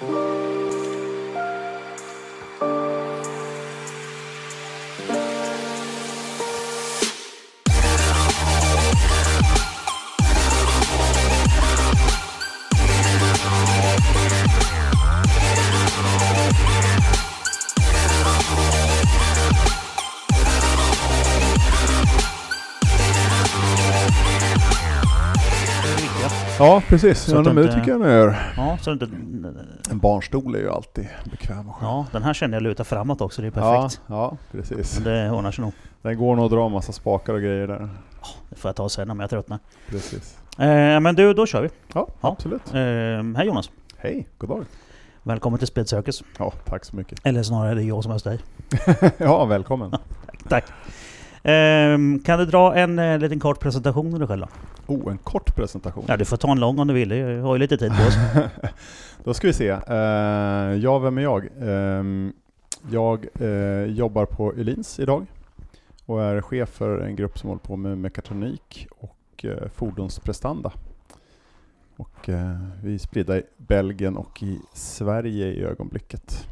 Thank. Ja, precis. Så Ja, det inte- tycker jag nog gör. Ja, så inte... En barnstol är ju alltid bekväm och skön. Ja, den här känner jag lutar framåt också. Det är ja, perfekt. ja, precis. Men det ordnar sig nog. Den går nog att dra en massa spakar och grejer där. Det får jag ta sen om jag tröttnar. Precis. Eh, men du, då kör vi. Ja, Ja. absolut. Eh, hej Jonas. Hej, god dag. Välkommen till Speed Circus. Ja, tack så mycket. Eller snarare det är jag som hos dig. ja, välkommen. Tack. Eh, kan du dra en eh, liten kort presentation av dig själv då? Oh, en kort presentation. Ja, du får ta en lång om du vill. Jag har ju lite tid på oss. Då ska vi se. Uh, ja, vem är jag? Ehm, jag eh, jobbar på Elins idag och är chef för en grupp som håller på med mekatronik och uh, fordonsprestanda. Och eh, vi är spridda i Belgien och i Sverige i ögonblicket.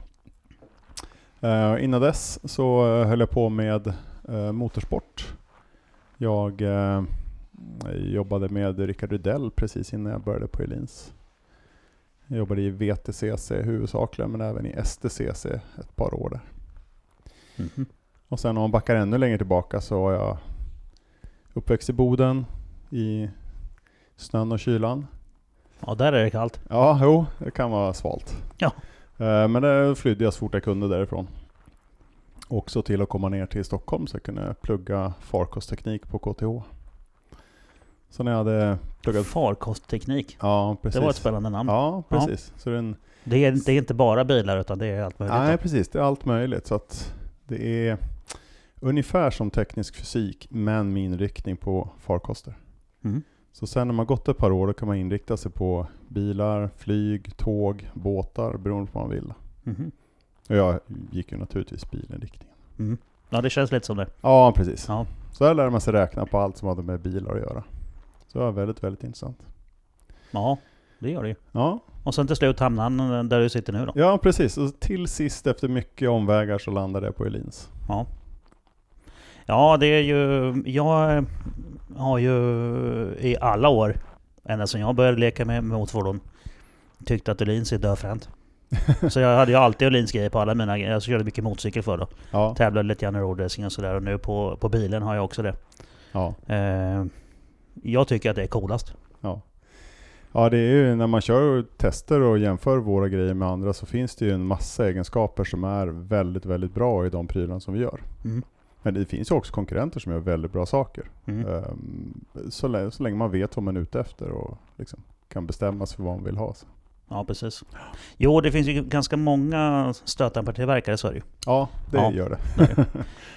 Eh, innan dess så eh, höll jag på med eh, motorsport. Jag eh, jobbade med Rickard Rydell precis innan jag började på Elins. Jag jobbade i VTCC huvudsakligen, men även i STCC ett par år där. Mhm. Och sen om man backar ännu längre tillbaka så var jag uppväxt i Boden i snön och kylan. Ja, där är det kallt. Ja, jo, det kan vara svalt. Ja. Eh, Men det flydde jag så fort jag kunde därifrån. Också till att komma ner till Stockholm så jag kunde plugga farkostteknik på KTH. Så när jag hade pluggat... Farkostteknik. Ja, precis. Det var ett spännande namn. Ja, precis. Så det är en Det, är, det är inte bara bilar utan det är allt möjligt. Nej, precis. Det är allt möjligt. Så det är ungefär som teknisk fysik, men med inriktning på farkoster. Mm. Så sen när man gått ett par år, då kan man inrikta sig på bilar, flyg, tåg, båtar, beroende på vad man vill. Mhm. Och jag gick ju naturligtvis bilinriktningen. Mm. Ja, det känns lite som det. Ja, precis. Ja. Så där lärde man sig räkna på allt som hade med bilar att göra. Så det var väldigt, väldigt intressant. Ja, det gör det ju. Ja, Och sen till slut hamnade han där du sitter nu då. ja precis. Och till sist efter mycket omvägar så landade jag på Elins. Ja. Ja, det är ju... Jag har ju i alla år, ända sedan jag började leka med motorfordon, tyckt att Öhlins är dödfränt. Så jag hade ju alltid Öhlins grejer på alla mina grejer. Jag körde mycket motorcykel förr då. Ja, Tävlade lite grann i roadracing och sådär. Och nu på, på bilen har jag också det. ja. Eh, jag tycker att det är coolast. Ja. ja, det är ju när man kör tester och jämför våra grejer med andra så finns det ju en massa egenskaper som är väldigt, väldigt bra i de prylarna som vi gör. Mm. Men det finns ju också konkurrenter som gör väldigt bra saker. Mm. Ehm, så, lä- så länge man vet vad man är ute efter och liksom kan bestämma sig för vad man vill ha. Så. Ja, precis. Jo, det finns ju ganska många stötdämpartillverkare, så är det ju. Ja, det Ja. gör det.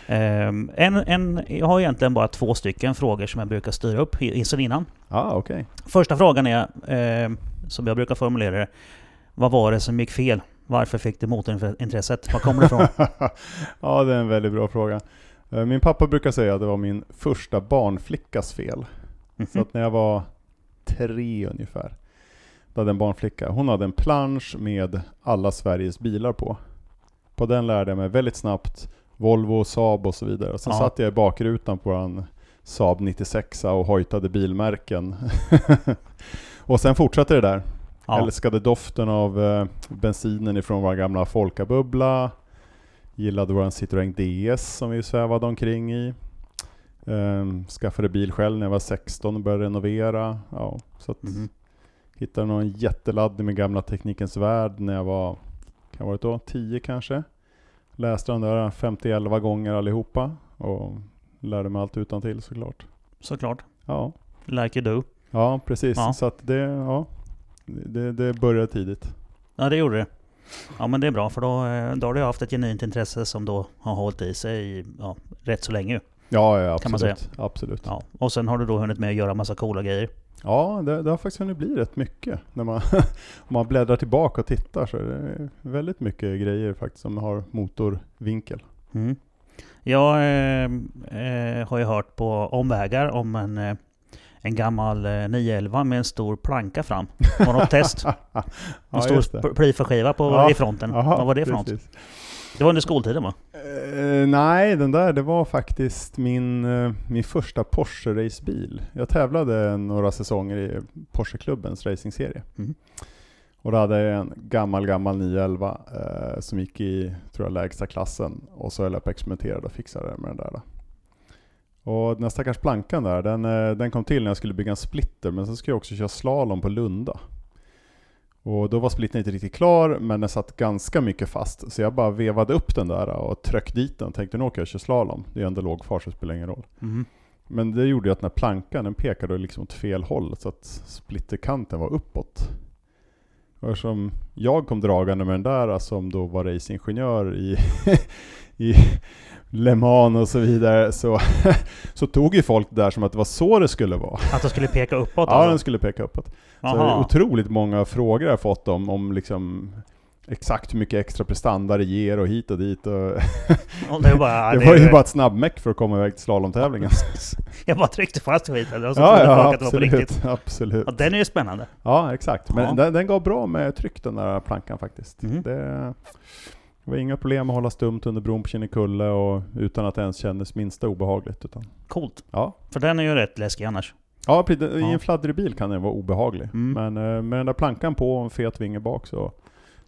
Ehm, en, en, jag har egentligen bara två stycken frågor som jag brukar styra upp i- sen innan. Ja, okej. Första frågan är, ehm, som jag brukar formulera det. Vad var det som gick fel? Varför fick du motorintresset? Var kommer det ifrån? ja, det är en väldigt bra fråga. Eh, Min pappa brukar säga att det var min första barnflickas fel. Så Mhm. att när jag var tre ungefär, då hade en barnflicka, hon hade en plansch med alla Sveriges bilar på. På den lärde jag mig väldigt snabbt Volvo, Saab och så vidare. Och sen Ja. satt jag i bakrutan på en Saab 96 och hojtade bilmärken. och sen fortsatte det där. Ja. Älskade doften av eh, bensinen ifrån vår gamla Folkabubbla. Gillade vår Citroën DS som vi svävade omkring i. Um, skaffade bil själv när jag var 16 och började renovera. Ja, så att Mhm. Hittade någon jätteladdning med gamla Teknikens Värld när jag var, kan varit då, 10 kanske. Läste de där 50-11 gånger allihopa och lärde mig allt utan till såklart. Såklart. Ja, Like you do. ja precis. Ja. Så att det, ja, det, det började tidigt. Ja, det gjorde det. Ja, men det är bra för då, eh, då har du haft ett genuint intresse som då har hållit i sig i, ja, rätt så länge. Ja, ja Kan man absolut. absolut. Ja. Och sen har du då hunnit med att göra massa coola grejer. Ja, det, det har faktiskt hunnit bli rätt mycket. När man, om man bläddrar tillbaka och tittar så är det väldigt mycket grejer faktiskt som har motorvinkel. Mm. Jag eh, eh, har ju hört på omvägar om en, eh, en gammal eh, 911 med en stor planka fram. Var något test? En ja, stor plyfaskiva på, Ja. i fronten. Jaha, Vad var det för något? Det var under skoltiden va? Eh, nej, den där det var faktiskt min, eh, min första Porsche-racebil. Jag tävlade några säsonger i Porsche-klubbens racingserie. Mhm. Och då hade jag en gammal, gammal 911 eh, som gick i, tror jag, lägsta klassen. Och så höll jag på att experimentera och fixade med den där. Då. Och den här stackars plankan där, den, den kom till när jag skulle bygga en splitter, men sen skulle jag också köra slalom på Lunda. Och då var splitten inte riktigt klar, men den satt ganska mycket fast. Så jag bara vevade upp den där och tryckte dit den. Tänkte nu åker jag kör slalom. Det är ändå låg fart så det spelar ingen roll. Mhm. Men det gjorde ju att den här plankan, den pekade liksom åt fel håll. Så att splitterkanten var uppåt. Och eftersom jag kom dragande med den där som då var racingingenjör i, i Le Mans och så vidare. Så, så tog ju folk det där som att det var så det skulle vara. Att de skulle peka uppåt Ja, alltså? skulle peka uppåt. Så Jaha. otroligt många frågor har jag fått om, om liksom exakt hur mycket extra prestanda det ger och hit och dit. Och Och det var, bara, det var ju bara ett snabbmäck för att komma iväg till slalomtävlingen. Jag bara tryckte fast skiten och så ja, trodde ja folk att det var på riktigt. absolut. Ja, den är ju spännande. Ja, exakt. Men Ja. Den, den gav bra med tryck den där plankan faktiskt. Mhm. Det, det var inga problem att hålla stumt under bron på Kinnekulle och utan att det ens kändes minsta obehagligt. Utan, Coolt. ja. För den är ju rätt läskig annars. Ja, i Ja. en fladdrig bil kan den vara obehaglig. Mm. Men eh, med den där plankan på och en fet vinge bak så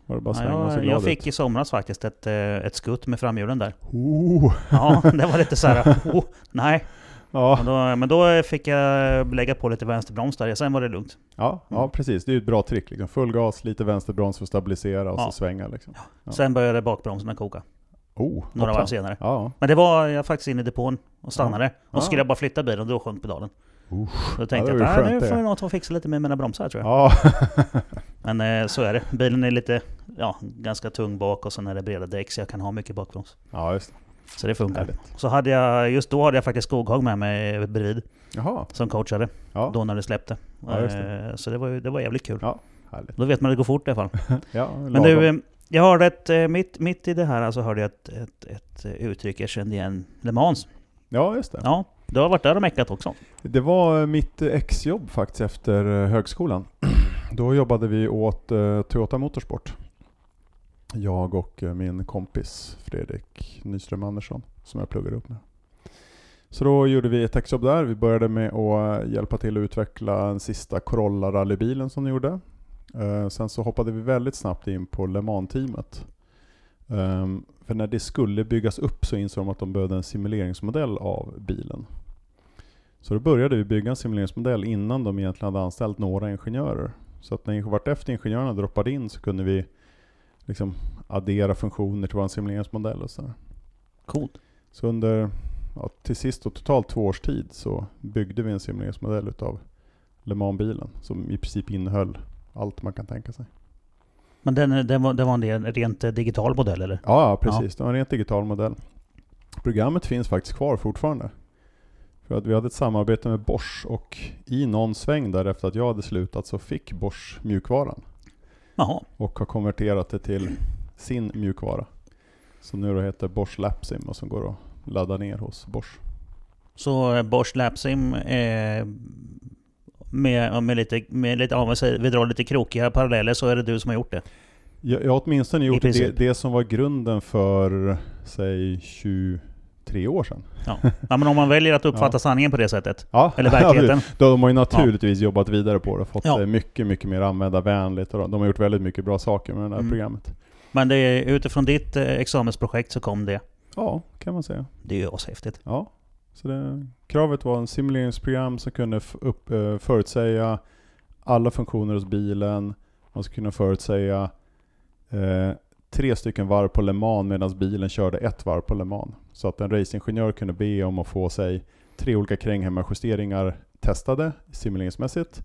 var det bara Ja, jag, jag fick ut. i somras faktiskt ett, eh, ett skutt med framhjulen där. Oh. Ja, det var lite så här. Oh, nej. Ja, då, men då fick jag lägga på lite vänsterbroms där, sen var det lugnt. ja, ja, Mm. precis. Det är ju ett bra trick. Liksom. Full gas, lite vänsterbroms för att stabilisera och Ja. så svänga. Liksom. Ja. Sen började bakbromsen koka, Oh, några varv senare. Ja, Men det var jag faktiskt inne i depån och stannade. Och skulle jag bara flytta bilen då sjönk pedalen. Usch. Då tänkte jag var att ju "Nej, skönt nu får det." jag nog ta och fixa lite med mina bromsar tror jag. ja. Men eh, så är det. Bilen är lite, ja, ganska tung bak och sen är det breda däck så jag kan ha mycket bakbroms. ja, just det. Så det funkar. Härligt. Så hade jag, just då hade jag faktiskt Skoghag med mig bredvid Jaha, som coachade. ja. Då när det släppte. Ja, det. Eh, Så det var, det var jävligt kul. Ja, härligt. Då vet man att det går fort i alla fall. Ja, Men du, eh, jag hörde ett, eh, mitt, mitt i det här alltså hörde jag ett, ett, ett uttryck jag kände igen. Le Mans. Ja, just det. Ja, du har varit där och meckat också. Det var mitt exjobb faktiskt efter högskolan. Då jobbade vi åt Toyota Motorsport. Jag och eh, min kompis Fredrik Nyström Andersson som jag pluggade upp med. Så då gjorde vi ett exjobb där. Vi började med att eh, hjälpa till att utveckla den sista Corolla rallybilen som de gjorde. Eh, sen så hoppade vi väldigt snabbt in på Le Mans-teamet. Ehm, för när det skulle byggas upp så insåg de att de behövde en simuleringsmodell av bilen. Så då började vi bygga en simuleringsmodell innan de egentligen hade anställt några ingenjörer. Så att när vartefter ingenjörerna droppade in så kunde vi liksom addera funktioner till vår simuleringsmodell och sådär. Coolt. Så under, ja, till sist då, totalt två års tid så byggde vi en simuleringsmodell utav Le Mans-bilen som i princip innehöll allt man kan tänka sig. Men den, den, var, den var en rent digital modell eller? Ja, ja precis. Det var en rent digital modell. Programmet finns faktiskt kvar fortfarande. För att vi hade ett samarbete med Bosch och i någon sväng där efter att jag hade slutat så fick Bosch mjukvaran Jaha. och har konverterat det till sin mjukvara. Så nu då heter Bosch Lapsim och som går att ladda ner hos Bosch. Så Bosch Lapsim med, med lite, med lite, ja, vi drar lite krokiga paralleller så är det du som har gjort det. Jag, jag har åtminstone gjort det, det som var grunden för, säg 23 år sedan. Ja. ja men om man väljer att uppfatta Ja. sanningen på det sättet. Ja, Eller verkligheten. Då de har ju naturligtvis jobbat vidare på det och fått Ja. mycket, mycket mer användarvänligt. Och de- de har gjort väldigt mycket bra saker med det här Mm. programmet. Men det är, utifrån ditt eh, examensprojekt så kom det. Ja, kan man säga. Det är ju ashäftigt. Ja. Så det, kravet var en simuleringsprogram som kunde upp, eh, förutsäga alla funktioner hos bilen. Man skulle kunna förutsäga eh, tre stycken varv på Le Mans medan bilen körde ett varv på Le Mans. Så att en racingingenjör kunde be om att få sig tre olika kränghämmarjusteringar testade simuleringsmässigt.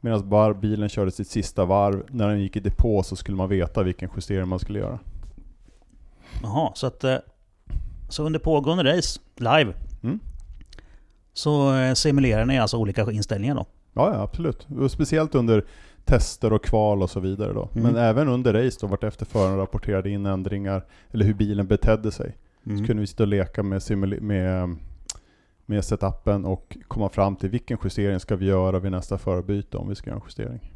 Medan bilen körde sitt sista varv, när den gick i depå så skulle man veta vilken justering man skulle göra. Jaha, så att... eh, Så under pågående race, live, Mm. så eh, simulerar ni alltså olika inställningar då? Ja, ja absolut. Och speciellt under tester och kval och så vidare då. Mm. Men även under race då, vartefter föraren rapporterade in ändringar, eller hur bilen betedde sig. Mm. Så kunde vi sitta och leka med, med med setupen och komma fram till vilken justering ska vi göra vid nästa förbyte om vi ska göra en justering.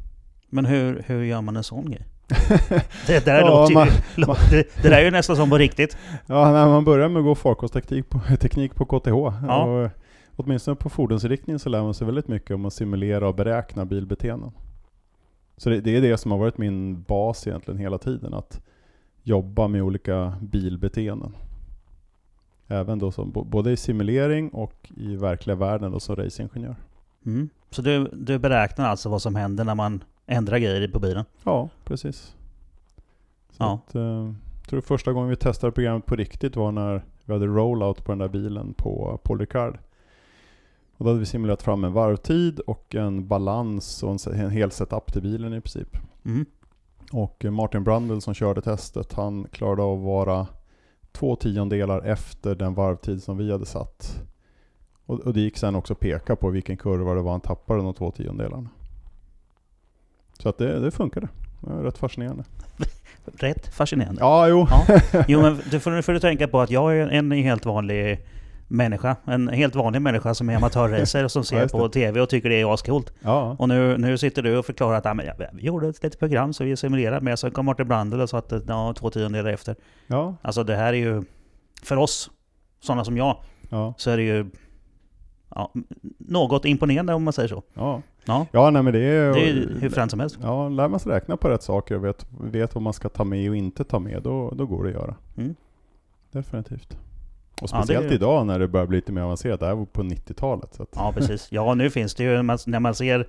Men hur, hur gör man en sån grej? Det där, Ja, låter ju, man- låter, det där är ju nästan som på riktigt. Ja, när man börjar med att gå farkostteknik på, teknik på KTH. Ja. Och, åtminstone på fordonsriktningen så lär man sig väldigt mycket om att simulera och beräkna bilbeteenden. Så det, det är det som har varit min bas egentligen hela tiden, att jobba med olika bilbeteenden. Även då som, både i simulering och i verkliga världen då som racingingenjör. Mm. Så du, du beräknar alltså vad som händer när man ändrar grejer på bilen? Ja, precis. Så Ja. Att, eh, jag tror första gången vi testade programmet på riktigt var när vi hade rollout på den där bilen på Paul Ricard. Och då hade vi simulerat fram en varvtid och en balans och en, en hel setup till bilen i princip. Mm. Och Martin Brundle som körde testet, han klarade av att vara två tiondelar efter den varvtid som vi hade satt. Och, och det gick sen också att peka på vilken kurva det var han tappade de två tiondelarna. Så att det, det funkade. Det var rätt fascinerande. Rätt fascinerande. Ja, jo. Ja. Jo men du får du tänka på att jag är en helt vanlig människa. En helt vanlig människa som är amatörracer och som Ja, ser det. på TV och tycker det är ascoolt. Ja, Och nu, nu sitter du och förklarar att ja, men, ja, vi gjorde ett litet program så vi simulerade med, så kom Martin Brandel och sa att ja, två tiondelar efter. ja, Alltså det här är ju, för oss, sådana som jag, ja, så är det ju ja, något imponerande om man säger så. ja. Ja, Ja, nej men det är... det är ju hur fränt som helst. Ja, lär man sig räkna på rätt saker och vet, vet vad man ska ta med och inte ta med, då, då går det att göra. Mm. Definitivt. Och Ja, speciellt är- idag när det börjar bli lite mer avancerat. Det här var på 90-talet. Så att, Ja, precis. Ja, nu finns det ju, när man- ser,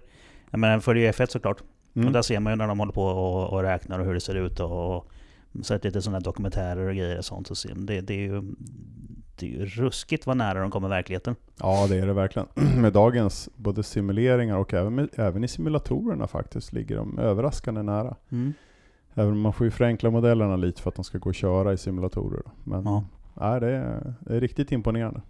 jag menar, följer ju F1 såklart. Och mm. där ser man ju när de håller på och, och räknar och hur det ser ut och, och sett lite sådana dokumentärer och grejer och sånt. Så ser man, det, det, är ju, det är ju ruskigt vad nära de kommer verkligheten. Ja, det är det verkligen. Med dagens både simuleringar och även, med, även i simulatorerna faktiskt ligger de överraskande nära. Mm. Även om man får ju förenkla modellerna lite för att de ska gå att köra i simulatorer. Då. Men Ja. Nej, det, är, det är riktigt imponerande.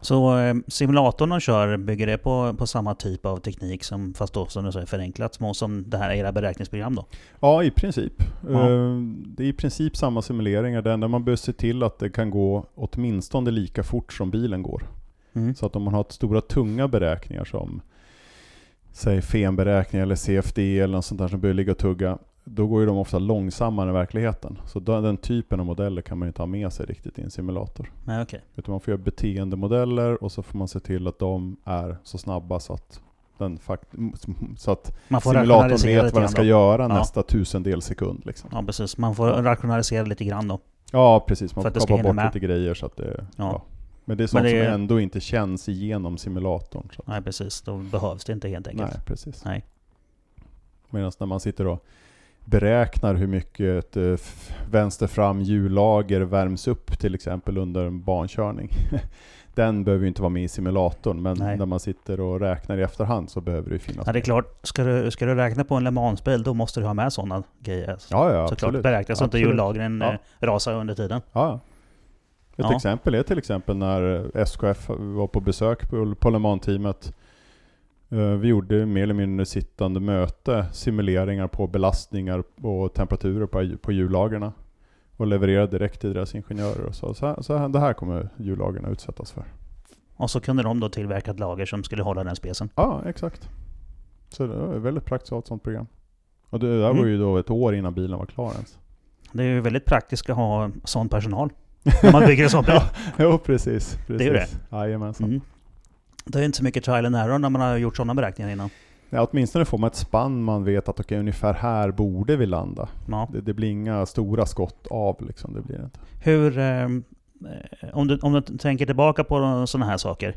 Så eh, simulatorn de kör, bygger det på, på samma typ av teknik som, fast då som du säger förenklat, små som det här era beräkningsprogram då? Ja, i princip. Ja. Eh, Det är i princip samma simuleringar. Det enda man behöver se till att det kan gå åtminstone lika fort som bilen går. Mm. Så att om man har stora tunga beräkningar som säg FEM-beräkningar eller CFD eller något sånt där som behöver ligga och tugga, då går ju de ofta långsammare än verkligheten. Så den, den typen av modeller kan man inte ha med sig riktigt i en simulator. Nej, okej. Utan man får göra beteendemodeller och så får man se till att de är så snabba så att, den fakt- så att Man får simulatorn vet vad den ska då. göra Ja. nästa tusendel sekund. Liksom. Ja, precis. Man får rationalisera lite grann då. Ja, precis. Man får kapa bort med. lite grejer så att det... Ja. Ja. Men det är sånt det som ändå inte känns igenom simulatorn. Så. Nej, precis. Då behövs det inte helt enkelt. Nej, precis. Nej. Medan när man sitter och beräknar hur mycket ett eh, vänster fram hjullager värms upp till exempel under en bankörning. Den behöver ju inte vara med i simulatorn, men Nej. när man sitter och räknar i efterhand så behöver det ju finnas Ja, det är klart. Ska du, ska du räkna på en Le Mans-bil, då måste du ha med sådana grejer. Ja, ja, Såklart. absolut. Beräkna så inte hjullagren Ja. eh, rasar under tiden. Ja. Ett Ja. exempel är till exempel när SKF var på besök på, på Le Mans-teamet. Eh, Vi gjorde mer eller mindre sittande möte, simuleringar på belastningar och temperaturer på, på hjullagren. Och levererade direkt till deras ingenjörer och sa så här, så här, det här kommer hjullagren utsättas för. Och så kunde de då tillverka ett lager som skulle hålla den specen. Ja, exakt. Så det var väldigt praktiskt att ha ett sånt program. Och det där Mm. var ju då ett år innan bilen var klar ens. Det är ju väldigt praktiskt att ha sån personal. När man bygger en sån bil. ja, jo, precis. precis. Det är ju det. Jajamensan. Mm. Det är inte så mycket trial and error när man har gjort sådana beräkningar innan. Ja, åtminstone får man ett spann man vet att okej, ungefär här borde vi landa. Ja. Det, det blir inga stora skott av liksom, det blir inte. Hur, eh, om, du, om du tänker tillbaka på sådana här saker.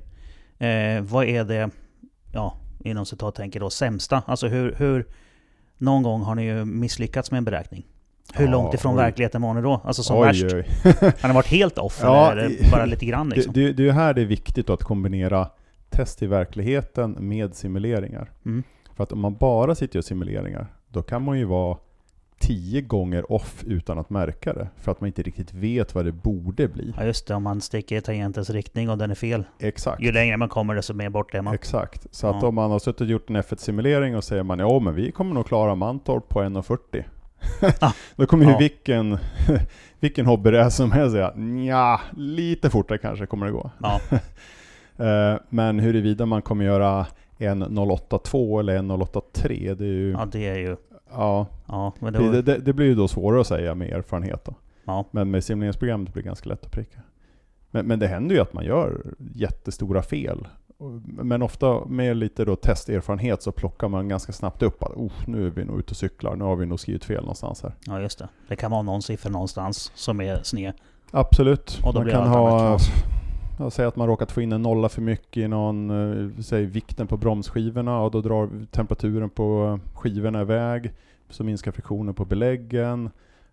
Eh, vad är det, ja, inom citat tänker då, sämsta? Alltså hur, hur, någon gång har ni ju misslyckats med en beräkning. Hur Ja, långt ifrån oj. verkligheten var ni då? Alltså som oj, värst. oj. Har ni varit helt off Ja, eller bara lite grann liksom? Det, det, det är här det är viktigt att kombinera test i verkligheten med simuleringar. Mm. För att om man bara sitter och gör simuleringar, då kan man ju vara tio gånger off utan att märka det. För att man inte riktigt vet vad det borde bli. Ja just det, om man sticker i tangentens riktning och den är fel. Exakt. Ju längre man kommer desto mer bort är man. Exakt. Så att Ja. om man har suttit och gjort en F1-simulering och säger man ja men vi kommer nog klara Mantorp på 1.40. Ah. Då kommer ju Ja. vilken, vilken hobbyracer som helst säga ja lite fortare kanske kommer det gå. Ja. Eh, men huruvida man kommer göra en 082 eller en 083, det är ju... Ja, det är ju... Ja, Ja, men det det, var, det, det blir ju då svårare att säga med erfarenhet då. ja. Men med simuleringsprogrammet blir det ganska lätt att pricka. Men, men det händer ju att man gör jättestora fel. Men ofta med lite då testerfarenhet så plockar man ganska snabbt upp att oh, nu är vi nog ute och cyklar, nu har vi nog skrivit fel någonstans här. ja, just det. Det kan vara någon siffra någonstans som är sned. Absolut. Man blir kan ha, knas. ja, säg att man råkat få in en nolla för mycket i någon, eh, säg vikten på bromsskivorna och då drar temperaturen på skivorna iväg. Så minskar friktionen på beläggen.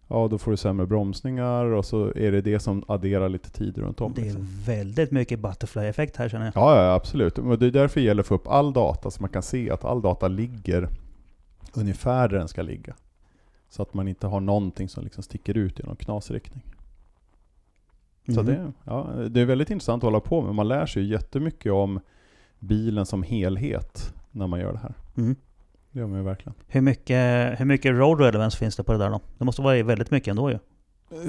Ja, då får du sämre bromsningar och så är det det som adderar lite tid runt om. Det är liksom. väldigt mycket butterfly-effekt här känner jag. Ja, ja, absolut. Men det är därför det gäller att få upp all data så man kan se att all data ligger ungefär där den ska ligga. Så att man inte har någonting som liksom sticker ut i någon knasriktning. Så Mhm. det, ja, det är väldigt intressant att hålla på med. Man lär sig ju jättemycket om bilen som helhet när man gör det här. Mm. Det gör man ju verkligen. Hur, mycket, hur mycket road relevance finns det på det där då? Det måste vara väldigt mycket ändå ju.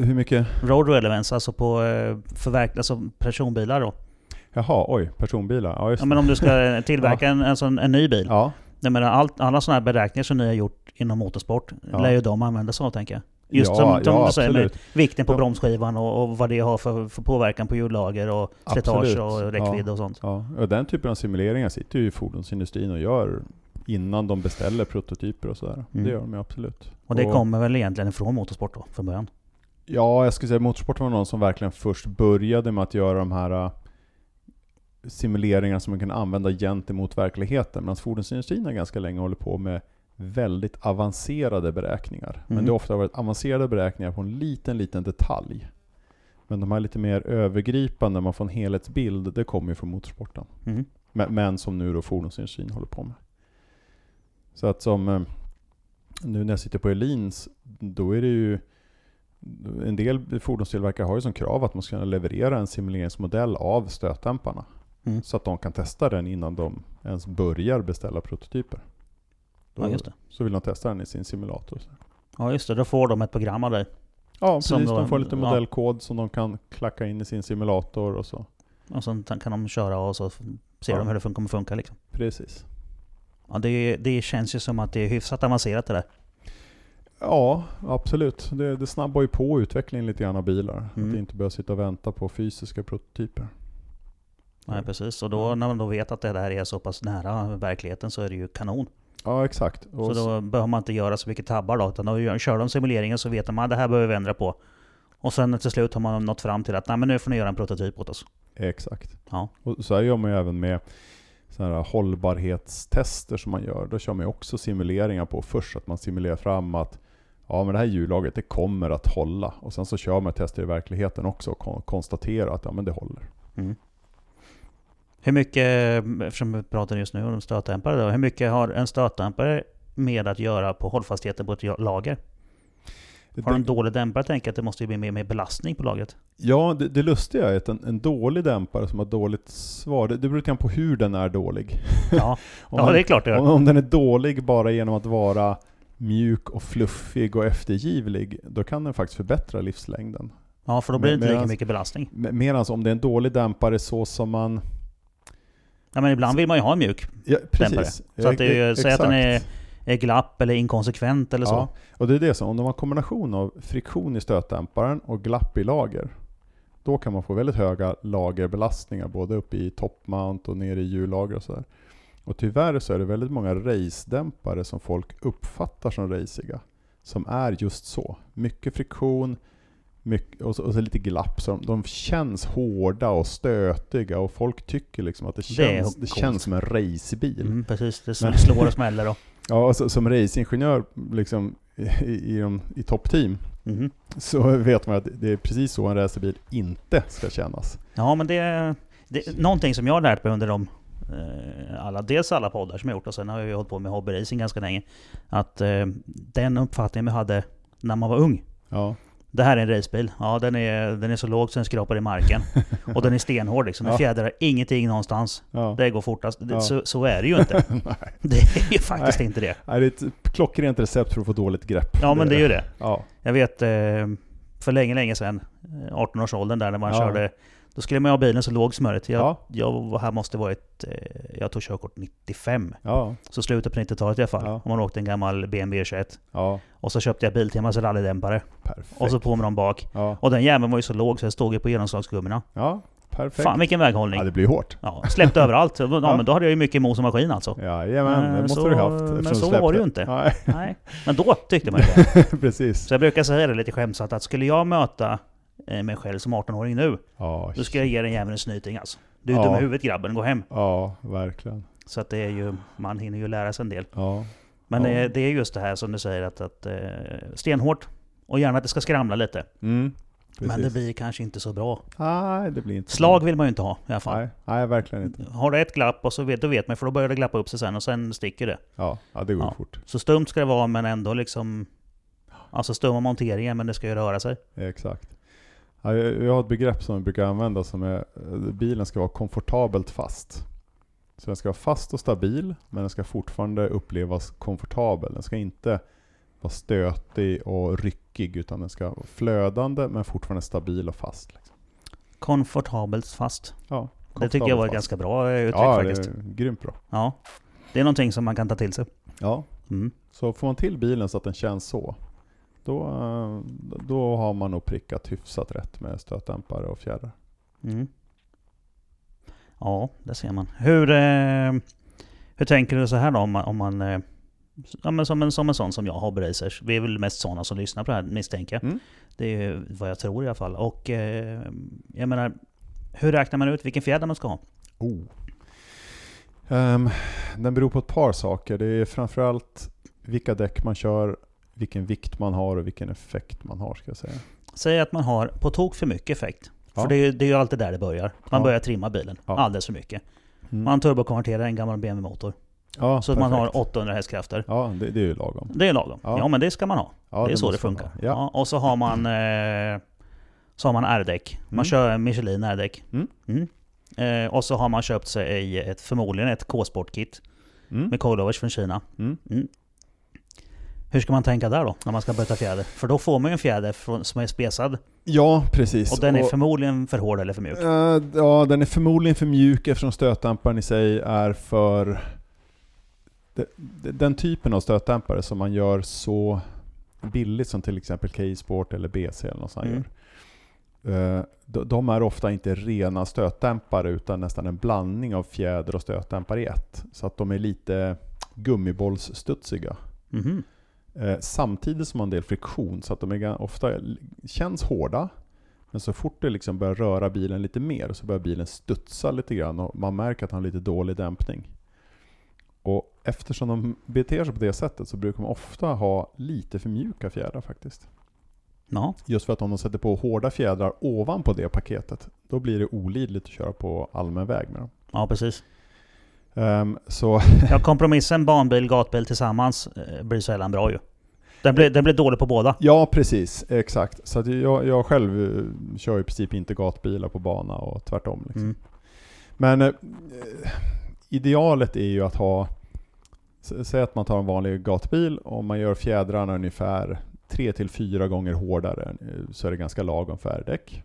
Hur mycket? Road relevance, alltså på eh, förverk, alltså personbilar då. Jaha, oj, personbilar. Ja, just Ja, men om du ska tillverka Ja. en, en, sån, en ny bil. ja, Jag menar, allt, alla sådana här beräkningar som ni har gjort inom motorsport Ja. lär ju de använda sig av tänker jag. Just ja, som, som ja, du säger med vikten på bromsskivan och, och vad det har för, för påverkan på hjullager och slitage och räckvidd Ja. och sånt. Ja, och den typen av simuleringar sitter ju fordonsindustrin och gör innan de beställer prototyper och sådär. Mm. Det gör de ju absolut. Och det kommer väl egentligen ifrån motorsport då, från början? Ja, jag skulle säga motorsport var någon som verkligen först började med att göra de här äh, simuleringarna som man kan använda gentemot verkligheten. Medan fordonsindustrin har ganska länge hållit på med väldigt avancerade beräkningar. Men Mm. det har ofta varit avancerade beräkningar på en liten, liten detalj. Men de här lite mer övergripande, man får en helhetsbild, det kommer ju från motorsporten. Mm. Men, men som nu då fordonsindustrin håller på med. Så att som eh, nu när jag sitter på Elins, då är det ju en del fordonstillverkare har ju som krav att man ska kunna leverera en simuleringsmodell av stötdämparna. Mm. Så att de kan testa den innan de ens börjar beställa prototyper. Då, Ja, just det. Så vill de testa den i sin simulator. Ja, just det. Då får de ett program av dig. Ja, precis. då- de får lite ja. modellkod som de kan klacka in i sin simulator och så. Och sen kan de köra och så ser Ja. de hur det fun- kommer funka liksom. Precis. Ja, det, det känns ju som att det är hyfsat avancerat det där. Ja, absolut. Det, det snabbar ju på utvecklingen lite grann av bilar. Mm. Att inte behöva sitta och vänta på fysiska prototyper. Nej, precis. Och då när man då vet att det där är så pass nära verkligheten så är det ju kanon. Ja, exakt. Och Så då behöver man inte göra så mycket tabbar då, utan då kör de simuleringen så vet de att det här behöver vi ändra på. Och sen till slut har man nått fram till att Nej, men nu får ni göra en prototyp åt oss. Exakt. Ja. Och så här gör man ju även med sådana här hållbarhetstester som man gör. Då kör man ju också simuleringar på först, att man simulerar fram att ja men det här hjullaget det kommer att hålla. Och sen så kör man tester i verkligheten också och kon- konstaterar att ja men det håller. Mm. Hur mycket, eftersom vi pratar just nu om stötdämpare då, hur mycket har en stötdämpare med att göra på hållfastheten på ett lager? Har du en dålig dämpare tänker jag att det måste bli mer, mer belastning på lagret. ja, det, det lustiga är att en, en dålig dämpare som har dåligt svar, det, det beror lite på hur den är dålig. Ja, Om ja det är klart det Om, gör. om den är dålig bara genom att vara mjuk och fluffig och eftergivlig, då kan den faktiskt förbättra livslängden. Ja, för då blir det inte lika mycket belastning. Medan om det är en dålig dämpare så som man... Ja, men ibland vill man ju ha en mjuk Ja, precis. Så att det är säg att den är, är glapp eller inkonsekvent eller så. Ja, och det är det som, om de har kombination av friktion i stötdämparen och glapp i lager, då kan man få väldigt höga lagerbelastningar både uppe i toppmount och nere i hjullager och sådär. Och tyvärr så är det väldigt många race-dämpare som folk uppfattar som raciga, som är just så. Mycket friktion, mycket, och, så, och så lite glapp, så de, de känns hårda och stötiga och folk tycker liksom att det Det känns, det coolt. känns som en racebil. Mm, precis, det Men- slår och smäller och... Ja, och så, som racingingenjör liksom, i, i, de- i toppteam Mhm. så vet man att det är precis så en racerbil inte ska kännas. Ja, men det det någonting som jag har lärt mig under de eh, alla, dels alla poddar som jag gjort och sen har jag ju hållit på med hobbyracing ganska länge. Att eh, den uppfattningen man hade när man var ung. Ja, Det här är en racebil. Ja, den är, den är så låg så den skrapar i marken. Och den är stenhård liksom. Den Ja. fjädrar ingenting någonstans. ja. Det går fortast. Ja. så, så är det ju inte. Nej. Det är ju faktiskt inte det. Nej, det är ett klockrent recept för att få dåligt grepp. Ja, men det är ju det. Ja, Jag vet eh, för länge, länge sedan, eh, 18-årsåldern där när man körde Då skulle man ha bilen så låg smöret. Jag, Ja. jag här måste varit... Eh, jag tog körkort 95. Ja, Så slutet på 90-talet i alla fall. Ja. Om man åkte en gammal BMW 21. ja, Och så köpte jag Biltemas rallydämpare. perfekt. Och så på med dem bak. Ja, Och den jäveln var ju så låg så jag stod ju på genomslagsgummorna. ja perfekt. Fan vilken väghållning! Ja, det blir hårt. Ja, släppte överallt. Ja, Ja. men då hade jag ju mycket mos och maskin alltså. Jajamän, Eh, det måste så- du ha haft. men så var det ju inte. Nej, Nej. Men då tyckte man ju det. precis. Så jag brukar säga det lite skämtsamt att skulle jag möta eh, mig själv som 18-åring nu, Ja, då ska jag ge den jäveln en snyting alltså. Du är Ja. dum i huvudet grabben, gå hem. ja, verkligen. Så att det är ju, man hinner ju lära sig en del. Ja, Men Ja. det, är- just det här som du säger att, att eh, stenhårt och gärna att det ska skramla lite. mm, Men det blir kanske inte så bra. Nej, det blir inte Slag vill man ju inte ha i alla fall. Nej, nej, verkligen inte. Har du ett glapp och så vet, då vet man för då börjar det glappa upp sig sen och sen sticker det. Ja, ja det går Ja. fort. Så stumt ska det vara men ändå liksom... Alltså stumma monteringen men det ska ju röra sig. Exakt. Ja, jag, har ett begrepp som jag brukar använda som är eh, bilen ska vara komfortabelt fast. Så den ska vara fast och stabil, men den ska fortfarande upplevas komfortabel. Den ska inte vara stötig och ryckig, utan den ska vara flödande men fortfarande stabil och fast. Liksom. Komfortabelt fast. Ja, Det tycker jag var ett ganska bra eh, uttryck Ja, det faktiskt. är grymt bra. Ja. Det är någonting som man kan ta till sig. Ja, Mm. så får man till bilen så att den känns så, då, eh, då har man nog prickat hyfsat rätt med stötdämpare och fjädrar. Mm. Ja, det ser man. Hur, eh, hur tänker du så här då om man, om man eh, ja, men som, en, som en sån som jag, Hobby Racers. Vi är väl mest sådana som lyssnar på det här misstänker jag. Mm. Det är vad jag tror i alla fall. Och eh, jag menar, hur räknar man ut vilken fjäder man ska ha? Oh. Ehm, den beror på ett par saker. Det är framförallt vilka däck man kör, vilken vikt man har och vilken effekt man har ska jag säga. Säg att man har på tok för mycket effekt. Ja. För det är, det är ju alltid där det börjar. Man Ja. börjar trimma bilen Ja. alldeles för mycket. Mm. Man turbokonverterar en gammal BMW-motor. ja, Så att man har 800 hästkrafter. Ja, det, det är ju lagom. Det är lagom. Ja. Ja. men det ska man ha. Ja, det är så det måste man funkar. Ja. Och så har man eh, Så har man R-däck. Man Mm. kör Michelin R-däck. Mm. Mm. Eh, och så har man köpt sig ett, förmodligen ett K-Sport-kit Mm. med coilovers från Kina. Mm. Hur ska man tänka där då, när man ska byta fjäder? För då får man ju en fjäder från, som är spesad. Ja, precis. Och den är förmodligen för hård eller för mjuk. Eh, ja, den är förmodligen för mjuk eftersom stötdämparen i sig är för... de- de- Den typen av stötdämpare som man gör så billigt som till exempel K-Sport eller BC eller något sånt Mm. gör. Eh, de- De är ofta inte rena stötdämpare utan nästan en blandning av fjäder och stötdämpare i ett. Så att de är lite gummibollsstudsiga. Mhm. Eh, samtidigt som man har en del friktion, så att de är ofta känns hårda. Men så fort det liksom börjar röra bilen lite mer så börjar bilen studsa lite grann och man märker att han har lite dålig dämpning. Och eftersom de beter sig på det sättet så brukar man ofta ha lite för mjuka fjädrar faktiskt. Ja. Just för att om de sätter på hårda fjädrar ovanpå det paketet, då blir det olidligt att köra på allmän väg med dem. ja, precis. Ehm, så Ja, kompromissen banbil, gatbil tillsammans eh, blir sällan bra ju. Den blir, den blir dålig på båda. Ja, precis. Exakt. Så jag, jag själv eh, kör i princip inte gatbilar på bana och tvärtom. Liksom. Mm. Men eh, idealet är ju att ha, säg att man tar en vanlig gatbil och man gör fjädrarna ungefär 3-4 gånger hårdare eh, så är det ganska lagom färdäck.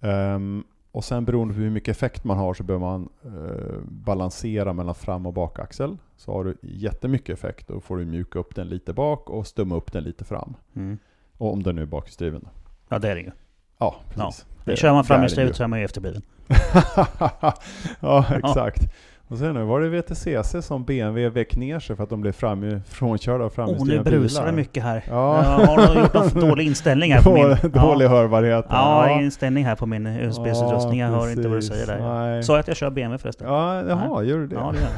Ehm, och sen beroende på hur mycket effekt man har så behöver man eh, balansera mellan fram och bakaxel. Så har du jättemycket effekt då får du mjuka upp den lite bak och stumma upp den lite fram. Mm. Och om den nu är bakhjulsdriven. Ja, det är det ju. Ja, precis. Det- Kör man framhjulsdrivet ju. så är man ju efterbliven. ja, exakt. Sen nu var det VTCC som BMW väck ner sig för att de blev fram, frånkörda av Oh, framhjulsdrivna nu brusar bilar. det mycket här. Ja. Jag har gjort någon dålig inställning här på min... Dålig, ja. hörbarhet. Ja, inställning här på min USB-utrustning. Jag hör inte vad du precis. säger där. Nej. Sa jag att jag kör BMW förresten? Ja, jaha, gör du det? Ja, det gör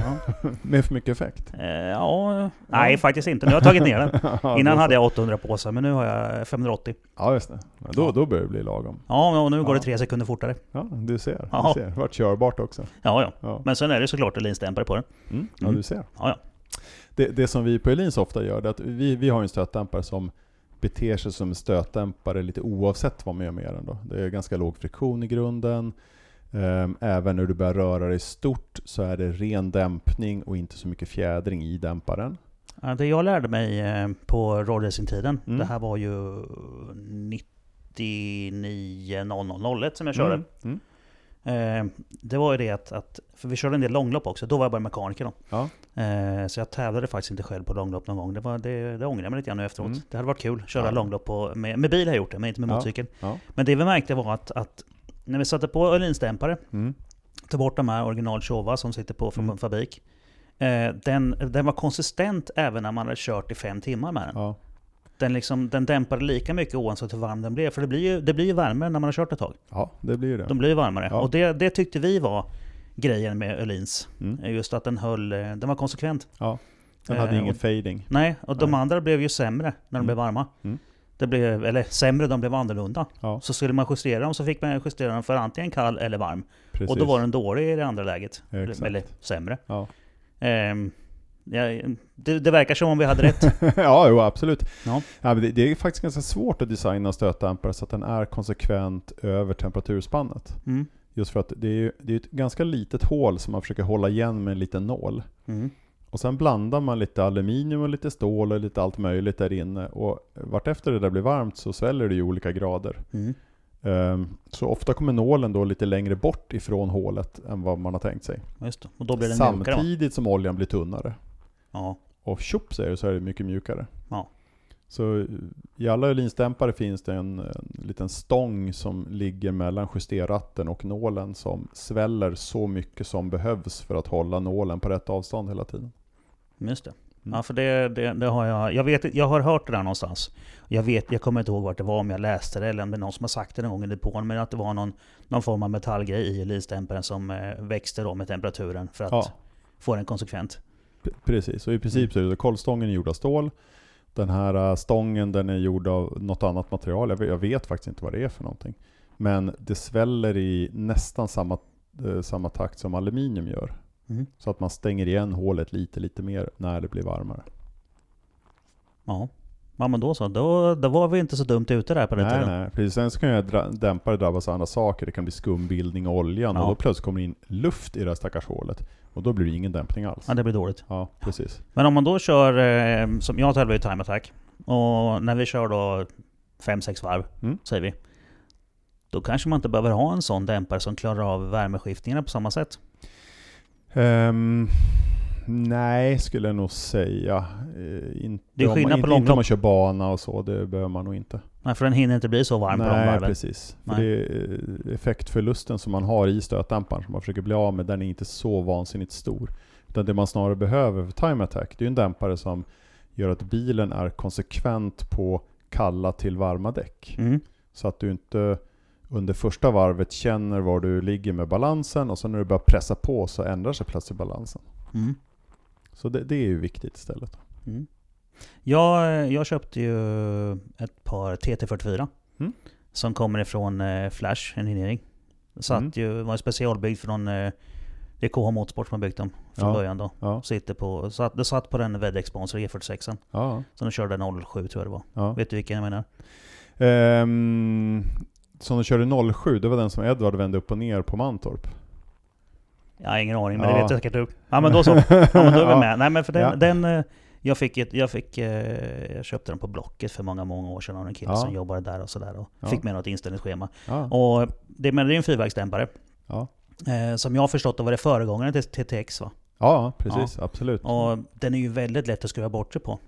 jag. Med för mycket effekt? Ja. Eh, ja, nej faktiskt inte. Nu har jag tagit ner den. Ja, Innan hade så. jag 800 påsar, men nu har jag 580. Ja, just det. Men då, Ja. då börjar det bli lagom. Ja, och nu går Ja. det tre sekunder fortare. Ja, du ser. Du ser. Det vart körbart också. Ja, ja. Ja, Men sen är det såklart linsdämpare på den. mm. ja Mm. du ser. Ja, ja. Det, det som vi på Elins ofta gör, är att vi, vi har en stötdämpare som beter sig som en stötdämpare lite oavsett vad man gör med den. Då. Det är ganska låg friktion i grunden. Ehm, även när du börjar röra dig stort så är det ren dämpning och inte så mycket fjädring i dämparen. Det jag lärde mig eh, på roadracing-tiden, Mm. det här var ju 99.0001 som jag körde. Mm. Mm. Eh, det var ju det att, att, för vi körde en del långlopp också, då var jag bara mekaniker då. Ja. Eh, så jag tävlade faktiskt inte själv på långlopp någon gång. Det, var, det, det ångrar jag mig lite grann nu efteråt. Mm. Det hade varit kul att köra Ja. långlopp på, med, med bil har jag gjort det, men inte med Ja. motorcykel. Ja. Men det vi märkte var att, att när vi satte på Öhlins-dämpare, Mm. tog bort de här original Chova som sitter på från Mm. fabrik. Eh, den, den var konsistent även när man hade kört i fem timmar med den. Ja. Den, liksom, den dämpade lika mycket oavsett hur varm den blev. För det blir ju, det blir ju varmare när man har kört ett tag. ja, det blir det. De blir ju varmare. Ja. Och det, det tyckte vi var grejen med Öhlins. Mm. Just att den höll, eh, den var konsekvent. Ja. Den hade Eh, ingen och- fading. Nej, och de Nej. andra blev ju sämre när de Mm. blev varma. Mm. Det blev, eller sämre, de blev annorlunda. Ja, Så skulle man justera dem så fick man justera dem för antingen kall eller varm. precis. Och då var den dålig i det andra läget. Exakt. Eller sämre. Ja. Ja, det, det verkar som om vi hade rätt. ja, jo, absolut. Ja. Ja, det, det är faktiskt ganska svårt att designa stötdämpare så att den är konsekvent över temperaturspannet. Mm. Just för att det är ju det är ett ganska litet hål som man försöker hålla igen med en liten nål. Mm. Och sen blandar man lite aluminium och lite stål och lite allt möjligt där inne. Och vartefter det där blir varmt så sväller det i olika grader. Mm. Ehm, så ofta kommer nålen då lite längre bort ifrån hålet än vad man har tänkt sig. Den mjukare? Samtidigt som oljan blir tunnare. Ja. Och tjopp säger så är det mycket mjukare. Ja. Så i alla Öhlins-dämpare finns det en, en liten stång som ligger mellan justerratten och nålen som sväller så mycket som behövs för att hålla nålen på rätt avstånd hela tiden. Just det. Mm. Ja, för det, det, det har jag... Jag, vet, jag har hört det där någonstans. Jag, vet, jag kommer inte ihåg vart det var, om jag läste det eller om det är någon som har sagt det någon gång i depån. Men att det var någon, någon form av metallgrej i Öhlins-dämparen som eh, växte då med temperaturen för att Ja. få den konsekvent. Precis, och i princip så är det kolvstången är gjord av stål. Den här äh, stången den är gjord av något annat material. Jag vet, jag vet faktiskt inte vad det är för någonting. Men det sväller i nästan samma, eh, samma takt som aluminium gör. Mm. Så att man stänger igen hålet lite, lite mer när det blir varmare. Ja. ja, men då så. Då, då var vi inte så dumt ute där på den Nej, tiden. nej. Precis. Sen så kan ju dämpare drabbas av andra saker. Det kan bli skumbildning i oljan Ja. och då plötsligt kommer det in luft i det här stackars hålet. Och då blir det ingen dämpning alls. Ja, det blir dåligt. Ja, precis. Men om man då kör, eh, som jag tävlar i time attack, och när vi kör då 5-6 varv, Mm. säger vi. Då kanske man inte behöver ha en sån dämpare som klarar av värmeskiftningarna på samma sätt. Ehm, nej, skulle jag nog säga. Uh, inte, Det är om skillnad man, på inte, inte om man kör bana och så, det behöver man nog inte. Nej, för den hinner inte bli så varm på nej, varven. precis. För Nej. det är, eh, effektförlusten som man har i stötdämparen som man försöker bli av med, den är inte så vansinnigt stor. Utan det man snarare behöver för time attack, det är en dämpare som gör att bilen är konsekvent på kalla till varma däck. Mm. Så att du inte under första varvet känner var du ligger med balansen och sen när du börjar pressa på så ändrar sig plötsligt balansen. Mm. Så det, det är ju viktigt istället. Mm. Jag, jag köpte ju ett par TT44. Mm. Som kommer ifrån eh, Flash Engineering. Satt Mm. ju, var specialbyggd från eh, det är KH Motorsport som har byggt dem från Ja. början då. Ja, Sitter på, satt, det satt på den WEDEX-sponsor E46. ja, Så de körde 07 tror jag det var. ja. Vet du vilken jag menar? Ehm, som de körde 07, det var den som Edvard vände upp och ner på Mantorp. Jag har ingen aning, men Ja. det vet jag säkert du. Ja men då så. Ja men då är vi med. Nej men för den, den eh, jag fick, ett, jag fick, eh, jag köpte den på Blocket för många, många år sedan av en kille Ja. som jobbade där och sådär. Och Ja. fick med något inställningsschema. Ja, Och det, men det är en fyrvägsdämpare. ja. Eh, som jag har förstått var det föregångaren till TTX va? ja precis. Absolut. Och den är ju väldigt lätt att skruva bort sig på.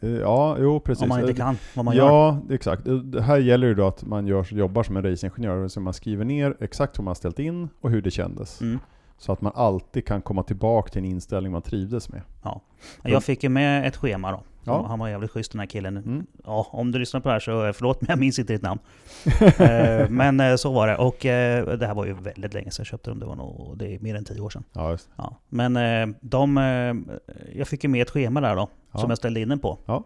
Eh, Ja, jo precis. Om man inte kan vad man gör. ja, exakt. Det här gäller ju då att man gör, jobbar som en racingingenjör, så man skriver ner exakt hur man har ställt in och hur det kändes. Mm. Så att man alltid kan komma tillbaka till en inställning man trivdes med. Jag fick ju med ett schema då. Ja. Han var jävligt schysst den här killen. Mm. Ja, om du lyssnar på det här så eh, förlåt men jag minns inte ditt namn. Eh, men eh, så var det. Och eh, det här var ju väldigt länge sedan jag köpte dem. Det var nog det är mer än tio år sedan. Ja. Ja. Men eh, de, jag fick ju med ett schema där då. Ja. Som jag ställde in den på. Ja.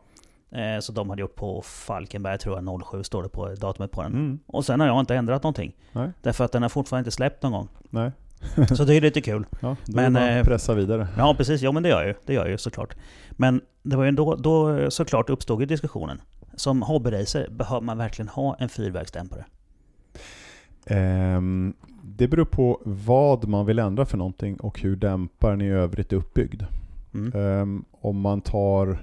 Så de hade gjort på Falkenberg tror jag, 07 står det på datumet på den. Mm. Och sen har jag inte ändrat någonting. Nej. Därför att den har fortfarande inte släppt någon gång. Nej. Så det är lite kul. Ja, då Men, man eh, pressa vidare. Ja precis, ja men det gör jag ju. Det gör jag ju såklart. Men det var ju då, då såklart uppstod ju diskussionen. Som hobbyracer, behöver man verkligen ha en fyrvägsdämpare? Ehm, det beror på vad man vill ändra för någonting och hur dämparen i övrigt är uppbyggd. Mm. Ehm, om man tar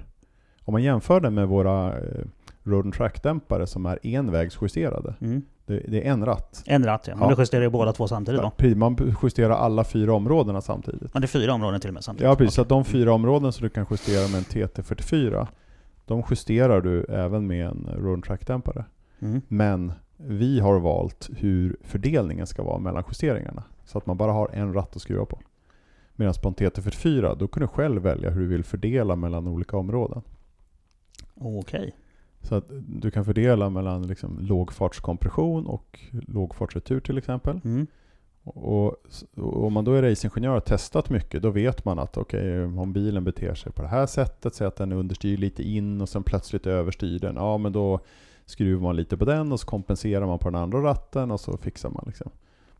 om man jämför den med våra eh, road and track-dämpare som är envägsjusterade. Mm. Det, är en ratt. En ratt ja. Men Ja. du justerar ju båda två samtidigt då? Man justerar alla fyra områdena samtidigt. Men det är fyra områden till och med samtidigt? Ja precis, så de fyra områden som du kan justera med en TT44, de justerar du även med en road track-dämpare. Mm. Men vi har valt hur fördelningen ska vara mellan justeringarna. Så att man bara har en ratt att skruva på. Medan på en TT44, då kan du själv välja hur du vill fördela mellan olika områden. Okej. Så att du kan fördela mellan liksom lågfartskompression och lågfartsretur till exempel. Mm. Och, och om man då är racingingenjör och har testat mycket, då vet man att okej, om bilen beter sig på det här sättet, säg att den understyr lite in och sen plötsligt överstyr den, ja men då skruvar man lite på den och så kompenserar man på den andra ratten och så fixar man liksom.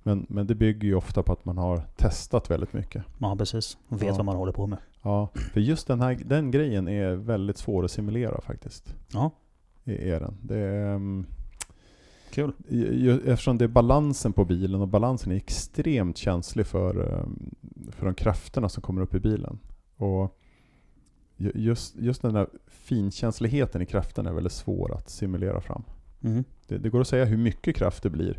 Men, men det bygger ju ofta på att man har testat väldigt mycket. Ja precis. Och vet Ja. vad man håller på med. Ja, för just den här den grejen är väldigt svår att simulera faktiskt. Ja, Är den. Det är, ehm, kul. eftersom det är balansen på bilen och balansen är extremt känslig för, ehm, för de krafterna som kommer upp i bilen. Och ju- just, just den där finkänsligheten i kraften är väldigt svår att simulera fram. Mm. Det, det går att säga hur mycket kraft det blir,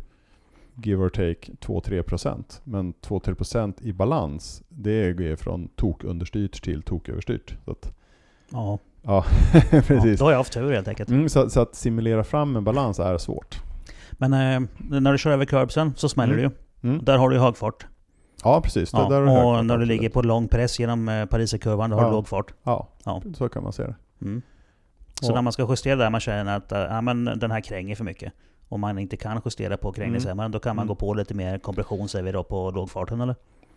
give or take 2-3%. Men 2-3% i balans, det är från tokunderstyrt till toköverstyrt. Så att, Ja. Ja, ja, precis. då har jag haft tur helt enkelt. Mm, så, så att simulera fram en balans är svårt. Men eh, när du kör över curbsen så smäller Mm. det ju. Mm. Där har du hög fart. Ja, precis. Ja, där du och fart, när du ligger på lång press genom eh, Pariserkurvan, då har Ja. du låg fart. Ja, Ja. så kan man se det. Mm. Så Ja. när man ska justera där, man känner att eh, ja, men den här kränger för mycket. Om man inte kan justera på krängningshämmaren, då kan man Mm. gå på lite mer kompression säger vi då på lågfarten eller?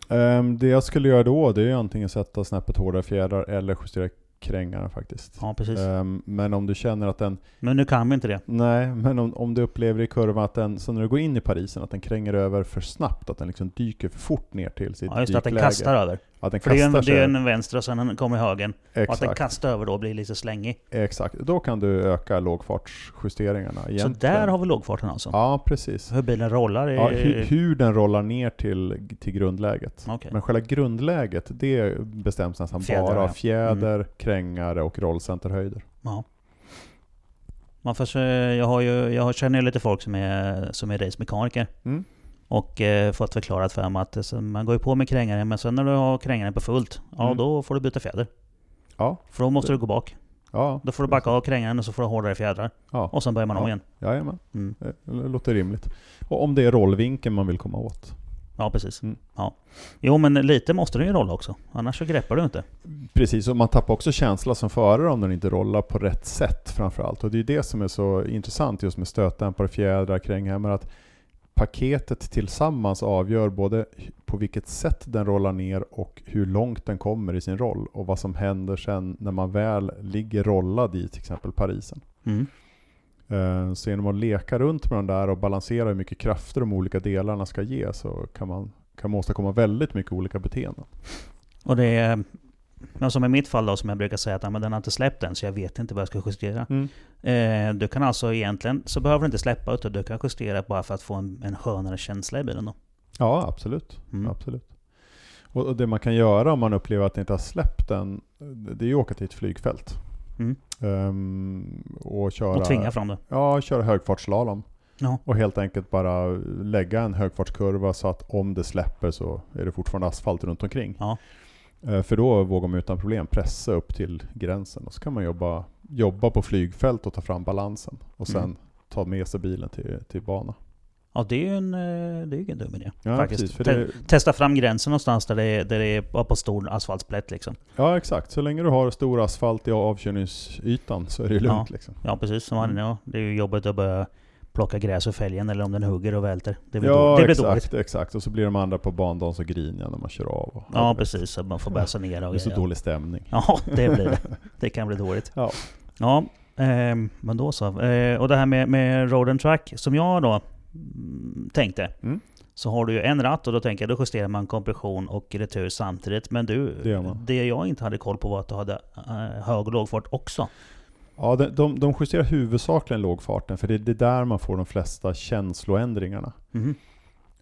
Ehm, det jag skulle göra då, det är ju antingen sätta snäppet hårdare fjädrar eller justera krängarna faktiskt. Ja precis. Ehm, men om du känner att den, Men nu kan vi inte det. nej, men om, om du upplever i kurvan att den, så när du går in i Parisen, att den kränger över för snabbt, att den liksom dyker för fort ner till sitt Ja just det, att den dykläge. kastar över. Att den För det är, en, det är sig. en vänster och sen en kommer högen. Och att den Exakt, kastar över då blir lite slängig. exakt. Då kan du öka lågfartsjusteringarna Så egentligen. där har vi lågfarten alltså? Ja, precis. Hur bilen rollar är... Ja, hur, hur den rollar ner till, till grundläget. Okej. Men själva grundläget, det bestäms nästan Fjädrar, bara av ja. Mm. fjäder, krängare och rollcenterhöjder. Ja. Man får, se- jag, har ju, jag känner ju lite folk som är, som är racemekaniker. Mm. Och eh, fått förklarat för mig att eh, så man går ju på med krängaren, men sen när du har krängaren på fullt, ja Mm. då får du byta fjäder. Ja, För då måste du gå bak. ja. Då får du backa av krängaren och så får du hårdare fjädrar. Ja, Och sen börjar man om Ja. igen. jajamän. Mm. Det låter rimligt. Och om det är rollvinkeln man vill komma åt. Ja, precis. Mm. Ja. Jo, men lite måste den ju rolla också. Annars så greppar du inte. Precis, och man tappar också känsla som förare om den inte rollar på rätt sätt framförallt. Och det är det som är så intressant just med stötdämpare, fjädrar, kränghämmare. Att paketet tillsammans avgör både på vilket sätt den rollar ner och hur långt den kommer i sin roll. Och vad som händer sen när man väl ligger rollad i till exempel Parisen. Mm. Eh, Så genom att leka runt med den där och balansera hur mycket krafter de olika delarna ska ge så kan man, kan man åstadkomma väldigt mycket olika beteenden. Och det är... Ja, som i mitt fall då, som jag brukar säga att ja, men den har inte släppt än, så jag vet inte vad jag ska justera. Eh, du kan alltså egentligen, så behöver du inte släppa, utan du kan justera bara för att få en, en skönare känsla i bilen då. Ja, absolut. Mm. absolut. Och, och det man kan göra om man upplever att det inte har släppt den, det är ju att åka till ett flygfält. Mm. Ehm, och köra, Och tvinga fram det. Ja, köra högfartsslalom. Ja. Och helt enkelt bara lägga en högfartskurva så att om det släpper så är det fortfarande asfalt runt omkring. Ja. Eh, För då vågar man utan problem pressa upp till gränsen och så kan man jobba, jobba på flygfält och ta fram balansen. Och sen Mm. ta med sig bilen till, till bana. Ja, det är ju en, eh, det är ingen dum idé. Ja, faktiskt. precis. För Te- det, Testa fram gränsen någonstans där det är, där det är på stor asfaltsplätt liksom. ja, exakt. Så länge du har stor asfalt i avkörningsytan så är det lugnt. Ja. Liksom. Ja precis, som Mm. ja, det är ju jobbigt att börja plocka gräs ur fälgen eller om den hugger och välter. Det blir, Ja, då, det blir exakt, dåligt. exakt. Och så blir de andra på bandagen så griniga när man kör av. Och, Ja precis, så man får börja sanera och Det är så dålig stämning. Ja, det blir det. Det kan bli dåligt. Ja. Ja, ehm, men då så. Eh, och det här med, med road and track, som jag då mm, tänkte. Mm. Så har du ju en ratt och då tänker jag då justerar man kompression och retur samtidigt. Men du, Det det jag inte hade koll på var att du hade eh, hög och lågfart också. Ja, de, de, de justerar huvudsakligen lågfarten för det är det där man får de flesta känsloändringarna. Mhm.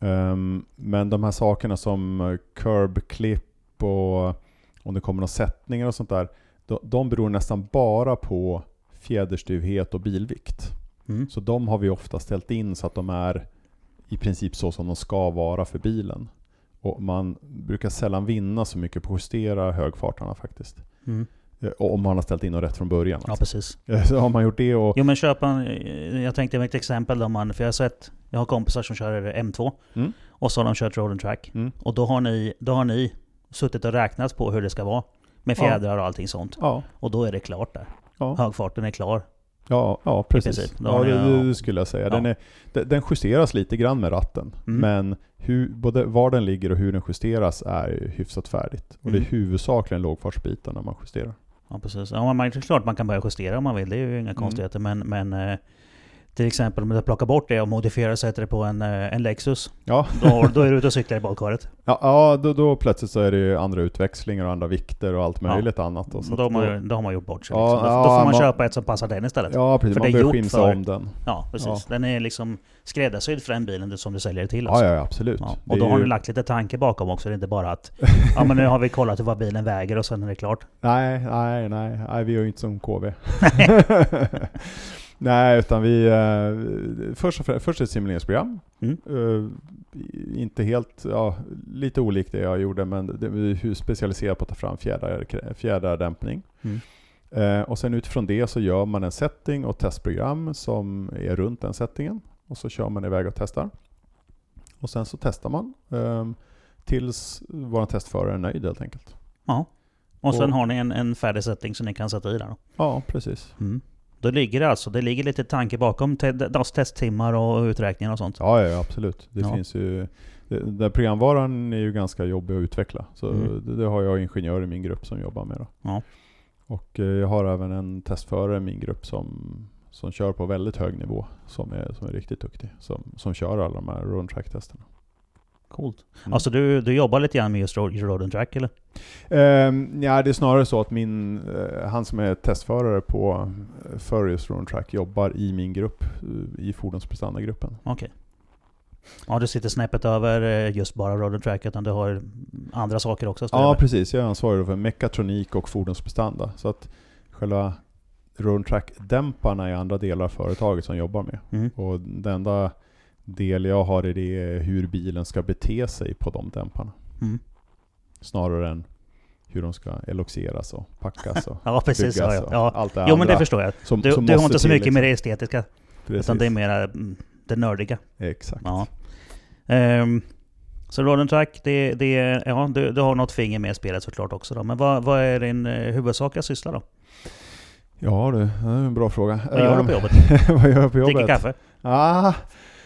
Ehm, men de här sakerna som eh, curb clip och om det kommer några sättningar och sånt där, de, de beror nästan bara på fjäderstyvhet och bilvikt. Mm. Så de har vi ofta ställt in så att de är i princip så som de ska vara för bilen. Och man brukar sällan vinna så mycket på att justera högfartarna faktiskt. Mm. Eh, Om man har ställt in dem rätt från början. Ja, Alltså. precis. Så har man gjort det och... Jo men köpa en, jag tänkte med ett exempel då man, för jag har sett, jag har kompisar som kör M2 Mm. och så har de kört road and track. Mm. Och då har ni, då har ni suttit och räknat på hur det ska vara. Med Ja. fjädrar och allting sånt. Ja, Och då är det klart där. ja, Högfarten är klar. ja, ja precis. Ja, det, det skulle jag säga. Ja. Den, är, den, justeras lite grann med ratten. Mm. Men hur, både var den ligger och hur den justeras är hyfsat färdigt. Och det är Mm. huvudsakligen lågfartsbitarna man justerar. Ja precis. Ja, man, det är klart man kan börja justera om man vill. Det är ju inga Mm. konstigheter. Men, men eh, till exempel om du plockar bort det och modifierar och sätter det på en, eh, en Lexus. Ja, Då, då är du ute och cyklar i badkaret. ja, ja då, då plötsligt så är det ju andra utväxlingar och andra vikter och allt Ja. möjligt annat. Och så Då har, man, då har man gjort bort sig. Ja, Liksom. Då, ja, då får man man- köpa ett som passar den istället. Ja, Ja, precis. För Man behöver skimsa för- om den. precis. Ja. Den är liksom skräddarsydd för den bilen som du säljer till. Ja, Alltså. ja, absolut. Ja, Det och då har ju- ni lagt lite tanke bakom också. Det är inte bara att ja, men nu har vi kollat vad bilen väger och sen är det klart. Nej, nej, nej, nej, vi gör ju inte som KV. nej, utan vi... Eh, först, först ett simuleringsprogram. Mm. Eh, inte helt, ja, lite olikt det jag gjorde, men det vi är ju specialiserat på att ta fram fjädrar. Mm. Eh, och sen utifrån det så gör man en setting och testprogram som är runt den settingen. Och så kör man iväg och testar. Och sen så testar man eh, tills vår testförare är nöjd helt enkelt. Ja. Och sen Och- har ni en, en färdig setting som ni kan sätta i där. Då. Ja, precis. Mm. Då ligger det alltså, det ligger lite tanke bakom testtimmar och uträkningar och sånt. Ja, ja absolut. Det Ja. finns ju... det- Den programvaran är ju ganska jobbig att utveckla. Så Mm. det, det har jag ingenjör i min grupp som jobbar med. Då. Ja. Och eh, jag har även en testförare i min grupp som, som kör på väldigt hög nivå. Som är, som är riktigt duktig. Som, som kör alla de här run track-testerna. Coolt. Mm. Alltså du, du jobbar lite grann med just road, road and track eller? Ehm, ja, det är snarare så att min, eh, han som är testförare på eh, för just run track jobbar i min grupp, eh, i fordonsprestandagruppen. Okej. Ja, du sitter snäppet över just bara road and track, utan du har andra saker också? Ja, med. precis. Jag är ansvarig för mekatronik och fordonsprestanda. Så att själva run track-dämparna är andra delar av företaget som jobbar med. Mm. Och den enda del jag har i det är hur bilen ska bete sig på de dämparna. Mm. Snarare än hur de ska eloxeras och packas och Ja, precis. Byggas ja. och ja. allt det Jo, men andra det förstår jag. som, Du, som du har inte så mycket liksom. med det estetiska, Precis. utan det är mer mm, det nördiga. Exakt. Ja. Ehm, så road and track, det, det, ja, du, du har något finger med i spelet såklart också då. Men vad, vad är din eh, huvudsakliga syssla då? Ja du, det är en bra fråga. Vad gör du på jobbet? vad gör jag på jobbet? Dricker kaffe? Ah,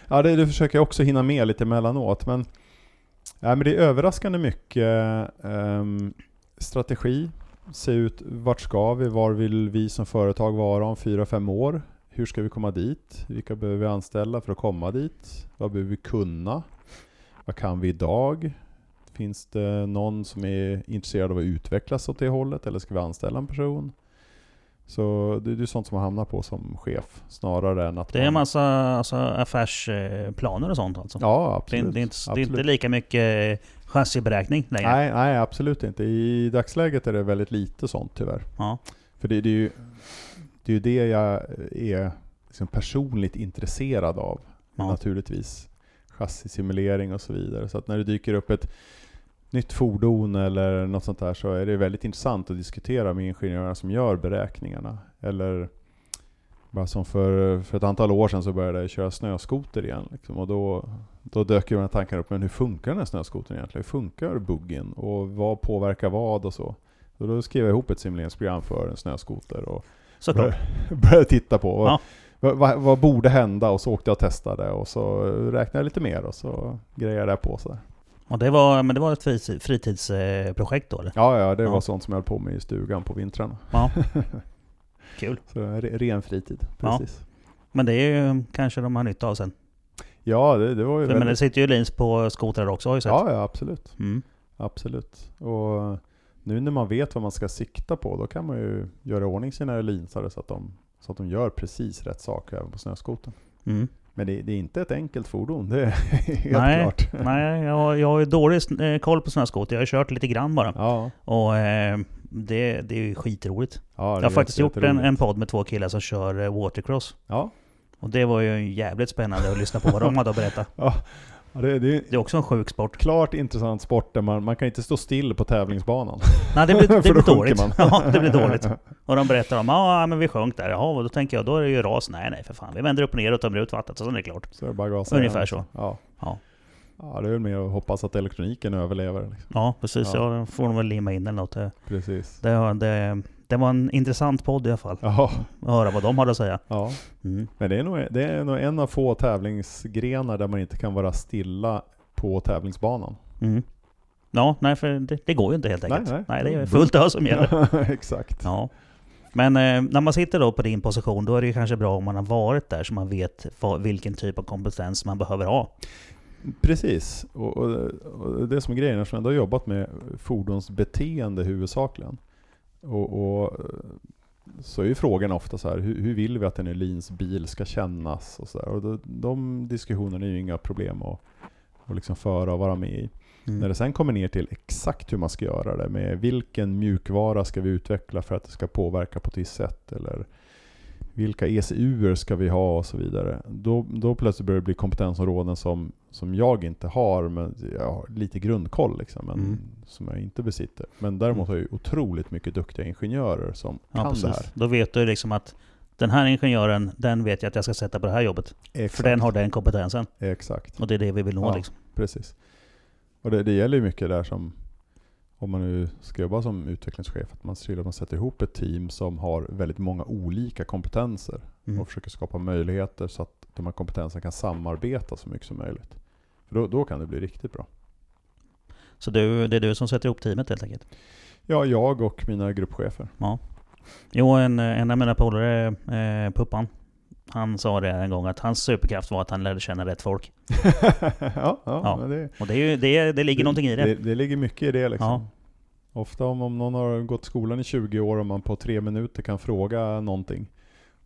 ja, det, det försöker jag också hinna med lite emellanåt. Men, ja, men det är överraskande mycket um, strategi. Se ut, vart ska vi? Var vill vi som företag vara om fyra, fem år? Hur ska vi komma dit? Vilka behöver vi anställa för att komma dit? Vad behöver vi kunna? Vad kan vi idag? Finns det någon som är intresserad av att utvecklas åt det hållet? Eller ska vi anställa en person? Så det, det är sånt som man hamnar på som chef snarare än att Det är en massa alltså, affärsplaner och sånt alltså? Ja, det, är, absolut. det, är inte, det är inte lika mycket eh, chassiberäkning längre? Nej, nej, absolut inte. I dagsläget är det väldigt lite sånt tyvärr. Ja. För det, det, är, ju, det är ju det jag är liksom personligt intresserad av. Ja. Naturligtvis. Chassisimulering och så vidare. Så att när det dyker upp ett nytt fordon eller något sånt där så är det väldigt intressant att diskutera med ingenjörerna som gör beräkningarna. Eller bara som för, för ett antal år sedan så började jag köra snöskoter igen. Liksom, och då, då dök ju de här tankarna upp, men hur funkar den här snöskotern egentligen? Hur funkar buggen? Och vad påverkar vad och så? Så då skrev jag ihop ett simuleringsprogram för en snöskoter och började, började titta på Ja. vad, vad, vad borde hända och så åkte jag och testade och så räknade jag lite mer och så grejade jag på sådär. Och det var, men det var ett fritids- fritidsprojekt då eller? Ja, ja, det Ja. var sånt som jag höll på med i stugan på vintrarna. Ja. Kul. Så re, ren fritid, Ja. precis. Men det är ju kanske de har nytta av sen. Ja, det, det var ju För, men det väldigt... sitter ju lins på skotrar också har jag sett. Ja, ja, absolut. Mm. Absolut. Och nu när man vet vad man ska sikta på, då kan man ju göra i ordning sina linsare så att de, så att de gör precis rätt sak även på snöskotern. Mm. Men det, det är inte ett enkelt fordon, det är helt Nej, klart. Nej, jag, jag har ju dålig eh, koll på sådana här skoter. Jag har kört lite grann bara. Ja, Och eh, det, det är ju skitroligt. ja, Jag har faktiskt gjort en, en podd med två killar som kör eh, watercross. Ja, Och det var ju jävligt spännande att lyssna på vad de hade att berätta. ja det, det är Det är också en sjuk sport. klart intressant sport där man, man kan inte stå still på tävlingsbanan. Nej, det blir, det då blir dåligt. Ja, det blir dåligt. Och de berättar om ja men vi sjönk där. Jaha, och då tänker jag då är det ju ras. Nej, nej för fan. Vi vänder upp och ner och tömmer ut vattnet, så sen är det klart. Så är det bara gasa Ungefär igen. så. Ja. Ja. ja, det är väl mer att hoppas att elektroniken överlever. Liksom. Ja, precis. Ja. Ja. får de väl limma in eller något. Det, Precis. det, det, det var en intressant podd i alla fall. Ja, Att höra vad de hade att säga. ja. Mm. Men det är, nog, det är nog en av få tävlingsgrenar där man inte kan vara stilla på tävlingsbanan. Mm. Ja, nej för det, det går ju inte helt Nej, enkelt. nej. Nej, det är fullt ös som gäller. Exakt. Ja. Men eh, när man sitter då på din position, då är det ju kanske bra om man har varit där så man vet vad, vilken typ av kompetens man behöver ha. Precis. Och, och, och det som är grejen, eftersom jag ändå har jobbat med fordonsbeteende huvudsakligen. Och, och så är ju frågan ofta så här, hur, hur vill vi att en Elins bil ska kännas? Och så där. Och då, de diskussionerna är ju inga problem att, att liksom föra och vara med i. Mm. När det sen kommer ner till exakt hur man ska göra det, med vilken mjukvara ska vi utveckla för att det ska påverka på ett visst sätt, eller vilka ECUer ska vi ha och så vidare. Då, då plötsligt börjar det bli kompetensområden som, som jag inte har, men jag har lite grundkoll liksom, men Mm. som jag inte besitter. Men däremot har jag ju otroligt mycket duktiga ingenjörer som Ja, kan precis. det här. Då vet du liksom att den här ingenjören, den vet jag att jag ska sätta på det här jobbet. Exakt. För den har den kompetensen. Exakt. Och det är det vi vill nå Ja. liksom. Precis. Och det, det gäller ju mycket där som, om man nu ska jobba som utvecklingschef, att man ser till att man sätter ihop ett team som har väldigt många olika kompetenser Mm. och försöker skapa möjligheter så att de här kompetenserna kan samarbeta så mycket som möjligt. För då, då kan det bli riktigt bra. Så du, det är du som sätter ihop teamet helt enkelt? Ja, jag och mina gruppchefer. Jo, en, en av mina polare, eh, Puppan, han sa det en gång att hans superkraft var att han lärde känna rätt folk. ja, ja, Ja. Det, Och det, är ju, det, det ligger någonting i det. det, det ligger mycket i det liksom. Ja. Ofta om, om någon har gått skolan i 20 år och man på tre minuter kan fråga någonting,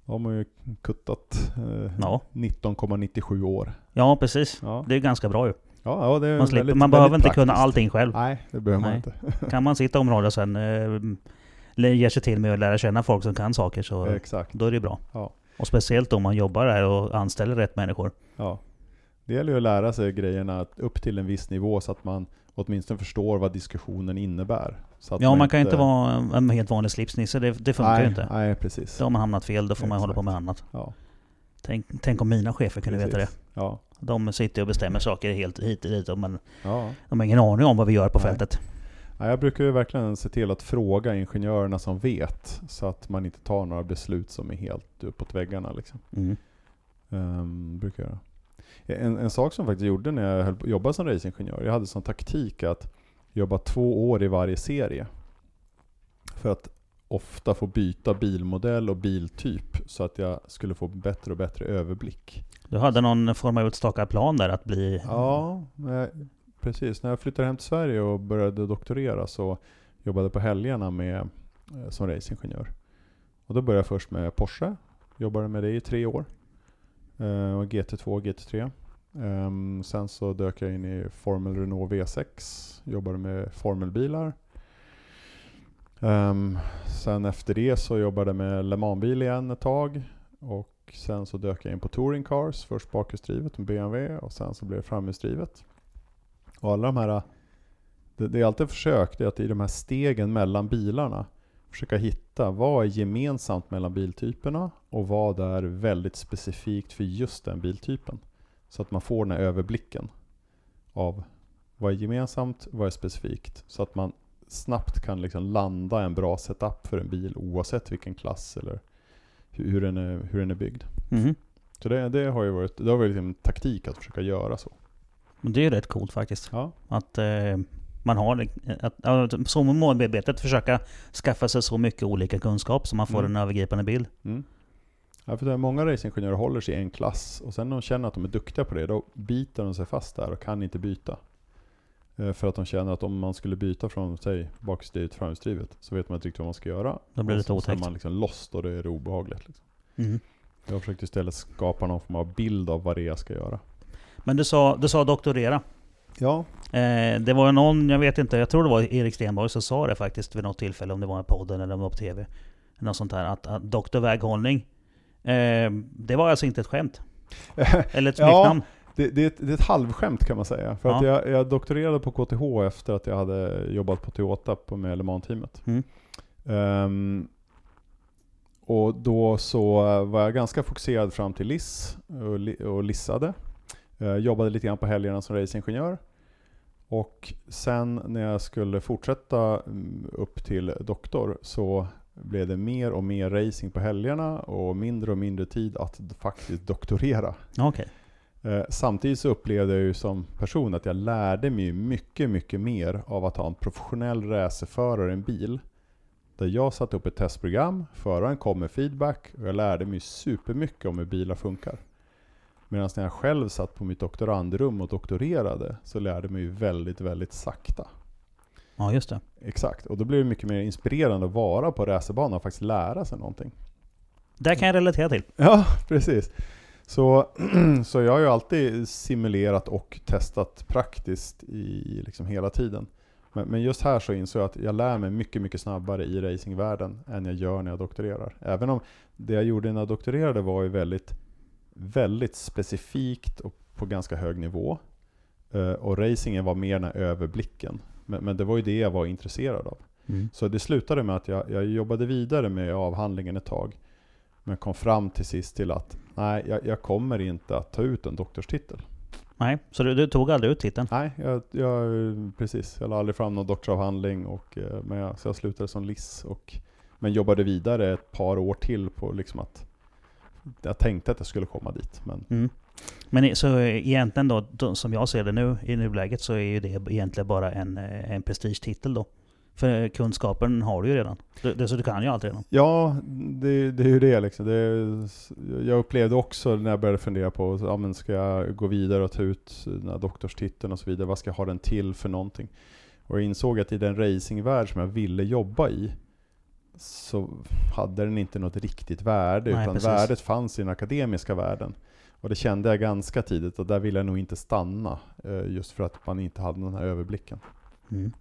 då har man ju kuttat eh, Ja. 19,97 år. Ja, precis. Ja, Det är ganska bra ju. ja, ja det är Man, slipper, väldigt- man behöver inte kunna allting själv. Nej, det behöver man Nej. inte. Kan man sitta området och sen eh, ge sig till med att lära känna folk som kan saker så Exakt. då är det bra. Ja. Och speciellt om man jobbar där och anställer rätt människor. Ja. Det gäller ju att lära sig grejerna upp till en viss nivå så att man åtminstone förstår vad diskussionen innebär. Ja, man kan ju inte vara en helt vanlig slipsnisse. Det, det funkar nej, ju inte. Nej, precis. Då har man hamnat fel, då får man hålla på med annat. Ja, Tänk, tänk om mina chefer kunde veta det. precis. Ja, De sitter och bestämmer saker helt hit och dit, men ja. de har ingen aning om vad vi gör på Nej. fältet. Ja, jag brukar ju verkligen se till att fråga ingenjörerna som vet, så att man inte tar några beslut som är helt uppåt väggarna. Liksom. Mm. Um, brukar jag. En, en sak som jag faktiskt gjorde när jag höll jobbade som racingingenjör, jag hade som taktik att jobba två år i varje serie. För att ofta få byta bilmodell och biltyp så att jag skulle få bättre och bättre överblick. Du hade någon form av utstakad plan där att bli... Ja, precis. När jag flyttade hem till Sverige och började doktorera så jobbade jag på helgerna med, eh, som racingingenjör. Och då började jag först med Porsche. Jobbade med det i tre år. Eh, och GT2 och GT3. Ehm, sen så dök jag in i Formel Renault V6. Jobbade med formelbilar. Ehm, sen efter det så jobbade jag med Le Mans-bil igen ett tag. Och sen så dök jag in på Touring Cars. Först bakhjulsdrivet med BMW och sen så blev det framhjulsdrivet. Och alla de här, det, det är alltid försök, det är att i de här stegen mellan bilarna försöka hitta vad är gemensamt mellan biltyperna och vad är väldigt specifikt för just den biltypen. Så att man får den här överblicken av vad är gemensamt, vad är specifikt. Så att man snabbt kan liksom landa en bra setup för en bil oavsett vilken klass eller hur, hur, den, är, hur den är byggd. Mhm. Så det, det har ju varit, det har varit liksom en taktik att försöka göra så. Det är ju rätt coolt faktiskt. Ja, Att eh, man har att, att, så målmedvetet försöka skaffa sig så mycket olika kunskap så man får Mm. en övergripande bild. Mm. Ja, för det är många racingingenjörer håller sig i en klass och sen när de känner att de är duktiga på det, då biter de sig fast där och kan inte byta. Eh, För att de känner att om man skulle byta från, säg, bakhjulsdrivet till framhjulsdrivet så vet man inte riktigt vad man ska göra. Då blir det lite så, så är otäckt. man liksom lost och då är det obehagligt. Liksom. Mm. Jag försökte istället skapa någon form av bild av vad det är jag ska göra. Men du sa, du sa doktorera. Ja. Eh, det var någon, jag vet inte, jag tror det var Erik Stenborg som sa det faktiskt vid något tillfälle, om det var i podden eller om det var på TV. Något sånt här, att, att doktorväghållning, eh, det var alltså inte ett skämt? Eller ett Ja, smeknamn? Det, det, är ett, det är ett halvskämt kan man säga. För att Ja. jag, jag doktorerade på KTH efter att jag hade jobbat på Toyota på med LMAN-teamet. Mm. Ehm, och då så var jag ganska fokuserad fram till LIS och, li- och lissade. Uh, jobbade lite grann på helgerna som racingingenjör. Och sen när jag skulle fortsätta mm, upp till doktor så blev det mer och mer racing på helgerna och mindre och mindre tid att faktiskt doktorera. Okej. Eh, Samtidigt så upplevde jag ju som person att jag lärde mig mycket, mycket mer av att ha en professionell racerförare i en bil. Där jag satte upp ett testprogram, föraren kom med feedback och jag lärde mig supermycket om hur bilar funkar. Medan när jag själv satt på mitt doktorandrum och doktorerade så lärde jag mig ju väldigt, väldigt sakta. Ja, just det. Exakt, och då blir det mycket mer inspirerande att vara på racerbanan och faktiskt lära sig någonting. Där kan jag relatera till. Ja, precis. Så, så jag har ju alltid simulerat och testat praktiskt i liksom hela tiden. Men, men just här så insåg jag att jag lär mig mycket, mycket snabbare i racingvärlden än jag gör när jag doktorerar. Även om det jag gjorde när jag doktorerade var ju väldigt, väldigt specifikt och på ganska hög nivå. Eh, Och racingen var mer den här överblicken. Men, men det var ju det jag var intresserad av. Mm. Så det slutade med att jag, jag jobbade vidare med avhandlingen ett tag. Men kom fram till sist till att nej, jag, jag kommer inte att ta ut en doktorstitel. Nej, så du, du tog aldrig ut titeln? Nej, jag, jag, precis. Jag la aldrig fram någon doktoravhandling. Och, eh, men jag, så jag slutade som LIS. Och, men jobbade vidare ett par år till på liksom att jag tänkte att jag skulle komma dit. Men Mm. Men så egentligen då, då, som jag ser det nu i nuläget, så är ju det egentligen bara en, eh, en prestigetitel då. För kunskapen har du ju redan. Du, det, så du kan ju allt redan. Ja, det, det är ju det liksom. Det, jag upplevde också när jag började fundera på, ja, men ska jag gå vidare och ta ut den här doktorstiteln och så vidare, vad ska jag ha den till för någonting? Och jag insåg att i den racingvärld som jag ville jobba i, så hade den inte något riktigt värde, Nej, utan precis. värdet fanns i den akademiska världen. Och det kände jag ganska tidigt, och där ville jag nog inte stanna, eh, just för att man inte hade den här överblicken. Mm.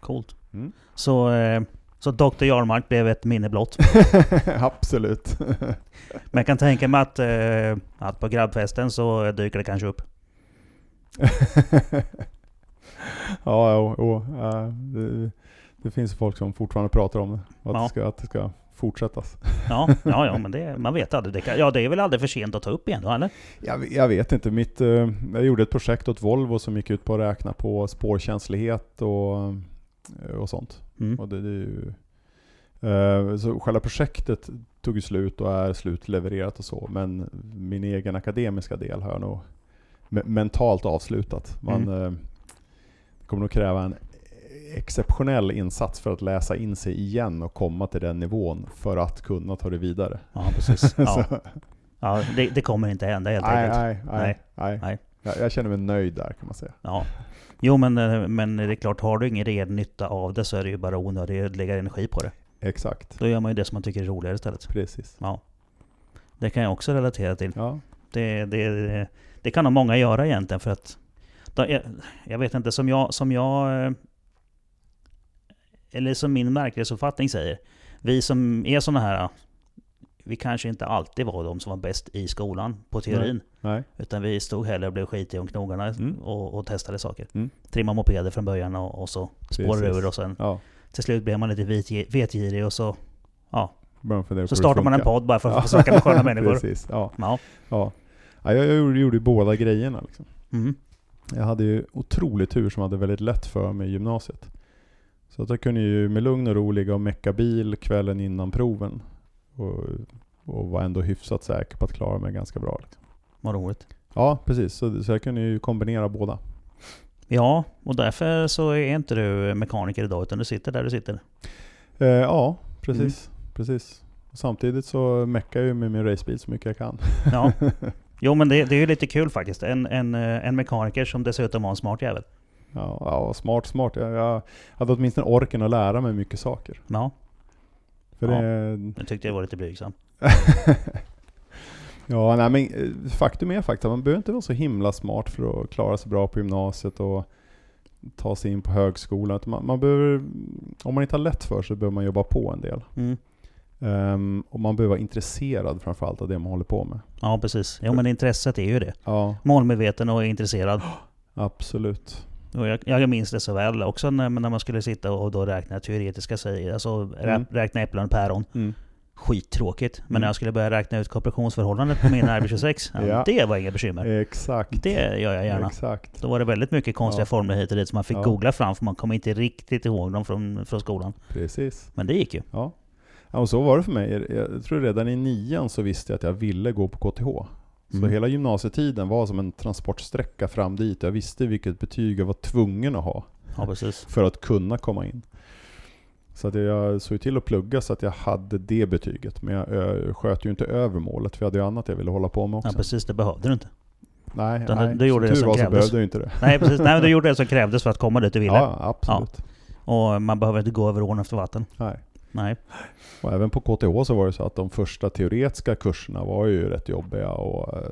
Coolt. Mm. Så, eh, så Dr. Jarmark blev ett minne blott. Absolut. Men jag kan tänka mig att, eh, att på grabbfesten så dyker det kanske upp. ja, jo, jo, ja, det, finns folk som fortfarande pratar om det. Att, Ja. det, ska, att det ska fortsättas. Ja, ja, ja men det, man vet aldrig. Det kan, ja, det är väl aldrig för sent att ta upp igen då, eller? Jag, jag vet inte. Mitt, eh, jag gjorde ett projekt åt Volvo som gick ut på att räkna på spårkänslighet och, eh, och sånt. Mm. Och det, det är ju, eh, så själva projektet tog ju slut och är slutlevererat och så. Men min egen akademiska del har jag nog me- mentalt avslutat. Man Mm. kommer nog kräva en exceptionell insats för att läsa in sig igen och komma till den nivån för att kunna ta det vidare. Ja, precis. Ja, ja det, det kommer inte hända helt nej, enkelt. nej, nej, Nej. nej. Jag, jag känner mig nöjd där kan man säga. Ja. Jo men, eh, men det är klart, har du ingen ren nytta av det så är det ju bara onödigt att lägga energi på det. Exakt, Då gör man ju det som man tycker är roligare istället. precis. Ja. Det kan jag också relatera till. Ja, Det, det, det kan nog många göra egentligen för att... Jag, jag vet inte, som jag, som jag... Eller som min verklighetsuppfattning säger. Vi som är sådana här... Vi kanske inte alltid var de som var bäst i skolan på teorin. nej, Utan vi stod hellre och blev skitiga om knogarna Mm. och, och testade saker. Mm. Trimma mopeder från början och, och så Precis. ur och sen ja. till slut blev man lite vetgirig och så... Ja, så startar man en podd bara för att Ja. snacka med sköna människor. Precis, ja. Ja. ja. ja jag, jag gjorde, gjorde ju båda grejerna. Liksom. Mm. Jag hade ju otrolig tur som hade väldigt lätt för mig i gymnasiet. Så att jag kunde ju med lugn och ro ligga och mecka bil kvällen innan proven. Och, och var ändå hyfsat säker på att klara mig ganska bra. Liksom. Vad roligt. Ja, precis. Så, så jag kunde ju kombinera båda. Ja, och därför så är inte du mekaniker idag utan du sitter där du sitter. Eh, ja, precis. Mm. precis. Och samtidigt så meckar jag ju med min racebil så mycket jag kan. Ja. Jo men det, det är ju lite kul faktiskt. En, en, eh, en mekaniker som dessutom var en smart jävel. Ja, ja smart, smart. Jag, jag hade åtminstone orken att lära mig mycket saker. Ja, För Ja. det, nu tyckte jag var lite blygsam. Ja, nej, men eh, faktum är faktiskt att man behöver inte vara så himla smart för att klara sig bra på gymnasiet och ta sig in på högskolan. Man, man behöver, om man inte har lätt för sig behöver man jobba på en del. Mm. Ehm, och man behöver vara intresserad framförallt av det man håller på med. Ja, precis. Jo, men intresset är ju det. Ja, Målmedveten och intresserad. absolut. Och jag, jag minns det så väl också när, när man skulle sitta och då räkna teoretiska säger, alltså Mm. räkna äpplen och päron. Mm. Skittråkigt. Men Mm. när jag skulle börja räkna ut korporationsförhållandet på min RB26, ja, Ja. det var inga bekymmer. Exakt. Det gör jag gärna. Exakt. Då var det väldigt mycket konstiga Ja. formler hit och dit som man fick Ja. googla fram för man kom inte riktigt ihåg dem från, från skolan. Precis. Men det gick ju. Ja. ja, och så var det för mig. Jag tror redan i nian så visste jag att jag ville gå på KTH. Så Mm. hela gymnasietiden var som en transportsträcka fram dit. Jag visste vilket betyg jag var tvungen att ha Ja, för att kunna komma in. Så att jag såg till att plugga så att jag hade det betyget. Men jag sköt ju inte över målet för jag hade ju annat jag ville hålla på med också. Ja, precis. Det behövde du inte. Nej, Utan nej. du gjorde som det som var så behövde jag inte det. Nej, precis. Nej, men du gjorde det som krävdes för att komma dit du ville. Ja, absolut. Och man behöver inte gå över ån efter vatten. Nej. Nej. Och även på KTH så var det så att de första teoretiska kurserna var ju rätt jobbiga och eh,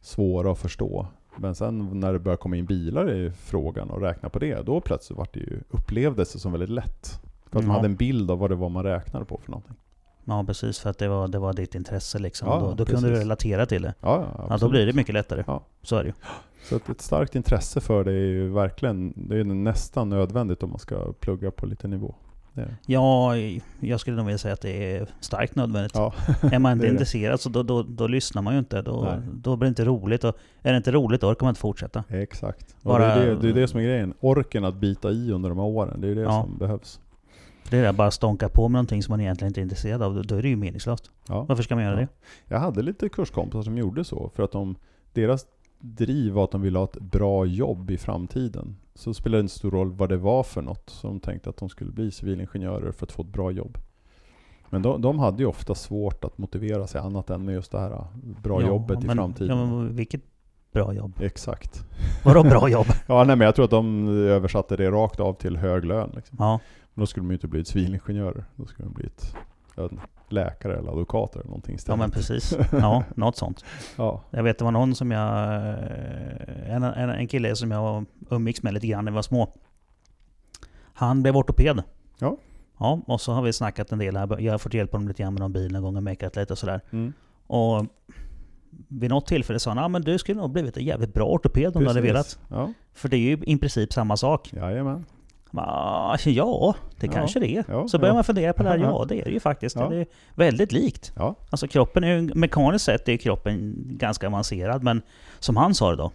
svåra att förstå. Men sen när det började komma in bilar i frågan och räkna på det, då plötsligt var det ju, upplevdes det som väldigt lätt. För att man Ja. hade en bild av vad det var man räknade på för någonting. Ja, precis. För att det var, det var ditt intresse liksom. Ja, då då kunde du relatera till det. Ja, ja, Ja, då blir det mycket lättare. Ja. Så är det ju. Så att ett starkt intresse för det är ju verkligen, det är nästan nödvändigt om man ska plugga på lite nivå. Det det. Ja, jag skulle nog vilja säga att det är starkt nödvändigt. Ja, är man inte är intresserad så då, då, då lyssnar man ju inte. Då, Nej. då blir det inte roligt. Och är det inte roligt då orkar man inte fortsätta. exakt. Och Bara- det, är det, är det som är grejen. Orken att bita i under de här åren, det är det Ja. som behövs. Det är det, bara stånka på med någonting som man egentligen inte är intresserad av. Då- är det ju meningslöst. Ja. Varför ska man göra det? Jag hade lite kurskompisar som gjorde så, för att de, deras driv var att de ville ha ett bra jobb i framtiden. Så spelade det inte stor roll vad det var för något, så de tänkte att de skulle bli civilingenjörer för att få ett bra jobb. Men de, de hade ju ofta svårt att motivera sig annat än med just det här bra Ja, jobbet i men- framtiden. Ja, men vilket bra jobb. Exakt. Vadå bra jobb? Ja, nej, men jag tror att de översatte det rakt av till hög lön. Liksom. Ja, Men då skulle de ju inte bli civilingenjörer. Då skulle de bli ett, ja, läkare eller advokat eller någonting ja istället. men precis. Ja, något sånt. Ja. Jag vet det var någon som jag... En, en, en kille som jag umgicks med lite grann när vi var små. Han blev ortoped. Ja. Ja, och så har vi snackat en del här. Jag har fått hjälpa honom lite grann med någon bil någon gång och mekat lite och sådär. Mm. Och vid något tillfälle sa han ah, men du skulle nog blivit en jävligt bra ortoped om du hade Precis. velat. Ja, För det är ju i princip samma sak. jajamän. Ah, ja, det Ja, kanske det är. ja, så börjar ja. man fundera på det här. Ja. Det är det ju faktiskt. Det är väldigt likt. Alltså kroppen är ju, mekaniskt sett är kroppen ganska avancerad. Men som han sa det då.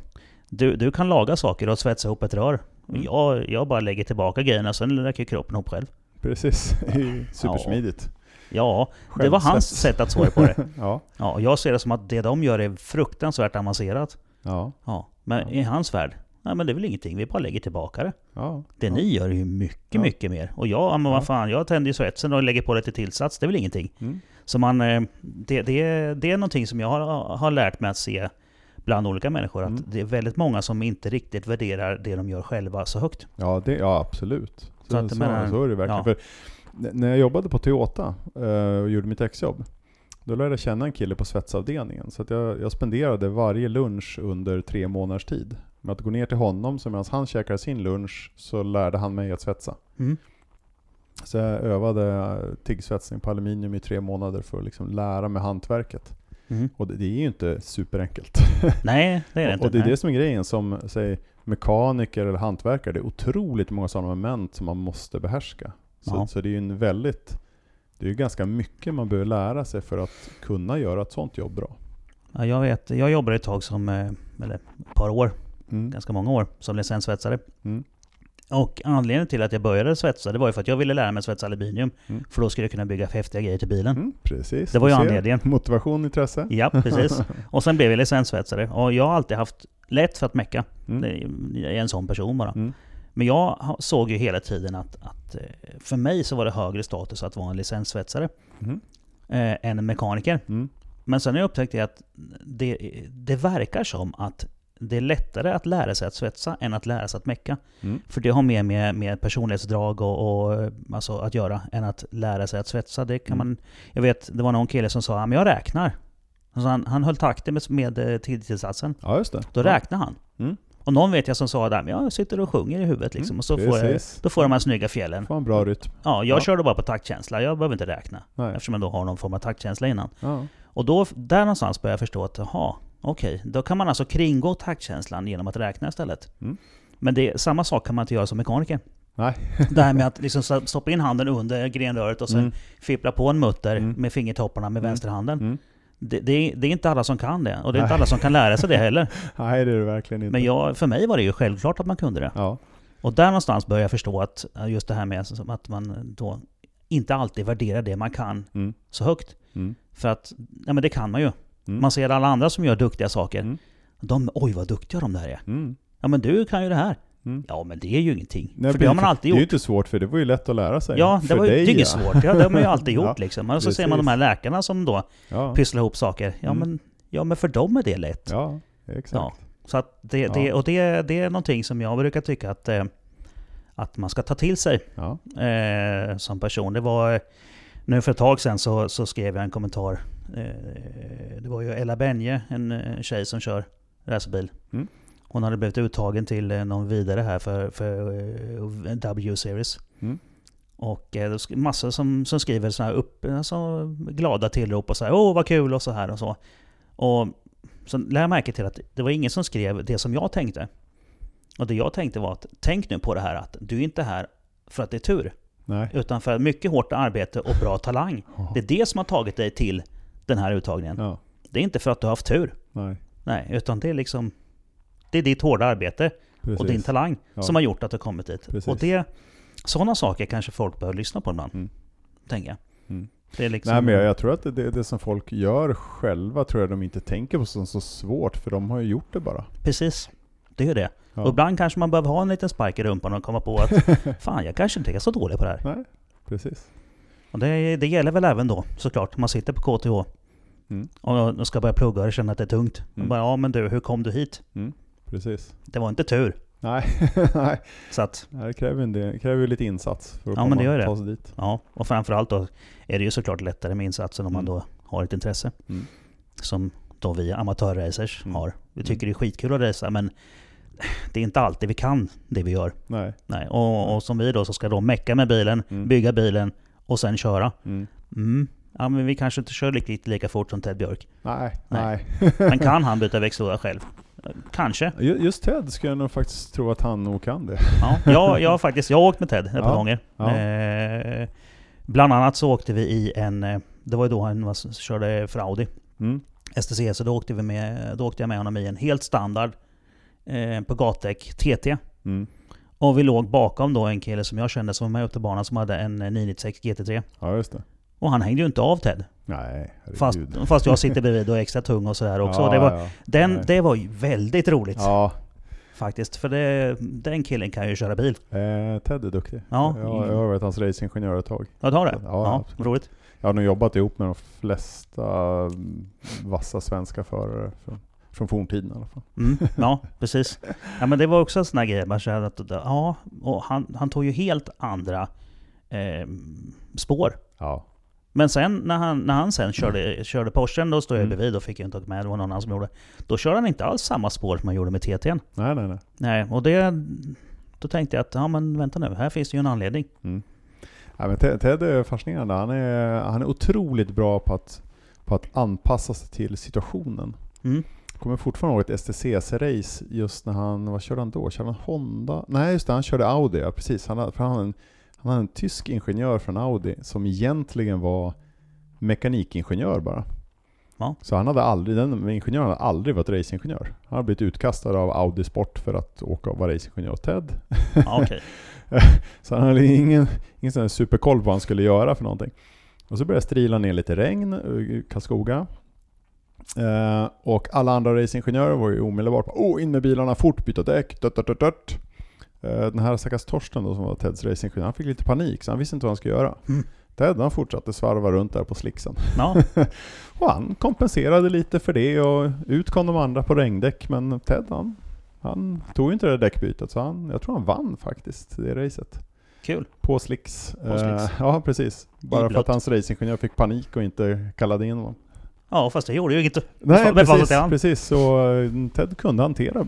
Du, du kan laga saker och svetsa ihop ett rör. Mm. Jag, jag bara lägger tillbaka grejerna, sen lägger kroppen ihop själv. precis. Supersmidigt. Ja, det var hans Självsvets. sätt att svara på det. Ja, Ja, jag ser det som att det de gör är fruktansvärt avancerat. ja, Ja, men i hans värld, nej men det är väl ingenting, vi bara lägger tillbaka det. ja. Det ja. ni gör är ju mycket, Ja. mycket mer. Och jag, ja, men vad fan, jag tänder ju svetsen och lägger på lite tillsats, det är väl ingenting. Mm. Så man, eh, det, det, det är någonting som jag har, har lärt mig att se bland olika människor, att Mm. det är väldigt många som inte riktigt värderar det de gör själva så högt. Ja, det, ja absolut. Så, Så att så, menar- så är det verkligen. För när jag jobbade på Toyota eh, och gjorde mitt exjobb, då lärde jag känna en kille på svetsavdelningen. Så att jag, jag spenderade varje lunch under tre månaders tid med att gå ner till honom, så medan han käkade sin lunch så lärde han mig att svetsa. Mm. Så jag övade tiggsvetsning på aluminium i tre månader för att liksom lära mig hantverket. Mm. Och det, det är ju inte superenkelt. Nej, det är det inte. och det är nej. det som är grejen, som säg, mekaniker eller hantverkare, det är otroligt många sådana moment som man måste behärska. Så, Ja. så det är ju en väldigt, det är ju ganska mycket man behöver lära sig för att kunna göra ett sådant jobb bra. Ja, jag vet, jag jobbade ett tag som, eh, eller ett par år, Mm. ganska många år, som licenssvetsare. Mm. Och anledningen till att jag började svetsa, det var ju för att jag ville lära mig svetsa aluminium. Mm. För då skulle jag kunna bygga häftiga grejer till bilen. Mm, precis. Det var ju anledningen. Motivation, intresse. Ja, precis. Och sen blev jag licenssvetsare. Och jag har alltid haft lätt för att mecka. Mm. Jag är en sån person bara. Mm. Men jag såg ju hela tiden att, att eh, för mig så var det högre status att vara en licenssvetsare Mm. eh, än en mekaniker. Mm. Men sen har jag upptäckt att det, det verkar som att det är lättare att lära sig att svetsa än att lära sig att mecka. Mm. För det har mer med, med personlighetsdrag och, och alltså att göra än att lära sig att svetsa. Det kan Mm. man, jag vet, det var någon kille som sa att jag räknar. Så han, han höll takten med, med eh, tidtillsatsen. Ja, just det. Då ja. räknade han. Mm. Och någon vet jag som sa men jag sitter och sjunger i huvudet liksom. Mm, och så får jag, då får jag de här snygga fjällen. Får en bra rytm. Ja, jag Ja. körde bara på taktkänsla. Jag behöver inte räkna. Nej. Eftersom jag då har någon form av taktkänsla innan. Ja. Och då, där någonstans började jag förstå att, jaha, okej. Då kan man alltså kringgå taktkänslan genom att räkna istället. Mm. Men det, samma sak kan man inte göra som mekaniker. Nej. Det här med att liksom sto- stoppa in handen under grenröret och sen Mm. fippla på en mutter Mm. med fingertopparna med Mm. vänsterhanden. Mm. Det, det, är- det är inte alla som kan det. Och det är inte Nej. alla som kan lära sig det heller. Nej, det är det verkligen inte. Men jag, för mig var det ju självklart att man kunde det. Ja. Och där någonstans började jag förstå att just det här med att man då inte alltid värderar det man kan Mm. så högt. Mm. För att, ja men det kan man ju. Mm. Man ser alla andra som gör duktiga saker. Mm. De, oj vad duktiga de där är. Mm. Ja men du kan ju det här. Mm. Ja men det är ju ingenting. Nej, för det har man alltid Det är ju gjort. inte svårt för det var ju lätt att lära sig. Ja, det, var ju, det dig, är inget ja. svårt. Ja, det har man ju alltid gjort Ja, liksom. Och så ser man precis. de här läkarna som då Ja. pysslar ihop saker. Ja, Mm. men, ja men för dem är det lätt. ja, exakt. Ja. Så att det, det, och det, det är någonting som jag brukar tycka att, eh, att man ska ta till sig eh, som person. Det var, nu för ett tag sedan så, så skrev jag en kommentar. Eh, det var ju Ella Benje, en eh, tjej som kör racerbil. Mm. Hon hade blivit uttagen till eh, någon vidare här för, för W-series. Mm. Och det är massor som, som skriver så här upp, alltså, glada tillrop och så här, åh vad kul och så här och så. Och så lär jag märke till att det var ingen som skrev det som jag tänkte. Och det jag tänkte var att, tänk nu på det här att du är inte här för att det är tur. Nej. Utan för mycket hårt arbete och bra talang. Det är det som har tagit dig till den här uttagningen. Ja. Det är inte för att du har haft tur. Nej. Nej, utan det är liksom... Det är ditt hårda arbete Precis. och din talang Ja. som har gjort att du har kommit dit. Precis. Och det... Sådana saker kanske folk bör lyssna på ibland. Mm. Tänker jag. Mm. Liksom... Nej men jag, jag tror att det, det, det som folk gör själva tror jag de inte tänker på som så svårt, för de har ju gjort det bara. Precis. Det är ju det. Ja. Och ibland kanske man behöver ha en liten spark i rumpan och komma på att fan, jag kanske inte är så dålig på det här. Nej, precis. Och det, det gäller väl även då såklart. Man sitter på KTH Mm. och ska börja plugga och känner att det är tungt. Mm. Och bara, ja men du, hur kom du hit? Precis. Det var inte tur. Nej, nej. Så att, det kräver, en del, kräver ju lite insats för att Ja, komma, men det gör det. ta sig dit. ja. Och framförallt då är det ju såklart lättare med insatsen om man Mm. då har ett intresse. Mm. Som då vi amatörracers Mm. har. Vi tycker det är skitkul att racea men det är inte alltid vi kan det vi gör. Nej. Nej. Och, och som vi då så ska då mecka med bilen, Mm. bygga bilen och sen köra. Mm. Mm. Ja men vi kanske inte kör riktigt lika fort som Ted Björk. Nej, Nej. nej. Men kan han byta växellåda själv? Kanske. Ju- Just Ted skulle jag nog faktiskt tro att han nog kan det. Ja, jag, jag faktiskt jag har åkt med Ted ett par Ja, gånger. ja. Eh, bland annat så åkte vi i en... eh, Det var ju då han var, körde för Audi. Mm. STC, så då åkte, vi med, då åkte jag med honom i en helt standard eh, på gatdäck TT. Mm. Och vi låg bakom då en kille som jag kände som var med upp till banan som hade en eh, 996 GT3. Ja, just det. Och han hängde ju inte av Ted. Nej, Fast, fast jag sitter bredvid och är extra tung och sådär också. Ja, det, var, ja. den, Nej. det var ju väldigt roligt Ja, faktiskt. För det, den killen kan ju köra bil. eh, Ted är duktig. Ja. Jag, jag har varit hans racingingenjör ett tag. Ja, du har det? Ja, Ja, roligt. Jag har nog jobbat ihop med de flesta vassa svenska förare från, från forntiden i alla fall. Mm, ja, precis. Ja, men det var också en sån här grej. Man kände att, ja, och han, han tog ju helt andra eh, spår. Ja, Men sen när han, när han sen körde, körde Porschen, då stod jag Mm. bredvid och fick jag inte åka med. Det var någon annan som gjorde. Då körde han inte alls samma spår som han gjorde med TT'n. nej nej nej. Nej, och det... Då tänkte jag att, ja men vänta nu, här finns det ju en anledning. Mm. Ja, men Ted, Ted är fascinerande. Han är, han är otroligt bra på att, på att anpassa sig till situationen. Mm. Kommer fortfarande ihåg ett STCC-race just när han, vad körde han då? Körde han Honda? Nej just det, han körde Audi, ja precis. Han, hade- för han, hade en, han hade en tysk ingenjör från Audi som egentligen var mekanikingenjör bara. Ja. Så han hade aldrig, den ingenjören hade aldrig varit racingingenjör. Han hade blivit utkastad av Audi Sport för att åka och vara racingingenjör åt Ted. Ja, okej. Så han hade ingen, ingen sån superkoll på vad han skulle göra för någonting. Och så började det strila ner lite regn i Karlskoga. Eh, och alla andra racingingenjörer var ju omedelbart oh, in med bilarna fort, byta däck, dött, dött, dött. Eh, Den här stackars Torsten då, som var Teds racingingenjör, han fick lite panik så han visste inte vad han skulle göra. Mm. Ted han fortsatte svarva runt där på slicksen. Ja, Och han kompenserade lite för det och ut kom de andra på regndäck. Men Ted han, han tog ju inte det däckbytet så han, jag tror han vann faktiskt det racet. kul. På slicks. På slicks. Eh, ja precis. Bara för blött. att hans racingingenjör fick panik och inte kallade in honom. Ja, fast det gjorde ju inget. Nej, precis. precis. Så eh, Ted kunde hantera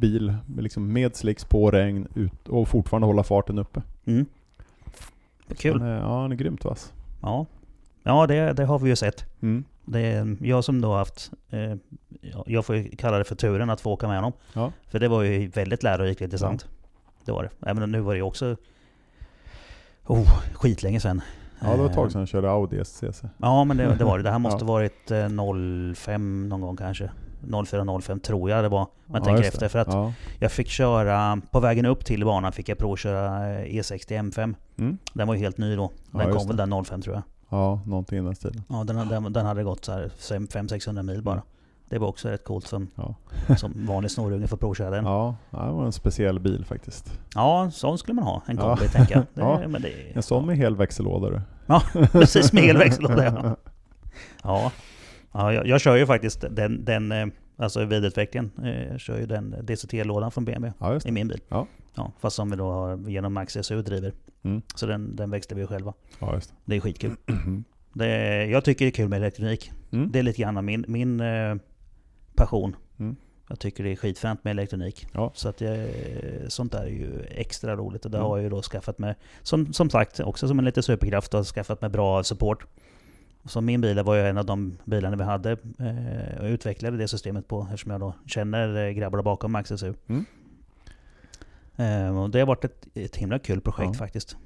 bil liksom med slicks på regn ut och fortfarande hålla farten uppe. Mm. Kul. Han är, ja, han är grymt vass. Ja, ja det, det har vi ju sett. Mm. Det är jag som då haft, eh, ja, jag får kalla det för turen att få åka med honom. Ja. För det var ju väldigt lärorikt och intressant. Det var det. Även nu var det ju också oh, skitlänge sedan. Ja, det var ett Eh, tag sedan jag körde Audi SCC. Ja men det, det var det. Det här måste Ja. varit eh, 05 någon gång kanske. 04-05 tror jag det var. Man Ja, tänker efter. För att Ja. jag fick köra, på vägen upp till banan fick jag provköra eh, E60 M5. Mm. Den var ju helt ny då. Ja, Den just kom väl där 05 tror jag. ja, någonting i den stilen. Ja, den, den, den hade gått så här 500-600 mil bara. Det var också rätt coolt som, Ja. som vanlig snorunge får provköra den. Ja, Ja, det var en speciell bil faktiskt. sån skulle man ha. En Ja. kombi tänker jag. Det, Ja. men det, En sån med hel växellåda du. Ja, precis med elväxellåda ja. ja. ja jag, jag kör ju faktiskt den, den eh, alltså vidareutvecklingen. Eh, Jag kör ju den DCT-lådan från BMW Ja, i det. min bil. Ja. Ja, fast som vi då har genom Max SU driver. Mm. Så den, den växlar vi själva. Ja, just Det är skitkul. det. Det jag tycker det är kul med elektronik. Mm. Det är lite grann min, min eh, passion. Mm. Jag tycker det är skitfränt med elektronik. Ja. Så att jag, sånt där är ju extra roligt. Och det Mm. har jag ju då skaffat mig, som, som sagt, också som en liten superkraft, och skaffat mig bra support. Så min bil var ju en av de bilarna vi hade eh, och utvecklade det systemet på eftersom jag då känner eh, grabbarna bakom Max SU. Mm. Eh, och det har varit ett, ett himla kul projekt Ja. faktiskt.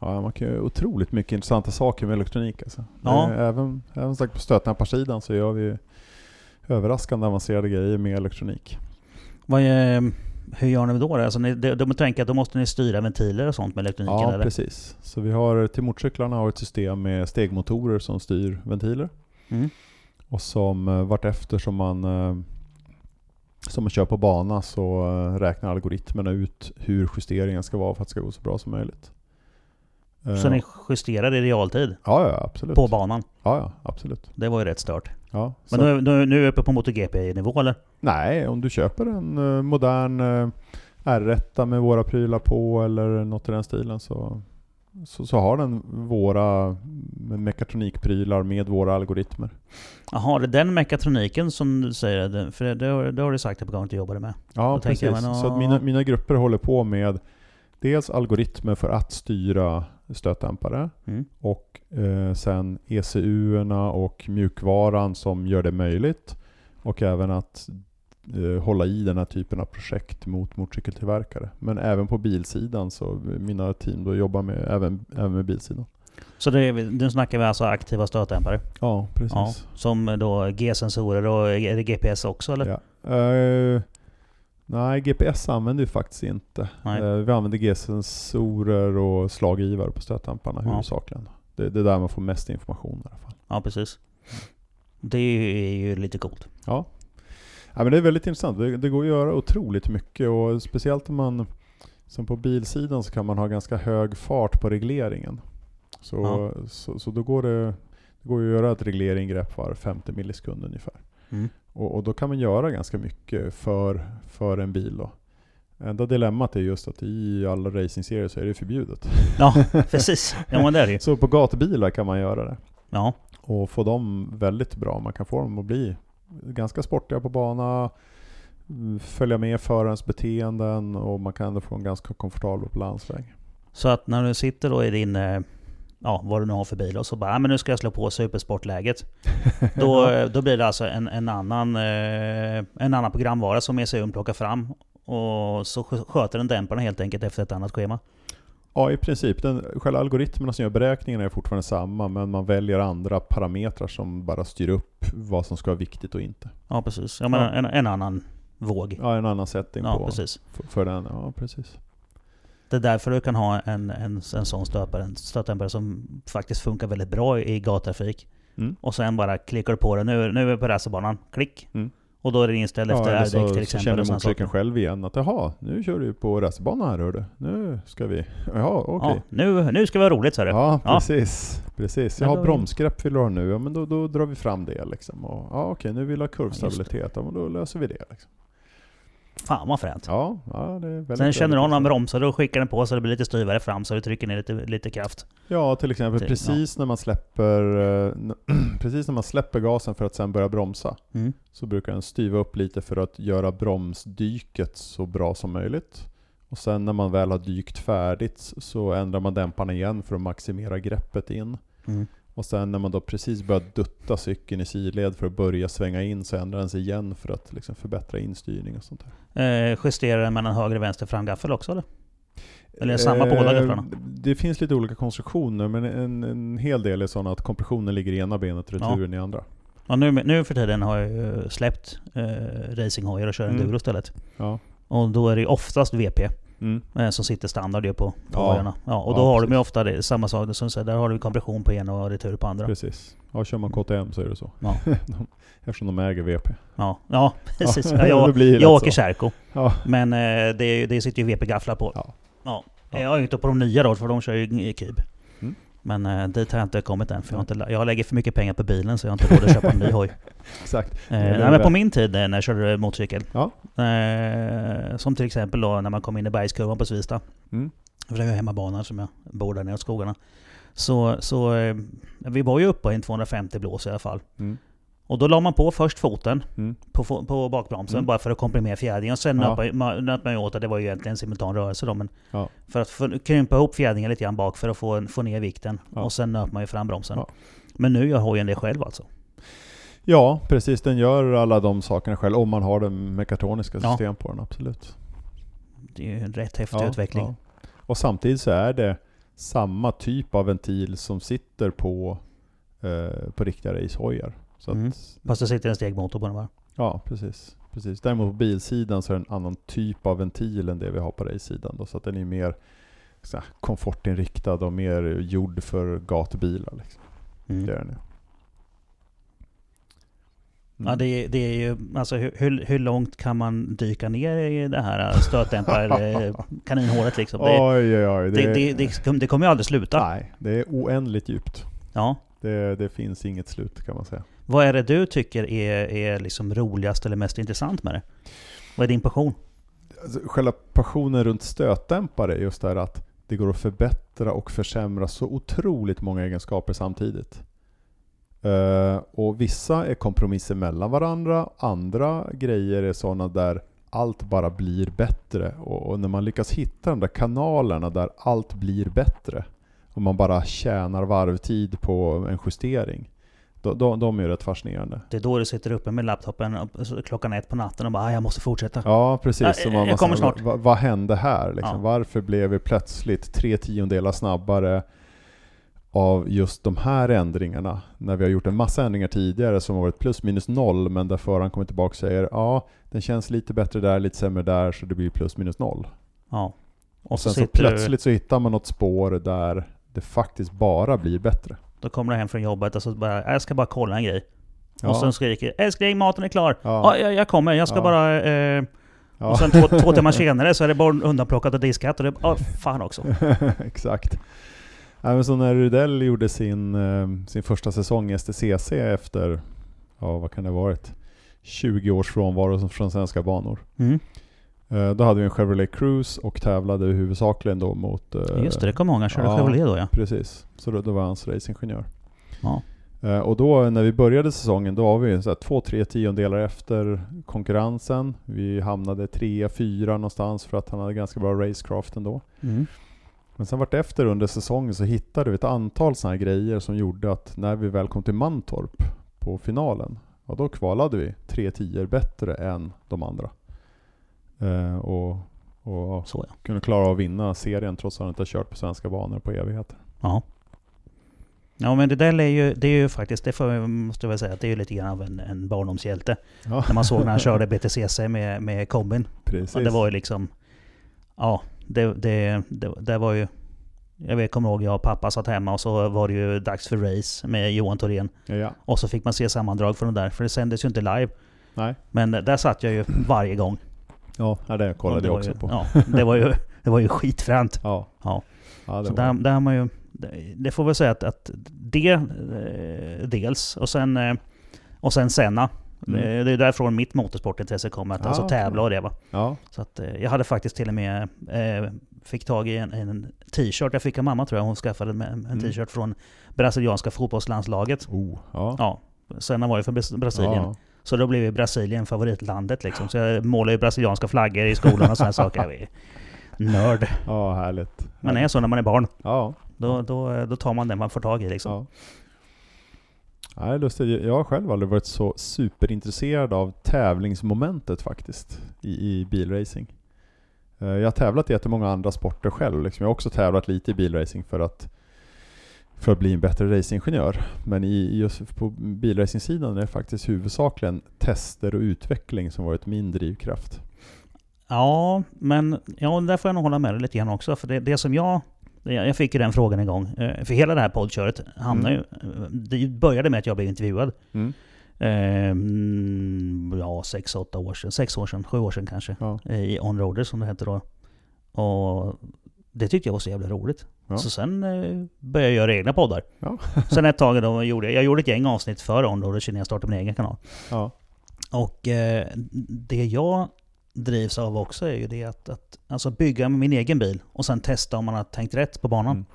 Ja, man kan göra otroligt mycket intressanta saker med elektronik alltså. Ja. Eh, Även, även sagt på stötdämparsidan så gör vi överraskande avancerade grejer med elektronik. Vad är, hur gör ni då? Alltså, ni, de, de tänker att då måste ni styra ventiler och sånt med elektroniken Ja, eller? precis. Så vi har till motorcyklarna har ett system med stegmotorer som styr ventiler. Mm. Och som eh, vartefter som man, eh, som man kör på bana så eh, räknar algoritmerna ut hur justeringen ska vara för att det ska gå så bra som möjligt. Så ni justerar i realtid Ja, ja absolut. på banan? Ja, ja absolut. Det var ju rätt stört. Ja, Men så- nu, nu, nu är vi uppe på MotoGP-nivå eller? Nej, om du köper en eh, modern uh, R1 med våra prylar på eller något i den stilen så, så, så har den våra mekatronikprylar med våra algoritmer. Jaha, det är den mekatroniken som du säger? För det, det, har, det har du sagt att du jobbade med. Ja, Då precis. jag, men, så att ja. mina, mina grupper håller på med dels algoritmer för att styra stötdämpare Mm. och eh, sen ECU-erna och mjukvaran som gör det möjligt. Och även att eh, hålla i den här typen av projekt mot motorcykeltillverkare. Men även på bilsidan så mina team då jobbar med, även, även med bilsidan. Så det, nu snackar vi alltså aktiva stötdämpare? Ja, precis. Ja, som då G-sensorer och är det GPS också eller? Ja. Eh, nej, GPS använder vi faktiskt inte. Nej. Eh, vi använder G-sensorer och slaggivare på stötdämparna Ja. huvudsakligen. Det, det är där man får mest information i alla fall. Ja, precis. Det är ju lite coolt. Ja. ja men det är väldigt intressant. Det, det går att göra otroligt mycket och speciellt om man som på bilsidan så kan man ha ganska hög fart på regleringen. Så, Ja. så, så då går det, det går att göra ett regleringrepp var 50 millisekund ungefär. Mm. Och, och då kan man göra ganska mycket för, för en bil då. Enda dilemmat är just att i alla racingserier så är det förbjudet. Ja, precis. Ja, men det är det. Så på gatubilar kan man göra det. Ja, Och få dem väldigt bra. Man kan få dem att bli ganska sportiga på bana, följa med förarens beteenden och man kan ändå få en ganska komfortabel på landsväg. så att när du sitter då i din, eh, ja vad du nu har för bil och så bara, "Ah, men nu ska jag slå på supersportläget. Då, då blir det alltså en, en, annan, eh, en annan programvara som ECUn plockar fram. Och så skö- sköter den dämparna helt enkelt efter ett annat schema. Ja, i princip. Den, själva algoritmerna som gör beräkningarna är fortfarande samma, men man väljer andra parametrar som bara styr upp vad som ska vara viktigt och inte. Ja precis. Ja, men Ja. En, en annan våg. Ja, en annan setting Ja på, precis. för, för den. Ja, precis. Det är därför du kan ha en, en, en sån stötdämpare, en stötdämpare som faktiskt funkar väldigt bra i gattrafik. Mm. Och sen bara klickar du på den. Nu, nu är vi på racerbanan. Klick! Mm. Och då är den inställd efter eller R-däck så, till så exempel. känner och såna motorcykeln själv igen att jaha, nu kör du på racerbana här hördu. Nu ska vi... Jaha, okej. Ja, nu, nu ska vi ha roligt sa du. Ja, Ja. precis. precis. Men Jag har bromsgrepp vill du ha nu, ja men då, då drar vi fram det liksom. Och, ja okej, nu vill du ha kurvstabilitet, ja men då löser vi det. Liksom. Fan vad fränt. Ja, ja det är väldigt Sen känner väldigt honom bromsar och skickar den på så det blir lite styvare fram så du trycker ner lite, lite kraft. Ja, till exempel Till- precis när man släpper eh, precis när man släpper gasen för att sen börja bromsa Mm. så brukar den styva upp lite för att göra bromsdyket så bra som möjligt. Och sen när man väl har dykt färdigt så ändrar man dämparna igen för att maximera greppet in. Mm. Och sen när man då precis börjar dutta cykeln i sidled för att börja svänga in så ändrar den sig igen för att liksom förbättra instyrning och sånt där. Eh, justerar den mellan höger och vänster framgaffel också eller? Eller är det samma på båda Eh, gafflarna? Det finns lite olika konstruktioner men en, en hel del är sådana att kompressionen ligger i ena benet och returen i andra. Ja, nu, nu för tiden har jag släppt eh, racinghojar och kör Mm. enduro istället. Ja. Och då är det oftast VP Mm. eh, som sitter standard på, på Ja. Ja, och då Ja, har de ju precis. ofta det, samma sak som säger, där har du kompression på ena och retur på andra. Precis. Ja, kör man KTM så är det så. Ja. de, eftersom de äger VP. Ja, ja precis. Ja, jag, jag åker. Kärko. Ja. Men eh, det, det sitter ju VP-gafflar på. Ja. Ja. Ja. Jag är ju inte på de nya då, för de kör ju kub. Men eh, dit har jag inte kommit än, för jag, har inte, jag lägger för mycket pengar på bilen så jag har inte råd att köpa en ny hoj. Exakt. Eh, nej, men på min tid eh, när jag körde motorcykel. Ja. Eh, som till exempel då när man kom in i bergskurvan på Svista. Mm. För det är ju hemmabana som jag bor där nere i skogarna. Så, så eh, vi var ju uppe i en 250 blås i alla fall. Mm. Och då la man på först foten Mm. på, på bakbromsen Mm. bara för att komprimera fjädringen. Och sen Ja. nöp man, nöp man åt att det var ju egentligen en simultan rörelse då. Men Ja. För att krympa ihop fjädringen lite grann bak för att få, en, få ner vikten. Ja. Och sen nöp man ju fram bromsen. Men nu gör hojen det själv alltså. Ja, precis. Den gör alla de sakerna själv om man har det mekatroniska system på den, absolut. Det är ju en rätt häftig utveckling. Och samtidigt så är det samma typ av ventil som sitter på, eh, på riktiga racehojar. Så Mm. att, Fast det sitter en stegmotor på den va? ja, precis. precis. Däremot på bilsidan så är det en annan typ av ventil än det vi har på race-sidan. Då, så att den är mer så här, komfortinriktad och mer gjord för gatubilar. Liksom. Mm. Det är den ju. Ja, det, är- det är ju, alltså hur, hur, långt kan man dyka ner i det här stötdämpar eh, kaninhålet liksom? Det, Oj, oj, oj. det, det, det, det kommer ju aldrig sluta. nej, det är oändligt djupt. Ja. Det, det finns inget slut kan man säga. Vad är det du tycker är, är liksom roligast eller mest intressant med det? Vad är din passion? Alltså, själva passionen runt stötdämpare är just det här att det går att förbättra och försämra så otroligt många egenskaper samtidigt. Eh, och vissa är kompromisser mellan varandra, andra grejer är sådana där allt bara blir bättre. Och, och när man lyckas hitta de där kanalerna där allt blir bättre och man bara tjänar varvtid på en justering. De, de, de är ju rätt fascinerande. Det är då du sitter uppe med laptopen så klockan ett på natten och bara ah, jag måste fortsätta. Ja, precis. Ja, Så jag man, man, kommer så- snart. Vad, vad hände här? Liksom? Ja. Varför blev vi plötsligt tre tiondelar snabbare av just de här ändringarna? När vi har gjort en massa ändringar tidigare som har varit plus minus noll, men där föraren kommer tillbaka och säger ja, den känns lite bättre där, lite sämre där, så det blir plus minus noll. Ja. Och Och så, sen så du, plötsligt så hittar man något spår där det faktiskt bara blir bättre. Då kommer du hem från jobbet och så bara, "Ah, jag ska bara kolla en grej. Ja. Och sen skriker älskling maten är klar. Ja, Ja. jag, jag kommer, jag ska Ja. bara... Eh. Och sen två, två timmar senare så är det bara undanplockat och diskat och det... Ja, fan också. Exakt. Men så när Rudell gjorde sin, eh, sin första säsong i STCC efter, ja vad kan det ha varit, 20 års frånvaro från svenska banor. Mm. Eh, Då hade vi en Chevrolet Cruise och tävlade huvudsakligen då mot... eh, Just det, det kommer ihåg. Han körde ja. Chevrolet då ja. Precis, så då, då var han hans racingingenjör. ja. Eh, Och då när vi började säsongen, då var vi så här två, tre tiondelar efter konkurrensen. Vi hamnade trea, fyra någonstans för att han hade ganska bra racecraft ändå. Mm. Men sen vart efter under säsongen så hittade vi ett antal sådana här grejer som gjorde att när vi väl kom till Mantorp på finalen, ja då kvalade vi tre tior bättre än de andra. Eh, och, och Så ja. kunde klara av att vinna serien trots att han inte har kört på svenska banor på evigheter. Ja. Ja men det där är ju, det är ju faktiskt, det får, måste jag väl säga, att det är ju lite grann av en, en barndomshjälte. Ja, När man såg när han körde BTCC med, med kombin. precis. Och det var ju liksom... Ja, det, det, det, det var ju... Jag vet, kommer ihåg, jag och pappa satt hemma och så var det ju dags för race med Johan Thorén. ja, ja. Och så fick man se sammandrag från det där, för det sändes ju inte live. Nej. Men där satt jag ju varje gång. Ja, ja, det kollade det jag också ju, på. Ja, det var ju, det var ju skitfränt. Ja. Ja. ja det Så där, där har man ju... det- får väl säga att, att det eh, dels, och sen, eh, och sen Senna Mm. Det, är därifrån mitt motorsportintresse kommer, att Ah, alltså tävla och det va. Ja. Så att, eh, jag hade faktiskt till och med, eh, fick tag i en, en t-shirt, jag fick av mamma tror jag, hon skaffade en, en Mm. t-shirt från brasilianska fotbollslandslaget. Oh, ja. Ja, sen var ju för Bras- Brasilien. Ja. Så då blev ju Brasilien favoritlandet liksom. Så jag målade ju brasilianska flaggor i skolan och sådana saker. Jag är nörd. ja, härligt. Man är så när man är barn. Ja. Då, då, då tar man det man får tag i liksom. ja. Nej, lustigt. Jag har själv aldrig varit så superintresserad av tävlingsmomentet faktiskt i, i bilracing. Eh, Jag har tävlat i jättemånga andra sporter själv. Liksom. Jag har också tävlat lite i bilracing för att, för att bli en bättre racingingenjör. Men i, just på bilracingsidan är det faktiskt huvudsakligen tester och utveckling som varit min drivkraft. Ja, men ja, där får jag nog hålla med dig lite grann också. För det, det som jag... Jag fick ju den frågan en gång. Eh, För hela det här poddköret hamnar ju... eh, Det började med att jag blev intervjuad. Mm. Eh, mm, ja, sex, åtta år sedan. Sex år sedan, sju år sedan kanske. Ja. Eh, I Onroader som det hette då. Och det tyckte jag var så jävla roligt. Ja. Så sen eh, började jag göra egna poddar. Ja. sen ett tag då gjorde jag, jag gjorde ett gäng avsnitt för Onroader innan jag startade min egen kanal. Ja. Och eh, det jag drivs av också är ju det att, att alltså bygga min egen bil och sen testa om man har tänkt rätt på banan. Mm.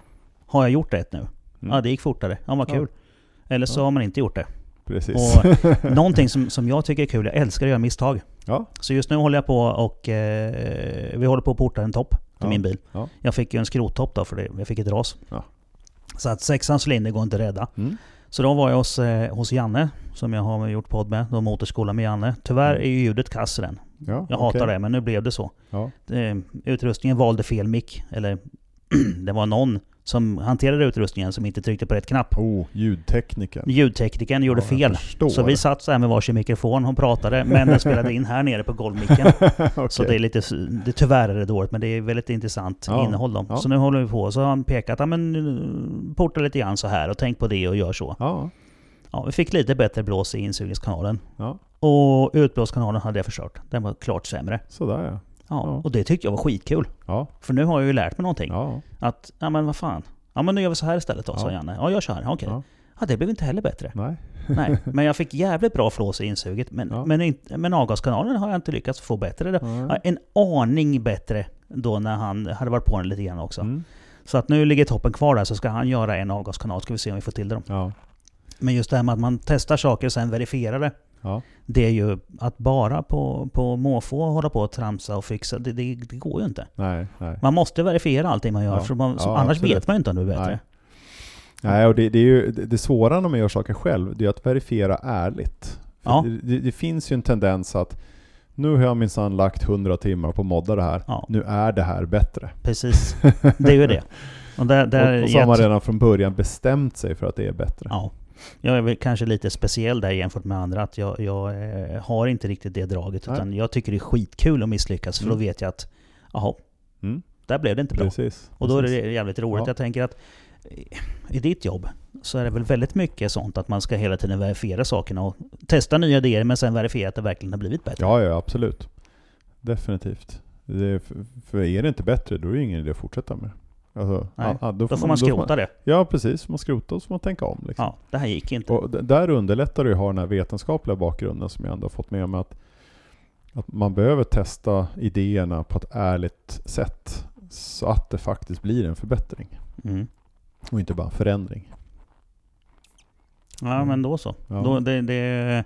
Har jag gjort rätt nu? Mm. Ja, det gick fortare. Ja, vad Ja. kul. Eller så Ja. har man inte gjort det. Precis. Och någonting som, som jag tycker är kul, jag älskar att göra misstag. Ja. Så just nu håller jag på och eh, vi håller på att porta en topp till Ja. min bil. Ja. Jag fick ju en skrottopp då för det. Jag fick ett ras. Ja. Så att sexans cylinder går inte att rädda. Mm. Så då var jag hos, eh, hos Janne, som jag har gjort podd med, då motorskola med Janne. Tyvärr Mm. är ju ljudet kass i den. Ja, Jag hatar det, men nu blev det så. Eh, utrustningen valde fel mick, eller det var någon som hanterade utrustningen som inte tryckte på rätt knapp. Oh, ljudtekniker. Ljudteknikern gjorde Ja, fel. Så vi satt så här med varsin mikrofon och pratade, men den spelade in här nere på golvmicken. Okej. Så det är lite, det tyvärr är det dåligt, men det är väldigt intressant Ja, innehåll då. ja. Så nu håller vi på, så har han pekat, ja men eh, porta lite grann så här och tänk på det och gör så. Ja. Ja, vi fick lite bättre blås i insugningskanalen. Ja. Och utblåskanalen hade jag förstört. Den var klart sämre. Sådär ja. Ja, och det tyckte jag var skitkul. Ja. För nu har jag ju lärt mig någonting. Ja. Att, ja men vad fan. Ja men nu gör vi så här istället då, sa Janne. Ja, jag kör. Okej. Ja. Ja, det blev inte heller bättre. Nej. Nej, men jag fick jävligt bra flås i insuget. Men, Ja. men, men avgaskanalen har jag inte lyckats få bättre. Nej. en aning bättre då när han hade varit på den lite grann också. Mm. Så att nu ligger toppen kvar där, så ska han göra en avgaskanal. Ska vi se om vi får till det då. Ja. Men just det här med att man testar saker och sen verifierar det. Ja. Det är ju att bara på, på måfå hålla på och tramsa och fixa, det, det, det går ju inte. Nej. Nej. Man måste verifiera allting man gör, Ja. för man, Ja, annars absolut. vet man ju inte om du är bättre. Nej. Nej, och det, det är ju det det svåra när man gör saker själv, det är att verifiera ärligt. Ja. det, det, det finns ju en tendens att nu har jag minsann lagt 100 timmar på att modda det här. Ja. Nu är det här bättre. Precis, det är ju det. Och, där, där och, och så har man redan från början bestämt sig för att det är bättre. Ja. Jag är väl kanske lite speciell där jämfört med andra, att jag, jag eh, har inte riktigt det draget. Nej. Utan jag tycker det är skitkul att misslyckas, för då Mm. vet jag att, jaha, Mm. där blev det inte bra. Precis. Och då är det jävligt roligt. Ja. Jag tänker att eh, i ditt jobb så är det väl väldigt mycket sånt att man ska hela tiden verifiera sakerna och testa nya idéer men sen verifiera att det verkligen har blivit bättre. Ja, ja, absolut. Definitivt. Det för är det inte bättre, då är det ingen idé att fortsätta med. Alltså, Nej, ja, Då får man skrota det. Ja, precis. Man skrotar och så får man tänka om. Liksom. Ja, det här gick inte. Och d- där underlättar det att ha den här vetenskapliga bakgrunden som jag ändå har fått med mig att, att man behöver testa idéerna på ett ärligt sätt så att det faktiskt blir en förbättring Mm. och inte bara en förändring. Ja, Mm. men då så. Ja. Då, det, det,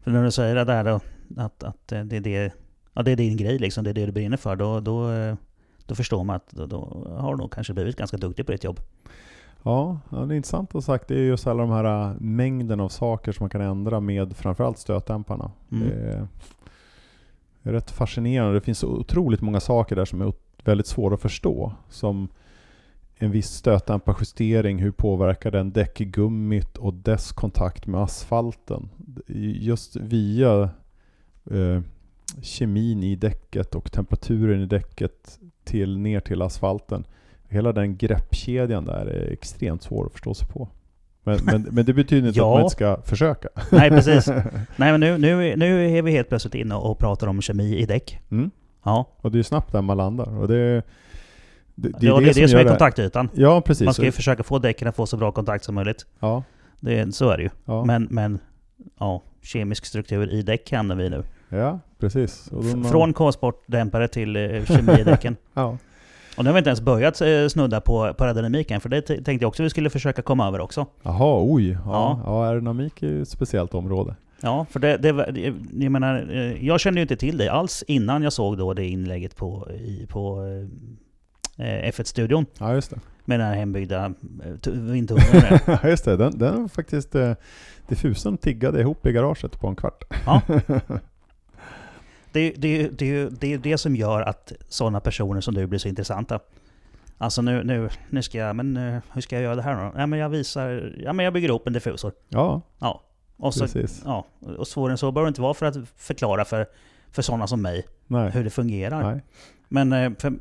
för när du säger det där då, att, att det, är det, ja, det är din grej liksom, det är det du brinner för, då, då, då förstår man att då, då har nog kanske blivit ganska duktig på ditt jobb. Ja, det är intressant att sagt. Det är just alla de här äh, mängden av saker som man kan ändra med framförallt stötdämparna. Mm. Det är, rätt fascinerande. Det finns så otroligt många saker där som är väldigt svåra att förstå. Som en viss stötdämparjustering, hur påverkar den däckgummit och dess kontakt med asfalten? Just via eh, kemin i däcket och temperaturen i däcket till, ner till asfalten. Hela den greppkedjan där är extremt svår att förstå sig på. Men, men, men det betyder inte Ja. att man inte ska försöka. Nej, precis. Nej, men nu, nu, nu är vi helt plötsligt inne och pratar om kemi i däck. Mm. Ja, Och det är snabbt där man landar. Och det, det, det, det, är det, som är kontaktytan. Ja, precis. Man ska ju försöka få däcken att få så bra kontakt som möjligt. ja, Det, så är det ju. ja. Men, men ja, kemisk struktur i däck hamnar vi nu. Ja, precis. De- Från K-sportdämpare till eh, kemi i däcken. Ja. Och nu har vi inte ens börjat eh, snudda på, på aerodynamiken, för det tänkte jag också vi skulle försöka komma över också. Jaha, oj. Ja, Ja. ja. aerodynamik är ju ett speciellt område. Ja, för det, det, jag menar, eh, jag kände ju inte till det alls innan jag såg då det inlägget på, i, på eh, F1-studion Ja, just det. med den här hembyggda vindtunneln. Ja, just det. Den, den var faktiskt... Diffusen tiggade ihop i garaget på en kvart. Ja. Det, det, det, det är det som gör att sådana personer som du blir så intressanta. Alltså nu, nu, nu ska jag, men eh, hur ska jag göra det här då? Ja men jag visar, ja men jag bygger upp en diffusor. Ja, Ja. Och så, precis. ja, och svårare än så behöver det inte vara för att förklara för, för sådana som mig Nej. hur det fungerar. Nej. Men eh, för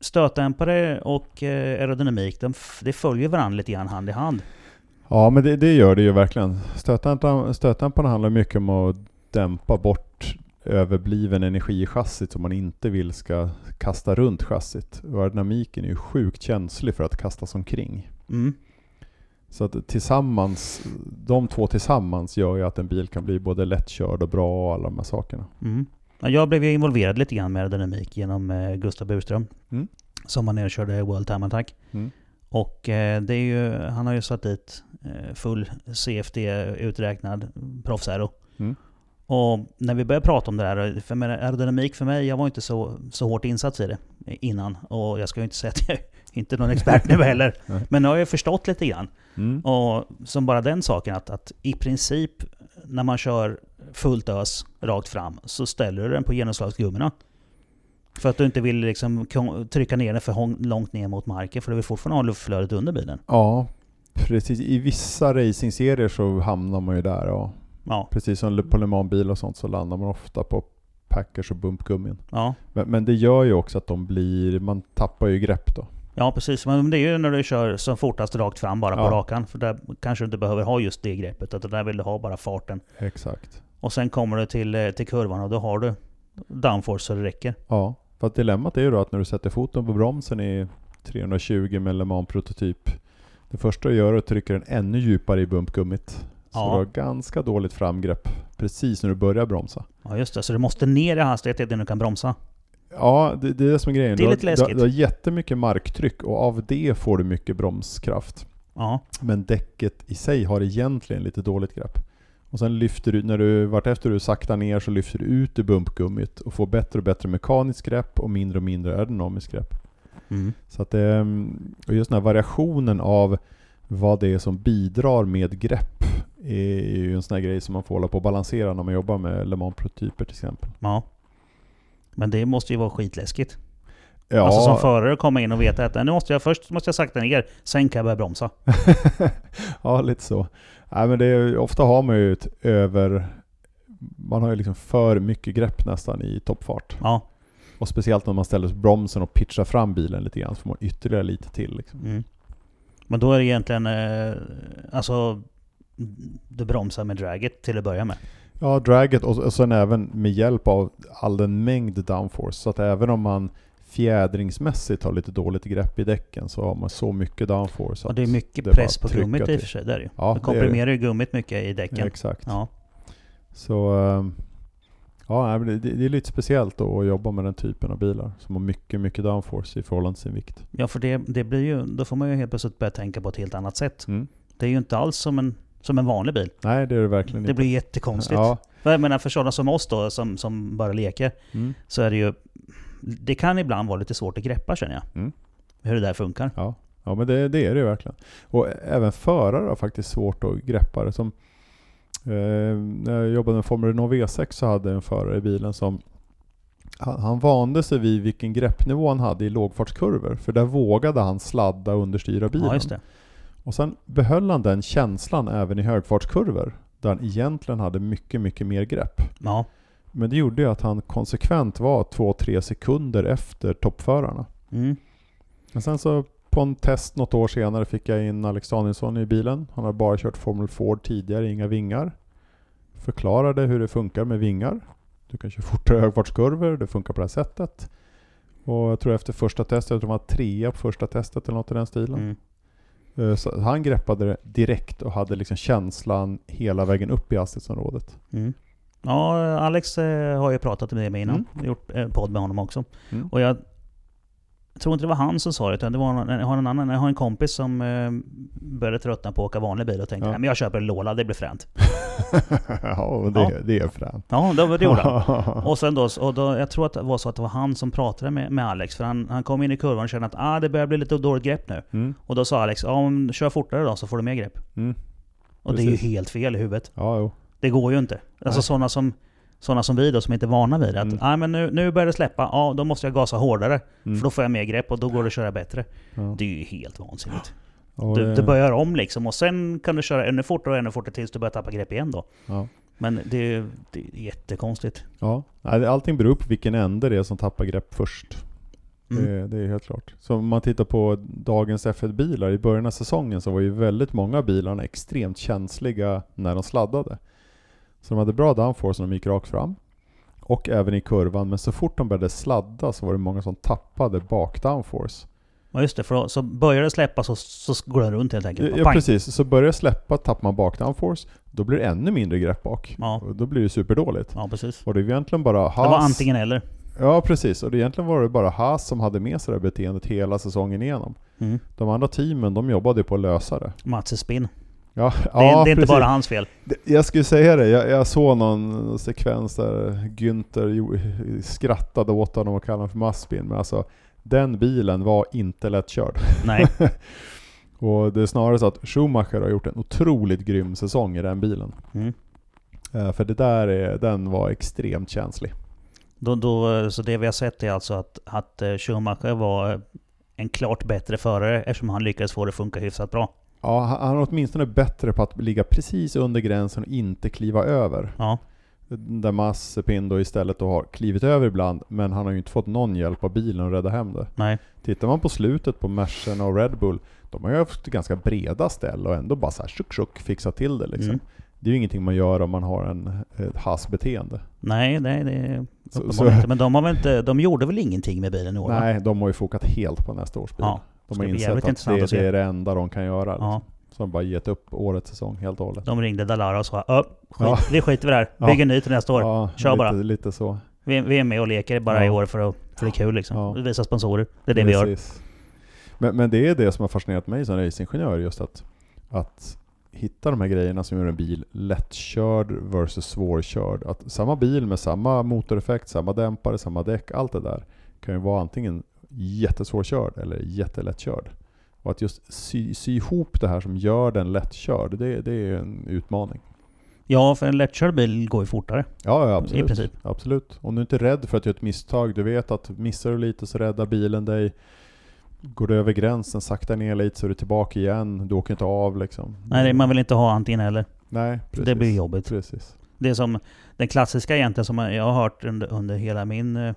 stötdämpare och eh, aerodynamik, de, det följer varandra lite grann hand i hand. Ja, men det, det gör det ju verkligen. Stötdämparna handlar mycket om att dämpa bort överbliven energi i chassit som man inte vill ska kasta runt chassit. Och aerodynamiken är ju sjukt känslig för att kastas omkring. Mm. Så att tillsammans, de två tillsammans gör ju att en bil kan bli både lättkörd och bra och alla de här sakerna. Mm. Ja, Jag blev ju involverad lite grann med aerodynamik genom eh, Gustav Burström. Mm. Som var nere och körde World Time Attack. Mm. Och eh, det är ju, han har ju satt dit eh, full CFD-uträknad proffsaero. Mm. Och när vi började prata om det här, för aerodynamik för mig, jag var inte så, så hårt insatt i det innan. Och jag ska ju inte säga att jag är inte någon expert nu heller. Men nu har jag förstått lite grann. Mm. Och som bara den saken att, att i princip när man kör fullt ös rakt fram så ställer du den på genomslagsgummorna. För att du inte vill liksom trycka ner den för långt ner mot marken för du vill fortfarande ha luftflödet under bilen. Ja, precis. I vissa racingserier så hamnar man ju där. Ja. Ja, Precis som på Le Mans-bil och sånt så landar man ofta på packers och bumpgummin. ja, Men, men det gör ju också att de blir, man tappar ju grepp då. ja precis. Men det är ju när du kör som fortast rakt fram bara på Ja. rakan. För där kanske du inte behöver ha just det greppet. Utan där vill du ha bara farten. Exakt. Och sen kommer du till, eh, till kurvan och då har du downforce så det räcker. Ja, för att dilemmat är ju då att när du sätter foten på bromsen i 320 med Le Mans prototyp. Det första du gör är att trycka den ännu djupare i bumpgummit. Så Ja. du har ganska dåligt framgrepp precis när du börjar bromsa. Ja just det, så du måste ner i hastighet innan du kan bromsa. Ja, det, det är det som är grejen. Det är lite har, du, har- läskigt. du har jättemycket marktryck och av det får du mycket bromskraft. Ja, Men däcket i sig har egentligen lite dåligt grepp. Och sen lyfter du, när du, vartefter du saktar ner så lyfter du ut ur bumpgummit och får bättre och bättre mekaniskt grepp och mindre och mindre aerodynamiskt grepp. mm. Så att det, och just den här variationen av vad det är som bidrar med grepp är ju en sån här grej som man får hålla på och balansera när man jobbar med Le Mans-prototyper till exempel. ja. Men det måste ju vara skitläskigt. Ja, Alltså som förare komma in och veta att nu måste jag först måste jag sakta ner, sen kan jag börja bromsa. ja, lite så. Nej, men det är, ofta har man ju ett över... Man har ju liksom för mycket grepp nästan i toppfart. Ja. Och speciellt när man ställer bromsen och pitchar fram bilen lite grann så får man ytterligare lite till. Liksom. Mm. Men då är det egentligen, eh, alltså du bromsar med draget till att börja med. Ja, draget och, och sen även med hjälp av all den mängd downforce. Så att även om man fjädringsmässigt har lite dåligt grepp i däcken så har man så mycket downforce. Och det är mycket det press på gummit i och för sig. Där ju. Ja, det. komprimerar ju gummit mycket i däcken. Exakt. Ja. Så ehm, ja, det, är lite speciellt att jobba med den typen av bilar som har mycket, mycket downforce i förhållande till sin vikt. ja, för det, det blir ju, då får man ju helt plötsligt börja tänka på ett helt annat sätt. Mm. Det är ju inte alls som en, som en vanlig bil. Nej, det är det verkligen Det inte. blir jättekonstigt. Ja. För jag menar för sådana som oss då, som, som bara leker, Mm. så är det ju... Det kan ibland vara lite svårt att greppa känner jag. Mm. Hur det där funkar. Ja, ja men det, det är det ju verkligen. Och även förare har faktiskt svårt att greppa det. Som, eh, när jag jobbade med Formel Renault V6 så hade jag en förare i bilen som han, han vande sig vid vilken greppnivå han hade i lågfartskurvor. För där vågade han sladda och understyra bilen. Ja, just det. Och sen behöll han den känslan även i högfartskurvor. Där han egentligen hade mycket, mycket mer grepp. Ja. Men det gjorde ju att han konsekvent var 2-3 sekunder efter toppförarna. Mm. Men sen så på en test något år senare fick jag in Alex Danielsson i bilen. Han har bara kört Formel Ford tidigare, inga vingar. Förklarade hur det funkar med vingar. Du kan köra fortare högfartskurvor, det funkar på det här sättet. Och jag tror efter första testet, jag tror det var trea på första testet eller något i den stilen. Mm. Eh, Så han greppade det direkt och hade liksom känslan hela vägen upp i hastighetsområdet. Mm. Ja, Alex eh, har ju pratat med mig innan. Mm. Gjort en podd med honom också. Mm. Och jag tror inte det var han som sa det, utan det var någon, jag har en annan, jag har en kompis som eh, började tröttna på att åka vanlig bil och tänkte Ja. Men jag köper en Lola, det blir fränt. ja, det, Ja. det är fränt. Ja, det, det gjorde han. Och sen då, och då, jag tror att det var så att det var han som pratade med, med Alex, för han, han kom in i kurvan och kände att ah, det börjar bli lite dåligt grepp nu. Mm. Och då sa Alex, ja men kör fortare då så får du mer grepp. Mm. Och det är ju Precis. helt fel i huvudet. Ja, jo. Det går ju inte. Alltså sådana som, sådana som vi då, som inte är vana vid det. Att Mm. ah, men nu, nu börjar det släppa, ja då måste jag gasa hårdare. Mm. För då får jag mer grepp och då går det att köra bättre. Ja. Det är ju helt vansinnigt. Du, det- du börjar om liksom och sen kan du köra ännu fortare och ännu fortare tills du börjar tappa grepp igen då. Ja. Men det, är- det är jättekonstigt. Ja. Allting beror på vilken ände det är som tappar grepp först. Mm. Det, det är helt klart. Så om man tittar på dagens F1-bilar, i början av säsongen så var ju väldigt många av bilarna extremt känsliga när de sladdade. Så de hade bra downforce när de gick rakt fram. Och även i kurvan, men så fort de började sladda så var det många som tappade bak downforce. Ja just det, för då, så börjar det släppa så, så går den runt helt enkelt. Ja, Pang. precis. Så börjar det släppa, tappar man bak downforce, då blir det ännu mindre grepp bak. Ja. Och då blir det superdåligt. Ja precis. Och det är egentligen bara Haas... Det var antingen eller. Ja, precis. Och det egentligen var det bara Haas som hade med sig det här beteendet hela säsongen igenom. Mm. De andra teamen, de jobbade på att lösa det. Mats spin. Ja, Det, ja, är, det är inte precis. bara hans fel. Jag skulle säga det, jag, jag såg någon sekvens där Günther skrattade åt honom och kallade honom för Maspin, men alltså den bilen var inte lättkörd. Nej. Och det är snarare så att Schumacher har gjort en otroligt grym säsong i den bilen. Mm. Eh, För det där är, den var extremt känslig. Då, då, så det vi har sett är alltså att, att eh, Schumacher var en klart bättre förare eftersom han lyckades få det att funka hyfsat bra. Ja, han är åtminstone bättre på att ligga precis under gränsen och inte kliva över. Ja, Där Mazepin då istället då har klivit över ibland, men han har ju inte fått någon hjälp av bilen att rädda hem det. nej. Tittar man på slutet på Mercerna och Red Bull, de har ju haft ganska breda ställ och ändå bara så här tjuck tjuck fixat till det liksom. Mm. Det är ju ingenting man gör om man har en, ett hassbeteende. Nej, nej, det är Så- så- inte. Men de, har väl inte, de gjorde väl ingenting med bilen i år? va? Nej, de har ju fokat helt på nästa års bil. Ja, de har insett att det, att det är det enda de kan göra. Liksom. Ja, Så de bara gett upp årets säsong helt och hållet. de ringde Dalara och sa "Ö, skit, Ja. vi skiter i det här. Ja. Bygger ny till nästa år. Ja, Kör lite, bara. Lite så. Vi, vi är med och leker bara Ja. i år för, att, för det är kul liksom. Ja. Vi visar sponsorer. Det är det vi gör. Precis. Men, men det är det som har fascinerat mig som racingingenjör, just att, att hitta de här grejerna som gör en bil lättkörd versus svårkörd. Att samma bil med samma motoreffekt, samma dämpare, samma däck, allt det där kan ju vara antingen jättesvårkörd eller jättelättkörd. Och att just sy, sy ihop det här som gör den lättkörd, det, det är en utmaning. Ja, för en lättkörd bil går ju fortare. Ja, ja absolut. I princip. absolut. Om du inte är rädd för att göra ett misstag, du vet att missar du lite så räddar bilen dig. Går du över gränsen, saktar ner lite så är du tillbaka igen. Du åker inte av liksom. Nej, man vill inte ha antingen eller. Nej, precis. Det blir jobbigt. Precis. Det är som den klassiska egentligen som jag har hört under, under hela min eh,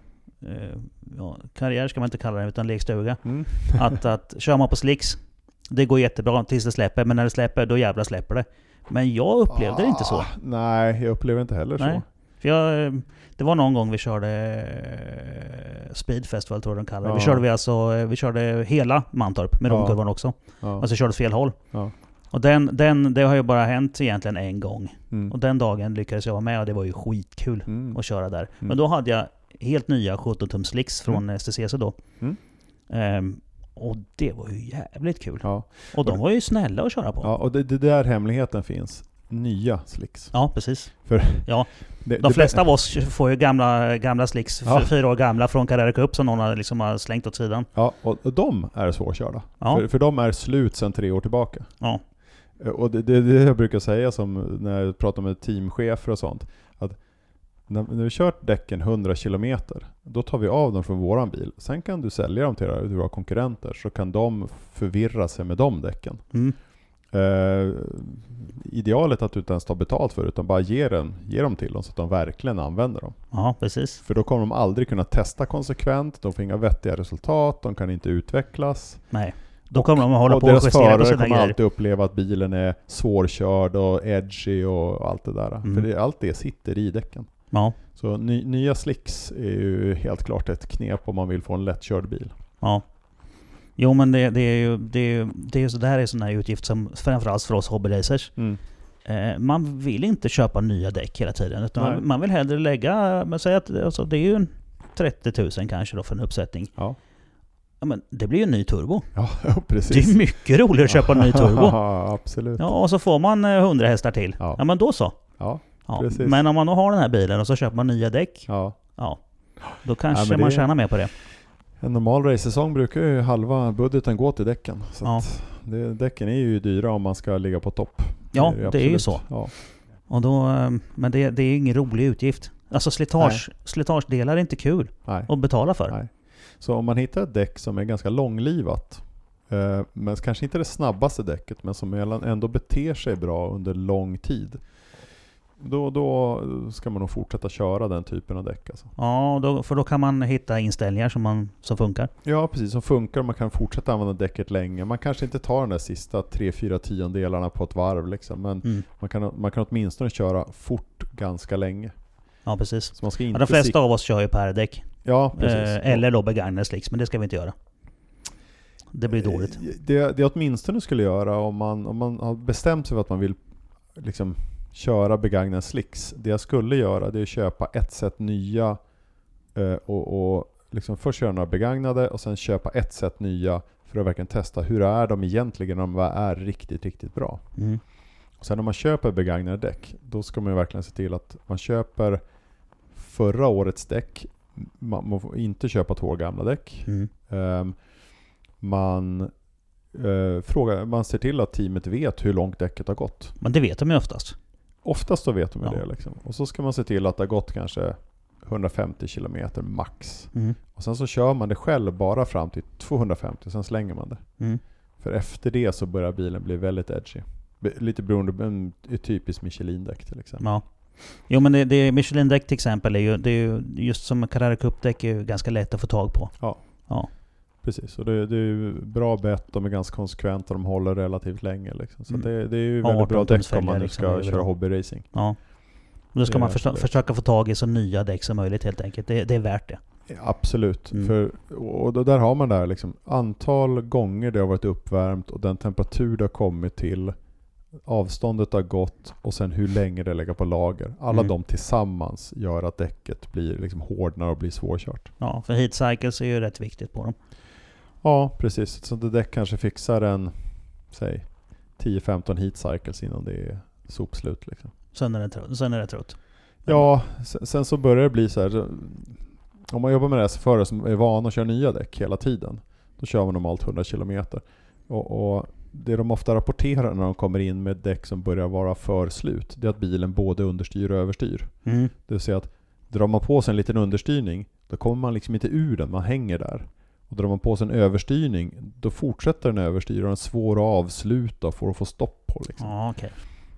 ja, karriär, ska man inte kalla det, utan lekstuga. Mm. Att, att kör man på slicks, det går jättebra tills det släpper, men när det släpper, då jävlar släpper det. Men jag upplevde det inte så. Ah, Nej, jag upplever inte heller Nej. så. För jag, eh, det var någon gång vi körde eh, Speed Festival tror jag de kallar det. Vi Ja. körde vi alltså, eh, vi körde hela Mantorp med Ja. romkurvan också. Ja. Alltså körde fel håll. Ja. Och den, den, det har ju bara hänt egentligen en gång. Mm. Och den dagen lyckades jag vara med och det var ju skitkul Mm. att köra där. Mm. Men då hade jag helt nya 17 tums slicks från STCC då. Mm. Ehm, och det var ju jävligt kul. Ja. Och de var ju snälla att köra på. ja, och det, det där hemligheten finns. Nya slicks. Ja, precis. För Ja, det, de flesta av oss får ju gamla, gamla slicks, Ja. fyra år gamla, från Carrera Cup som någon har, liksom har slängt åt sidan. Ja, och, och de är svårkörda. Ja. För, för de är slut sedan tre år tillbaka. Ja. Eh, Och det, det det jag brukar säga som när jag pratar med teamchefer och sånt. När, när vi kört däcken 100 km, då tar vi av dem från våran bil. Sen kan du sälja dem till våra konkurrenter, så kan de förvirra sig med de däcken. Mm. Eh, idealet att du inte ens tar betalt för det, utan bara ge, den, ge dem till dem så att de verkligen använder dem. ja, precis. För då kommer de aldrig kunna testa konsekvent, de får inga vettiga resultat, de kan inte utvecklas. Nej. Då kommer de att hålla och på och deras justera på förare sina kommer grejer. alltid uppleva att bilen är svårkörd och edgy och allt det där. Mm. För det, allt det sitter i däcken. Ja, Så ny, nya slicks är ju helt klart ett knep om man vill få en lättkörd bil. ja. Jo men det, det är ju, det är ju, det är ju så, det här är sån här utgift som framförallt för oss hobbyracers. Mm. Eh, man vill inte köpa nya däck hela tiden. Utan man, man vill hellre lägga, men säg att alltså, det är ju en 30 000 kanske då för en uppsättning. Ja. Ja, men det blir ju en ny turbo. Ja, Det är precis. mycket roligare att köpa en ny turbo. Absolut. Ja, och så får man eh, 100 hästar till. Ja. Ja, men då så. Ja, Ja. Precis. Men om man då har den här bilen och så köper man nya däck. ja. Ja. Då kanske Ja, det- man tjänar mer på det. En normal racesäsong brukar ju halva budgeten gå till däcken. Så Ja. det, däcken är ju dyra om man ska ligga på topp. Ja, det är ju absolut. så. Ja. Och då, eh, men det, det är ju ingen rolig utgift. Alltså slitage, slitagedelar är inte kul Nej. att betala för. Nej. Så om man hittar ett däck som är ganska långlivat, eh, men kanske inte det snabbaste däcket, men som ändå beter sig bra under lång tid. Då, då ska man nog fortsätta köra den typen av däck. Alltså. Ja, då, för då kan man hitta inställningar som, man, som funkar. Ja, precis. Som funkar. Man kan fortsätta använda däcket länge. Man kanske inte tar de där sista 3-4 tiondelarna på ett varv liksom, men Mm. man kan, man kan åtminstone köra fort ganska länge. Ja, precis. Så man ska Ja, inte de flesta av oss kör ju per däck. Ja, precis. Eh, eller då begagnade slicks, men det ska vi inte göra. Det blir dåligt. Eh, Det, det jag åtminstone skulle göra om man, om man har bestämt sig för att man vill liksom köra begagnade slicks. Det jag skulle göra det är att köpa ett set nya eh, och, och liksom först köra några begagnade och sen köpa ett set nya för att verkligen testa hur är de egentligen om de är riktigt, riktigt bra. Mm. Och sen om man köper begagnade däck, då ska man ju verkligen se till att man köper förra årets däck. Man, man får inte köpa två år gamla däck. Mm. Ehm, man, eh, frågar, man ser till att teamet vet hur långt däcket har gått. Men det vet de ju oftast. Oftast så vet de ju Ja. det. Liksom. Och så ska man se till att det har gått kanske 150 km max. Mm. Och sen så kör man det själv bara fram till 250, sen slänger man det. Mm. För efter det så börjar bilen bli väldigt edgy. Lite beroende på, typiskt Michelin-däck till exempel. Ja. Jo men det, det Michelin-däck till exempel är ju, det är ju just som Carrera Cup-däck är ju ganska lätt att få tag på. Ja. Ja. Precis, och det, det är ju bra bett, de är ganska konsekventa, de håller relativt länge. Liksom. Så Mm. det, det är ju 18 väldigt bra däck om man nu liksom, ska det är köra hobbyracing. ja. Och då ska Det man är försö- absolut. försöka få tag i så nya däck som möjligt helt enkelt. Det, det är värt det. Absolut. Mm. För, och då, där har man där liksom antal gånger det har varit uppvärmt och den temperatur det har kommit till. Avståndet har gått och sen hur länge det lägger på lager. Alla Mm. de tillsammans gör att däcket blir liksom hårdare och blir svårkört. Ja, för heat cycles är ju rätt viktigt på dem. Ja, precis. Så det däck kanske fixar en, säg 10-15 heat cycles innan det är sopslut. Liksom. Sen är det, trött- sen är det trött. Ja, sen, sen så börjar det bli så här. Om man jobbar med racerförare som är vana att köra nya däck hela tiden. Då kör man normalt 100 km. Och, och det de ofta rapporterar när de kommer in med däck som börjar vara för slut. Det är att bilen både understyr och överstyr. Mm. Det vill säga att drar man på sig en liten understyrning, då kommer man liksom inte ur den, man hänger där. Och drar man på sig en överstyrning, då fortsätter den överstyra och den är svår att avsluta för att få stopp på. Liksom. Ja, okej.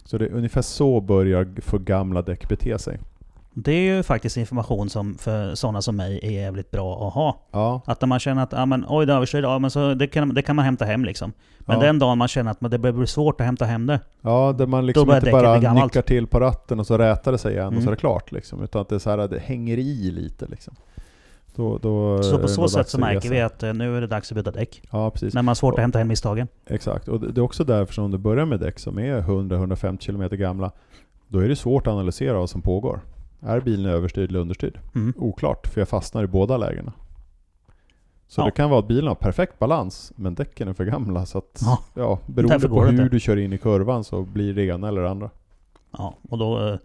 Så det är ungefär så börjar för gamla däck bete sig. Det är ju faktiskt information som för sådana som mig är jävligt bra att ha. Ja, Att när man känner att, ja men oj det överstyr, ja men så det kan, det kan man hämta hem liksom. Men Ja. den dagen man känner att det börjar bli svårt att hämta hem det. Ja, där man liksom inte bara nickar till på ratten och så rätar det sig igen och Mm. så är det klart. Liksom. Utan att det, så här, det hänger i lite. Liksom. Då, då Så på det så sätt så märker vi att eh, nu är det dags att byta däck. Ja, precis. När man har svårt att hämta hem misstagen. Exakt. Och det det är också därför som du börjar med däck som är 100-150 km gamla. Då är det svårt att analysera vad som pågår. Är bilen överstyrd eller understyrd? Mm. Oklart, för jag fastnar i båda lägena. Så Ja. det kan vara att bilen har perfekt balans, men däcken är för gamla. Så att, Ja. ja, beroende på det hur inte. du kör in i kurvan så blir det ena eller det andra. Ja, och då, eh,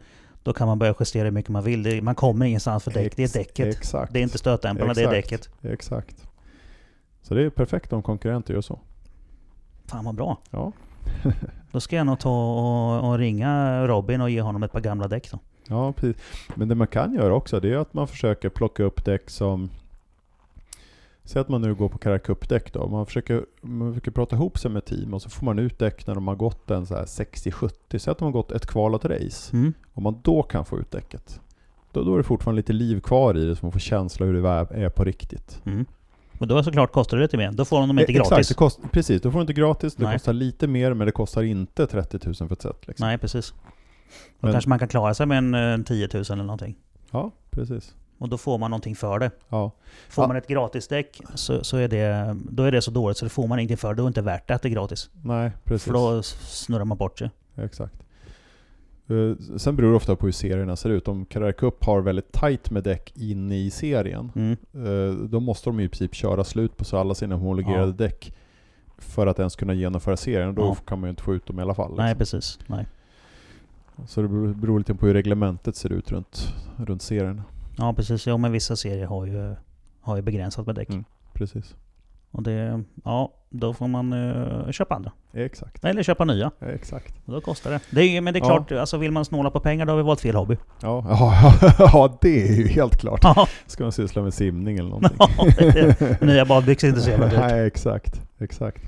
då kan man börja justera hur mycket man vill. Det, man kommer ingenstans för däck. Det är Ex- däcket. Exakt. Det är inte stötdämparna, det är däcket. Exakt. Så det är perfekt om konkurrenter gör så. Fan vad bra. Ja, Då ska jag nog ta och, och ringa Robin och ge honom ett par gamla däck då. ja precis. Men det man kan göra också det är att man försöker plocka upp däck som Säg att man nu går på Carrera Cup-däck då. Man försöker, man försöker prata ihop sig med team och så får man ut däck när de har gått en så här 60-70. Säg att de har gått ett kvalat race. Mm. Om man då kan få ut däcket. Då, då är det fortfarande lite liv kvar i det så man får känsla hur det är på riktigt. Mm. Och då såklart kostar det lite mer. Då får de dem inte Eh, Exakt, gratis. kost, precis. Då får du inte gratis. Det Nej. kostar lite mer men det kostar inte 30 000 för ett set. Liksom. Nej, precis. Då Men- kanske man kan klara sig med en, eh, 10 000 eller någonting. Ja, precis. Och då får man någonting för det. Ja, Får Ja. man ett gratisdäck så, så är det, då är det så dåligt så det får man ingenting för. det. Då är det inte värt det att det är gratis. nej precis. För då snurrar man bort sig. Exakt. Eh, Sen beror det ofta på hur serierna ser ut. Om Carrera Cup har väldigt tight med däck inne i serien, Mm. eh, då måste de i princip köra slut på så alla sina homologerade Ja. däck för att ens kunna genomföra serien. Och då Ja. kan man ju inte få ut dem i alla fall. Liksom. Nej, precis. Nej. Så det beror, beror lite på hur reglementet ser ut runt, runt serien. Ja, precis. Ja, men vissa serier har ju, har ju begränsat med däck. Mm. Precis. Och det, ja, då får man eh, köpa andra. Exakt. Eller köpa nya. Exakt. Och då kostar det. det är, men det är Ja. klart, alltså vill man snåla på pengar då har vi valt fel hobby. Ja, ja, ja, det är ju helt klart. Ja, Ska man syssla med simning eller någonting? det- nya badbyxor är inte så jävla dyrt. Nej, exakt. Exakt.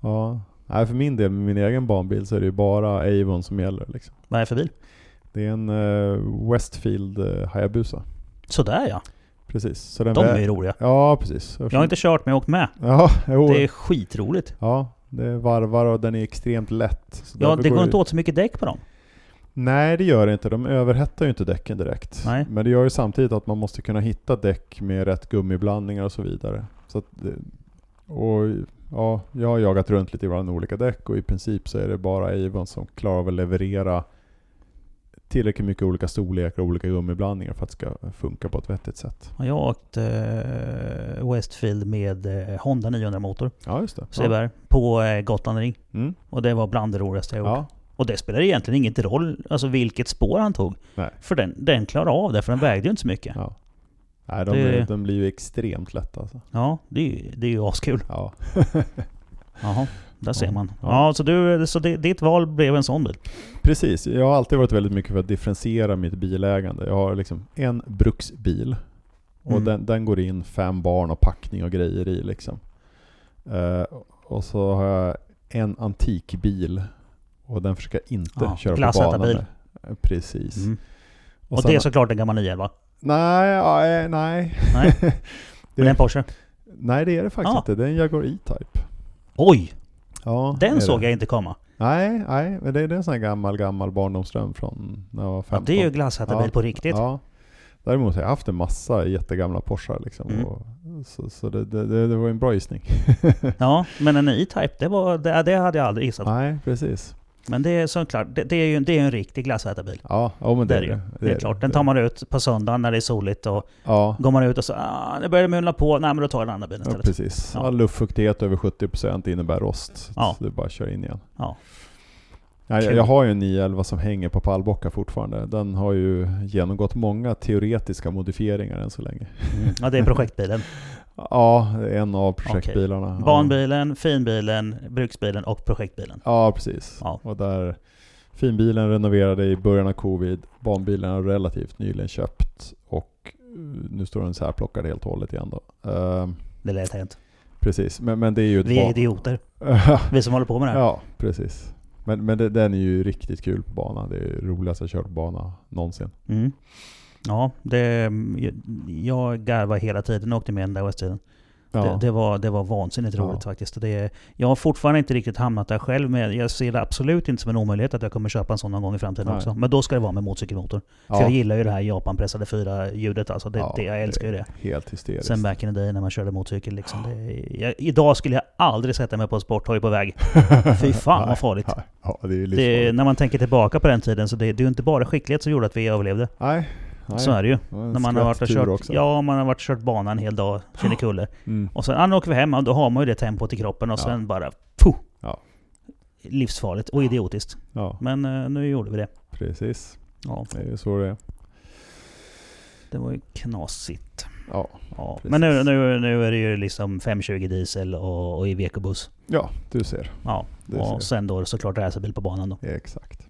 Ja. Nej, för min del med min egen barnbil så är det ju bara Avon som gäller. Liksom. Vad är det för bil? Det är en eh, Westfield uh, Hayabusa. Sådär ja. Precis. Så den De är ju roliga. Ja, precis. Jag har inte kört men jag har åkt med. Ja, jo. Det är skitroligt. Ja, det är varvar och den är extremt lätt. Ja, det går inte åt så mycket däck på dem. Nej, det gör det inte. De överhettar ju inte däcken direkt. Nej. Men det gör ju samtidigt att man måste kunna hitta däck med rätt gummiblandningar och så vidare. Så det, och ja, jag har jagat runt lite bland olika däck och i princip så är det bara Avon som klarar av att leverera tillräckligt mycket olika storlekar och olika gummiblandningar för att det ska funka på ett vettigt sätt. Ja, Jag har åkt eh, Westfield med eh, Honda 900 motor. Ja, just det. CBR. På eh, Gotland Ring. Ja. Mm. Och det var bland det roligaste jag gjort. Ja. Och det spelar egentligen ingen roll alltså vilket spår han tog. Nej. För den, den klarade av det, för den vägde ju inte så mycket. Ja. Nej, de, Det- de blir ju extremt lätta alltså. Ja, det är ju, det är ju askul. Ja. Jaha, där ser man. ja. Så, du, så det, ditt val blev en sån bil? Precis, jag har alltid varit väldigt mycket för att differentiera mitt bilägande. Jag har liksom en bruksbil och Mm. den, den går in fem barn och packning och grejer i liksom. Eh, och så har jag en antikbil och den försöker jag inte Ja, köra på banan med. Eh, Precis. Mm. Och, sen- det är såklart en gammal 911? Nej, ja, eh, nej. Nej. det, Men det är en Porsche? nej det är det faktiskt Ah. inte. Det är en Jaguar E-Type. Oj! Ja, Den såg det. jag inte komma. Nej, nej, men det är en sån här gammal, gammal barndomsdröm från när jag var Ja, 15. det är ju glassätarbil Ja, på riktigt. Ja. Däremot har jag haft en massa jättegamla Porschar liksom. Mm. Och, så så det, det, det, det var en bra gissning. Ja, men en E-Type, det, var, det, det hade jag aldrig gissat. Nej, precis. Men det är såklart, det, det är ju det är en riktig glassätarbil. Ja, ja men det, Det är det. Det är klart. Den tar man ut på söndagen när det är soligt och Ja, går man ut och så ah, det börjar mulna på. Nej men då tar jag den andra bilen ja istället. precis. Ja. Ja. luftfuktighet över 70% innebär rost. Ja. Så det är bara köra in igen. Ja. Ja, jag, jag har ju en 911 som hänger på pallbockar fortfarande. Den har ju genomgått många teoretiska modifieringar än så länge. Mm. Ja, det är projektbilen. Ja, en av projektbilarna. Ja. Barnbilen, finbilen, bruksbilen och projektbilen. Ja, precis. Ja. Och där finbilen renoverade i början av covid. Barnbilen har relativt nyligen köpt och eh, nu står den så här plockad helt och hållet igen då. Ehm, Det lät hänt. precis, men, men det är ju Vi är idioter. Vi som håller på med det här. Ja, precis. Men, men det, den är ju riktigt kul på banan. Det är roligast jag kört på bana någonsin. Mm. Ja, det, jag garvar hela tiden när jag åkte med den där West-tiden. Ja. Det, det, var, det var vansinnigt Ja. roligt faktiskt. Det, jag har fortfarande inte riktigt hamnat där själv, men jag ser det absolut inte som en omöjlighet att jag kommer köpa en sån någon gång i framtiden Nej. också. Men då ska det vara med motorcykelmotor. ja. För jag gillar ju det här Japan-pressade fyra ljudet alltså. Det, det, jag älskar ju det. Helt hysteriskt. Sen back in the day när man körde motorcykel liksom. Jag, idag skulle jag aldrig sätta mig på en sporthoj på väg. Fy fan vad farligt. När man tänker tillbaka på den tiden så det, det är ju inte bara skicklighet som gjorde att vi överlevde. Nej, nej. Så är det ju. Det När man har varit och kört, också. ja, man har varit och kört bana en hel dag, Kinnekulle. Mm. Och sen åker vi hem, och då har man ju det tempot i kroppen och Ja. sen bara... Puh, Ja. Livsfarligt och idiotiskt. ja, Men eh, nu gjorde vi det. precis. Ja, Det är ju så det är. det var ju knasigt. Ja, Ja. Men nu, nu, nu är det ju liksom 520 diesel och, och Iveco-buss. ja du ser. Ja. Ser. Och sen då såklart racerbil på banan då. Exakt.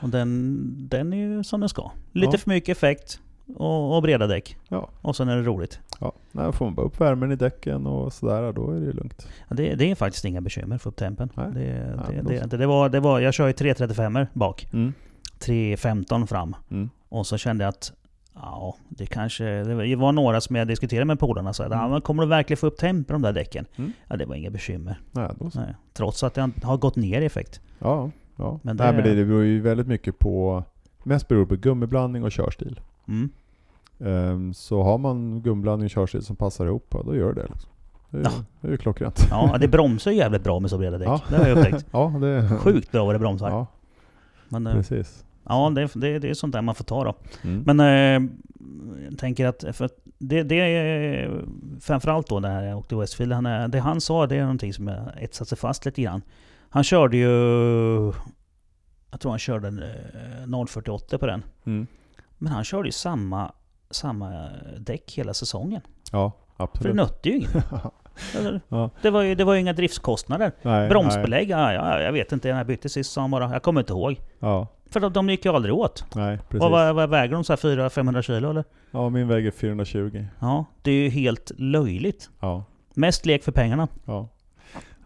Och den, den är ju som den ska. Lite Ja. för mycket effekt och, och breda däck. Ja. Och sen är det roligt. Ja, nej, får man bara upp värmen i däcken och sådär, då är det lugnt. Ja, Det, det är faktiskt inga bekymmer att få upp tempen. Nej. Det, det, det, så. det, det, var, det var, jag kör ju 335 bak, Mm. 315 fram. Mm. Och så kände jag att Ja, det kanske... Det var- några som jag diskuterade med polarna och sa Mm. mm. ja, kommer du verkligen få upp tempen de där däcken? Mm. Ja, det var inga bekymmer. Nej, så. Nej. Trots att det har gått ner i effekt. Ja, ja. Men det-. Nej, men det, det beror ju väldigt mycket på... Mest beror på gummiblandning och körstil. Mm. Ehm, så har man gummiblandning och körstil som passar ihop, då gör det. Liksom. Det, är, Ja. det är ju klockrent. Ja, det bromsar ju jävligt bra med så breda däck. Ja. Det har jag upptäckt. Ja, det Sjukt bra vad det bromsar. Ja, Men, eh, precis. ja, det, det, det är sånt där man får ta då. Mm. Men eh, jag tänker att, för att det, det är framförallt då när jag åkte Westfield, han, det han sa det är någonting som etsat sig fast lite grann. Han körde ju, jag tror han körde en eh, 048 på den. Mm. Men han körde ju samma, samma däck hela säsongen. Ja, För det absolut. nötte ju inget. Alltså, Ja. det, var ju, det var ju inga driftskostnader. Nej, nej. Bromsbelägg, ja, ja, jag vet inte när jag bytte sist sa han bara. Jag kommer inte ihåg. Ja, För de, de gick ju aldrig åt. nej, precis. Vad, vad, vad väger de? Så här 400-500 kilo eller? Ja, min väger 420. Ja, det är ju helt löjligt. Ja, Mest lek för pengarna. ja.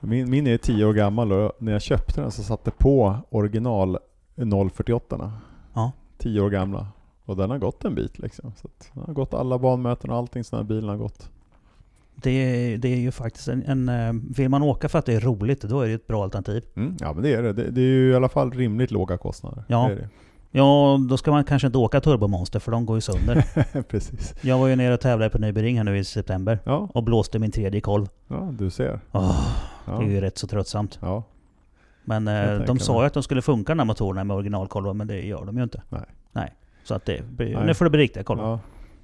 Min, min är 10 år gammal och när jag köpte den så satte på original 048 Ja. 10 år gamla. Och den har gått en bit liksom. Så att den har gått alla banmöten och allting som den här bilen har gått. Det, är- det är ju faktiskt en, en... eh, Vill man åka för att det är roligt, då är det ett bra alternativ. Mm, ja men det är det. det. Det är ju i alla fall rimligt låga kostnader. Ja. Det Ja, då ska man kanske inte åka Turbomonster för de går ju sönder. Precis. Jag var ju nere och tävlade på Nybyring här nu i september. Ja, Och blåste min tredje kolv. ja, du ser. Åh, Ja. Det är ju rätt så tröttsamt. Ja, Men eh, de sa ju att de skulle funka de här motorerna med originalkolvar, men det gör de ju inte. Nej. Nej. Så att det blir, Nej. nu får det bli riktiga kolvar. Ja, ja.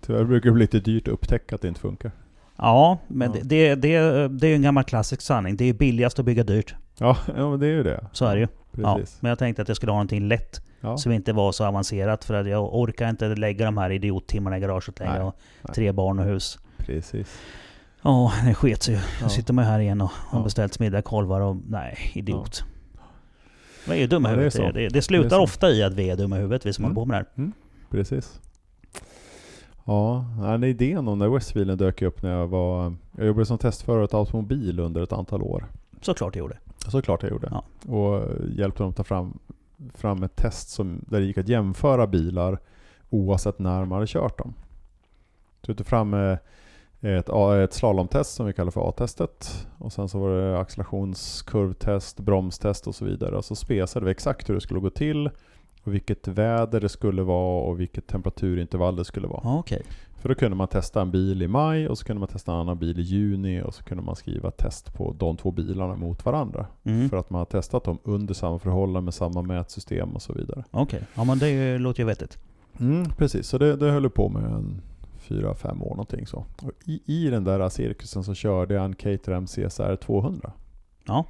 Tyvärr brukar det bli lite dyrt att upptäcka att det inte funkar. men Ja. Det, det, det, det är ju en gammal klassisk sanning. Det är billigast att bygga dyrt. Ja, ja det är ju det. Så är det ju. Ja, Precis. men jag tänkte att jag skulle ha någonting lätt Ja. som inte var så avancerat. För att jag orkar inte lägga de här idiottimmarna i garaget längre. Och tre barn och hus. Precis. Ja, det sket sig ju. Ja. Nu sitter man ju här igen och har Ja. beställt middag, kolvar och... Nej, idiot. Vi är dumma i Ja, huvudet. Det, det, det slutar Det ofta i att vi är dumma i huvudet, vi som Mm. håller på med det här. Precis. Ja, den idén om den där Westfielden dök upp när jag var... Jag jobbade som testförare åt automobil under ett antal år. Såklart jag gjorde. Såklart jag gjorde. Ja. Och hjälpte dem ta fram, fram ett test som, där det gick att jämföra bilar oavsett när man hade kört dem. Så tog fram eh, ett, ett slalomtest som vi kallar för A-testet. Och sen så var det accelerationskurvtest, bromstest och så vidare. Och så spesade vi exakt hur det skulle gå till. Och vilket väder det skulle vara och vilket temperaturintervall det skulle vara. Ah, okay. För då kunde man testa en bil i maj och så kunde man testa en annan bil i juni och så kunde man skriva test på de två bilarna mot varandra. Mm. För att man har testat dem under samma förhållanden med samma mätsystem och så vidare. Okej. Ja men det låter ju vettigt. Mm, precis, så det, det höll på med en fyra, fem år någonting så. Och i, I den där cirkusen så körde jag en Caterham CSR 200. Ja.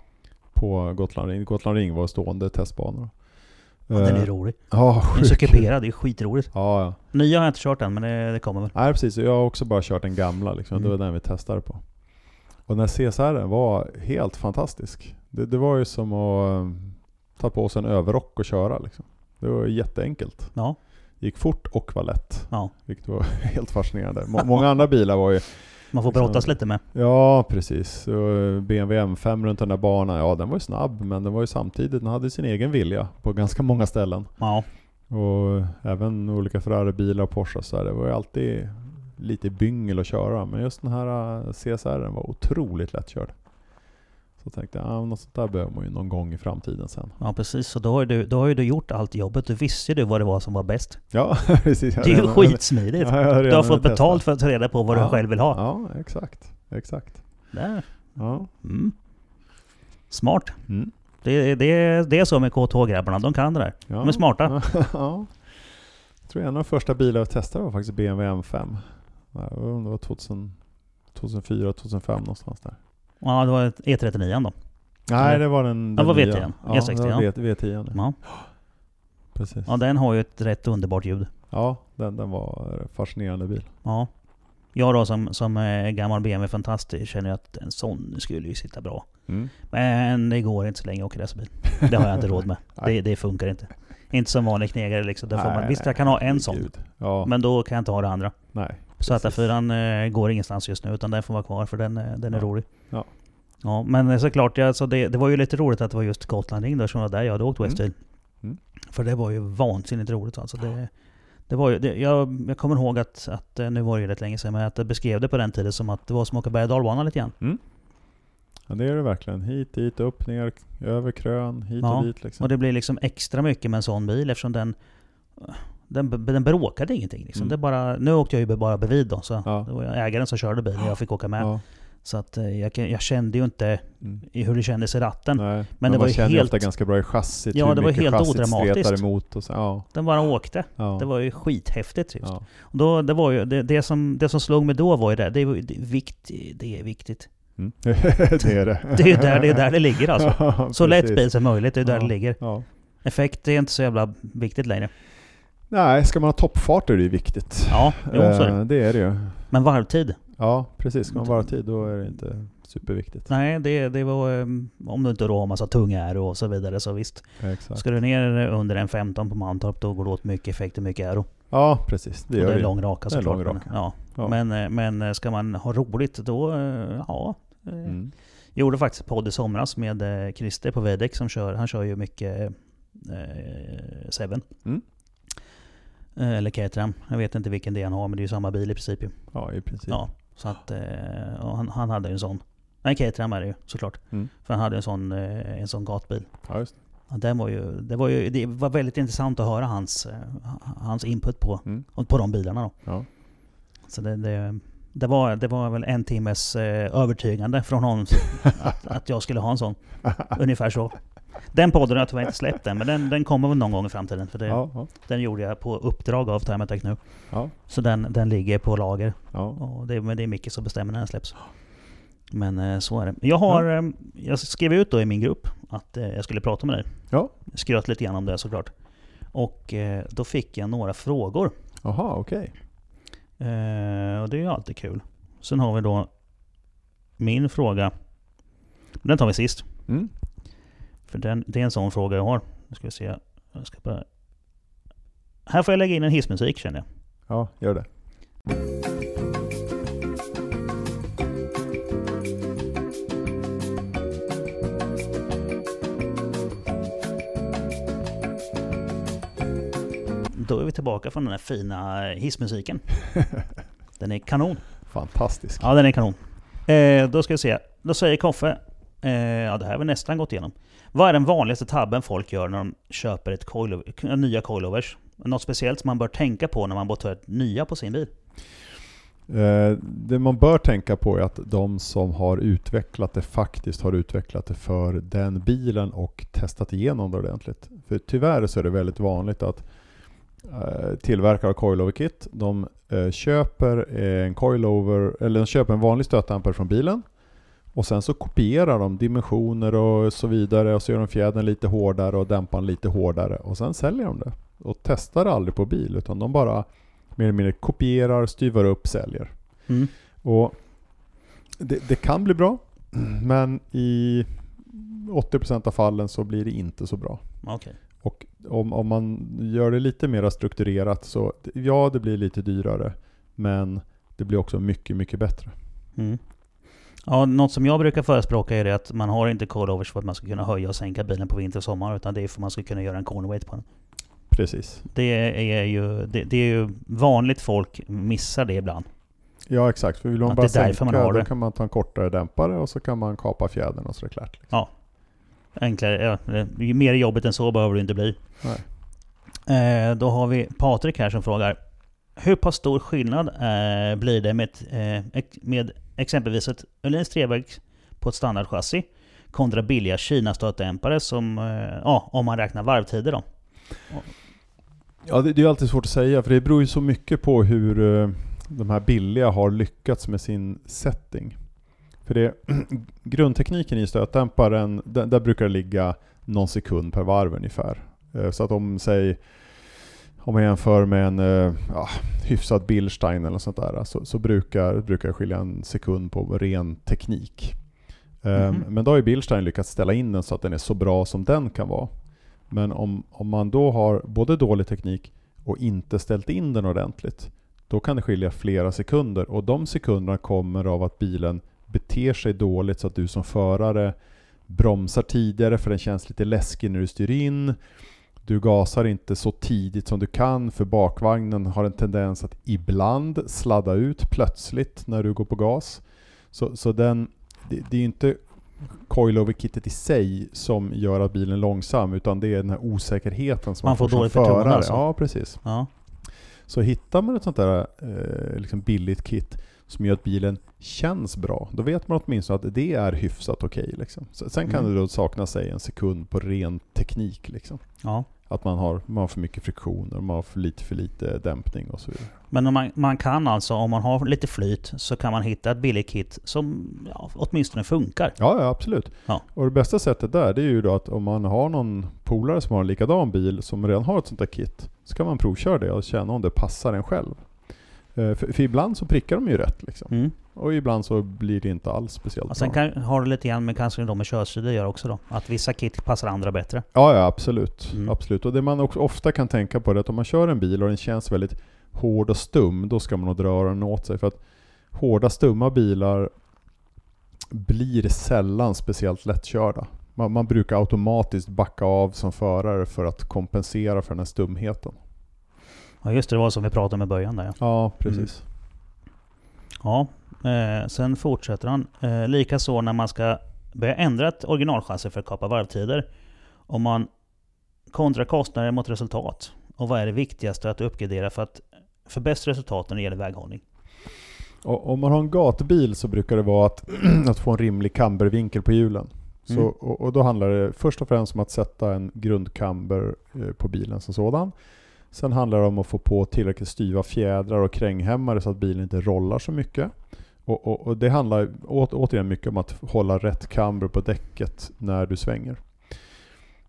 På Gotland Ring. Gotland Ring var stående testbanor. Ja, den är Eh, rolig. Ja, Den är så kuperad, det är skitroligt. Ja, ja. Nya har jag inte kört än, men det, det kommer väl. Nej precis, jag har också bara kört den gamla liksom. Det var Mm. den vi testade på. Och den CSR var helt fantastisk. Det, det var ju som att um, ta på sig en överrock och köra liksom. Det var jätteenkelt. Ja. Gick fort och var lätt. Ja. Vilket var helt fascinerande. Må- många andra bilar var ju... Man får brottas lite med. Ja precis. Och BMW M5 runt den där banan, ja den var ju snabb men den var ju samtidigt, den hade sin egen vilja på ganska många ställen. Ja. Och även olika Ferrari-bilar och Porsche så här, det var ju alltid lite byngel att köra. Men just den här eh, CSR var otroligt lättkörd. Så tänkte jag, ah, något sånt där behöver man ju någon gång i framtiden sen. Ja precis, så då har, du, då har ju du gjort allt jobbet. Du visste ju vad det var som var bäst. Ja, precis. Det är ju skitsmidigt. Ja, Du har fått betalt för att ta reda på vad Ja. du själv vill ha. Ja, exakt. Exakt. Där. Ja. Mm. Smart. Mm. Det, det, det är så med KTH-grabbarna, de kan det där. ja. De är smarta. ja. Jag tror en av de första bilarna jag testade var faktiskt BMW M5. Ja, Jag undrar om det var 2000, 2004, 2005 någonstans där. Ja, det var ett E39 då. Nej, det var den, Ja, den det var nya. V10. Ja, E60, det var ja. V, V10. Ja. Ja. Precis. ja, den har ju ett rätt underbart ljud. Ja, den, den var en fascinerande bil. Ja. Jag då som, som gammal BMW-fantast känner att en sån skulle ju sitta bra. Mm. Men det går inte så länge jag åker racerbil. Det har jag inte råd med. Det, det funkar inte. Inte som vanlig knegare liksom. Där får man, Nej, visst, jag kan ha en sån. Ja, Men då kan jag inte ha det andra. nej. Så att precis. fyran eh, går ingenstans just nu, utan den får vara kvar för den, eh, den är Ja. rolig. Ja. Ja, men eh, såklart, ja, alltså det, det var ju lite roligt att det var just Gotland Ring då, som var där jag hade åkt Mm. Westfield. Mm. För det var ju vansinnigt roligt alltså. Det, det var ju, det, jag, jag kommer ihåg att, att, eh, nu var det ju rätt länge sedan, men att jag beskrev det på den tiden som att det var som att åka berg och lite grann. Ja, det är det verkligen. Hit, dit, upp, ner, över krön, hit Ja, och dit liksom. Och det blir liksom extra mycket med en sån bil eftersom den... Den, den bråkade ingenting liksom. Mm. Det bara, nu åkte jag ju bara bredvid då, så Ja. det var ägaren som körde bilen och jag fick åka med. Ja. Så att eh, jag, jag kände ju inte Mm. hur det kändes i ratten. Nej. Men det man var ju helt- ofta ganska bra i chassit, Ja, hur det var helt odramatiskt. emot och så. Ja. Den bara åkte. Ja. Det var ju skithäftigt. Just. ja. Och Då, det, var ju, det, det, som, det som slog mig då var ju det, det, det, är vikt, det är viktigt. Mm. det är det. Det är där det, är där det ligger alltså. Så lätt bil som möjligt, det är där det ligger. Effekt är inte så jävla viktigt längre. Nej, ska man ha toppfart är det ju viktigt. Ja, jo, så är Eh, det. det är det ju. Men varvtid? Ja, precis. Ska man vara tid då är det inte superviktigt. Nej, det, det var... ehm, Om du inte då har massa tunga aero och så vidare så visst. Exakt. Ska du ner under en 15 på Mantorp då går det åt mycket effekt och mycket aero. Ja, precis. Det och det är det. lång raka Det såklart. lång men- raka. Ja. Ja. Men, eh, men eh, ska man ha roligt då, ja. Mm. Jag gjorde faktiskt podd i somras med Christer på Vedek som kör, han kör ju mycket eh, Seven. Mm. Eh, eller Caterham. Jag vet inte vilken det är han har men det är ju samma bil i princip ju. Ja, i princip. Ja, så att eh, han, han hade ju en sån. Nej Caterham är det ju såklart. Mm. För han hade en sån, eh, en sån gatbil. Ja, just det. Ja, den var ju, det, var ju, det var väldigt intressant att höra hans, hans input på, Mm. på de bilarna då. Ja. Så det, det, det, var, det var väl en timmes övertygande från honom att, att jag skulle ha en sån. Ungefär så. Den podden har jag tyvärr inte släppt än, men den, den kommer väl någon gång i framtiden. För det, Ja, ja, Den gjorde jag på uppdrag av Timetech nu. ja, Så den, den ligger på lager. Och det, men det är Micke som bestämmer när den släpps. Men eh, så är det. Jag har... eh, Jag skrev ut då i min grupp att eh, jag skulle prata med dig. Ja. Skröt lite grann om det såklart. Och då fick jag några frågor. Jaha, okej. Eh, och det är ju alltid kul. Sen har vi då min fråga. Den tar vi sist. Mm. För den, det är en sån fråga jag har. Nu ska vi se. Jag ska bara... Här får jag lägga in en hissmusik känner jag. Ja, gör det. Då är vi tillbaka från den här fina hissmusiken. Den är kanon. Fantastisk. Ja, den är kanon. Eh, då ska vi se. Då säger Koffe, eh, ja det här har vi nästan gått igenom. Vad är den vanligaste tabben folk gör när de köper ett coilover, äh, nya coilovers? Något speciellt som man bör tänka på när man botar ett nya på sin bil? Eh, det man bör tänka på är att de som har utvecklat det faktiskt har utvecklat det för den bilen och testat igenom det ordentligt. För tyvärr så är det väldigt vanligt att eh, tillverkare av coilover-kit, de eh, köper en coilover, eller de köper en vanlig stötdämpare från bilen och sen så kopierar de dimensioner och så vidare och så gör de fjädern lite hårdare och dämparen lite hårdare och sen säljer de det. Och testar aldrig på bil utan de bara mer eller mindre kopierar, styvar upp, säljer. Mm. Och det, det kan bli bra, men i 80% av fallen så blir det inte så bra. Okej. Och om, om man gör det lite mer strukturerat så, ja det blir lite dyrare, men det blir också mycket, mycket bättre. Mm. Ja, något som jag brukar förespråka är det att man har inte coilovers för att man ska kunna höja och sänka bilen på vinter och sommar. Utan det är för att man ska kunna göra en corner weight på den. Precis. Det är ju, det, det är ju vanligt folk missar det ibland. Ja exakt, för vill man Att bara sänka man har då det. kan man ta en kortare dämpare och så kan man kapa fjädern och så är det klart. Liksom. Enklare, ja, mer jobbigt än så behöver det inte bli. Nej. Eh, då har vi Patrik här som frågar. Hur pass stor skillnad eh, blir det med, eh, med exempelvis ett Öhlins treverk på ett standardchassi kontra billiga Kina-stötdämpare som, eh, ja, om man räknar varvtider då? Ja, det, det är alltid svårt att säga för det beror ju så mycket på hur eh, de här billiga har lyckats med sin setting. För det, grundtekniken i stötdämparen, där, där brukar det ligga någon sekund per varv ungefär. Eh, så att om, säg, om man jämför med en eh, ja, hyfsad Bilstein eller sånt där, så, så brukar, brukar det skilja en sekund på ren teknik. Eh, Mhm. Men då har ju Bilstein lyckats ställa in den så att den är så bra som den kan vara. Men om, om man då har både dålig teknik och inte ställt in den ordentligt, då kan det skilja flera sekunder. Och de sekunderna kommer av att bilen beter sig dåligt så att du som förare bromsar tidigare för den känns lite läskig när du styr in. Du gasar inte så tidigt som du kan för bakvagnen har en tendens att ibland sladda ut plötsligt när du går på gas. Så, så den, det, det är inte coilover-kittet i sig som gör att bilen är långsam, utan det är den här osäkerheten som Man man, får får, dåligt som förare. alltså. Ja, precis. Ja. Så hittar man ett sånt där eh, liksom billigt kit som gör att bilen känns bra, då vet man åtminstone att det är hyfsat okej. Okay, liksom. Sen kan Mm. det då sakna sig en sekund på ren teknik. Liksom. Ja. Att man har, man har för mycket friktioner, man har för lite, för lite dämpning och så vidare. Men man, man kan alltså, om man har lite flyt, så kan man hitta ett billigt kit som ja, åtminstone funkar. Ja, ja absolut. Ja. Och det bästa sättet där, det är ju då att om man har någon polare som har en likadan bil, som redan har ett sånt där kit, så kan man provköra det och känna om det passar en själv. Eh, För, för ibland så prickar de ju rätt liksom. Mm. Och ibland så blir det inte alls speciellt Och sen bra. kan, har det lite grann med kanske då med körstilar göra också då. Att vissa kit passar andra bättre. Ja, ja absolut. Mm. absolut. Och det man också ofta kan tänka på är att om man kör en bil och den känns väldigt hård och stum, då ska man nog dra öronen åt sig. För att hårda, stumma bilar blir sällan speciellt lättkörda. Man, man brukar automatiskt backa av som förare för att kompensera för den här stumheten. Ja just det, det var som vi pratade om i början där ja. Ja, precis. Ja, eh, sen fortsätter han. Eh, Likaså när man ska börja ändra ett originalchassi för att kapa varvtider. Om man kontrar kostnader mot resultat. Och vad är det viktigaste att uppgradera för att för bäst resultat när det gäller väghållning? Och om man har en gatbil så brukar det vara att, att få en rimlig cambervinkel på hjulen. Så, Mm. och, och då handlar det först och främst om att sätta en grundcamber eh, på bilen som sådan. Sen handlar det om att få på tillräckligt styva fjädrar och kränghämmare så att bilen inte rollar så mycket. Och, och, och det handlar å, återigen mycket om att hålla rätt camber på däcket när du svänger.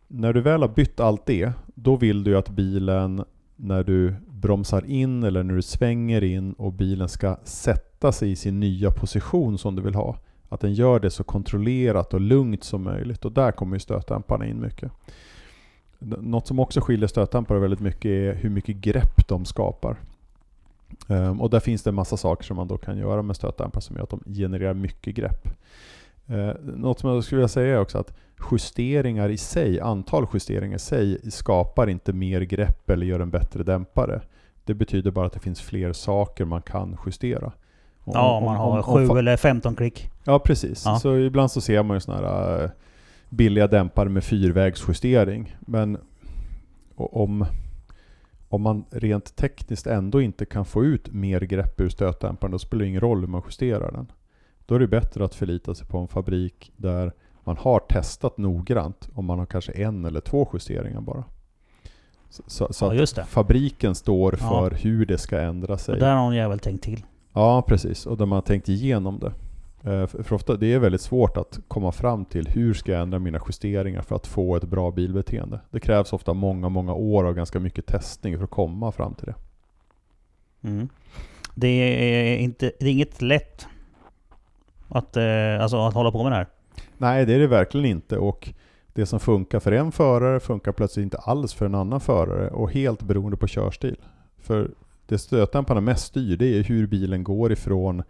När du väl har bytt allt det, då vill du att bilen när du bromsar in eller när du svänger in och bilen ska sätta sig i sin nya position som du vill ha. Att den gör det så kontrollerat och lugnt som möjligt och där kommer ju stötdämparna in mycket. Något som också skiljer stötdämpare väldigt mycket är hur mycket grepp de skapar. Ehm, och där finns det en massa saker som man då kan göra med stötdämpare som gör att de genererar mycket grepp. Uh, något som jag skulle vilja säga är också att justeringar i sig, antal justeringar i sig, skapar inte mer grepp eller gör en bättre dämpare. Det betyder bara att det finns fler saker man kan justera. Och Ja, om- om man om- har om- 7 om- eller 15 klick. Ja, precis. Ja. Så ibland så ser man ju sådana här eh, billiga dämpare med fyrvägsjustering. Men om, om man rent tekniskt ändå inte kan få ut mer grepp ur stötdämparen, då spelar det ingen roll hur man justerar den. Då är det bättre att förlita sig på en fabrik där man har testat noggrant om man har kanske en eller två justeringar bara. Så, så, Ja, att fabriken står Ja. för hur det ska ändra sig. Och där har en jävel tänkt till. Ja, precis. Och där man har tänkt igenom det. Eh, För ofta, det är väldigt svårt att komma fram till hur ska jag ändra mina justeringar för att få ett bra bilbeteende. Det krävs ofta många, många år och ganska mycket testning för att komma fram till det. Mm. Det, är inte, det är inget lätt att, eh, alltså, att hålla på med det här. Nej, det är det verkligen inte. Och det som funkar för en förare funkar plötsligt inte alls för en annan förare och helt beroende på körstil. För det stötdämparna mest styr, det är hur bilen går ifrån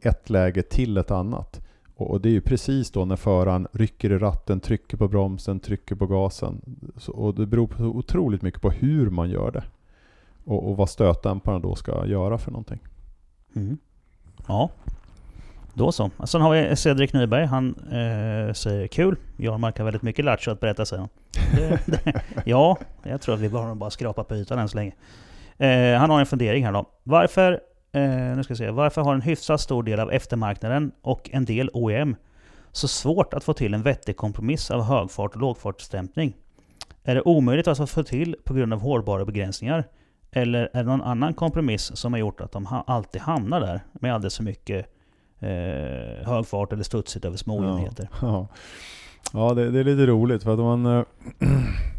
ett läge till ett annat. Och det är ju precis då när föraren rycker i ratten, trycker på bromsen, trycker på gasen. Så, och det beror på otroligt mycket på hur man gör det. Och, och vad stötdämparna då ska göra för någonting. Mm. Ja, då så. Sen har vi Cedric Nyberg. Han eh, säger kul. Jarmark har väldigt mycket lattjo att berätta säger han. Ja, jag tror att vi bara, bara skrapar på ytan än så länge. Eh, han har en fundering här då. Varför, eh, nu ska jag se, varför har en hyfsat stor del av eftermarknaden och en del OEM så svårt att få till en vettig kompromiss av högfart och lågfartsdämpning? Är det omöjligt att få till på grund av hårdbara begränsningar? Eller är det någon annan kompromiss som har gjort att de ha, alltid hamnar där med alldeles för mycket eh, hög fart eller studsigt över små Ja. enheter? Ja, ja det, det är lite roligt för att man eh,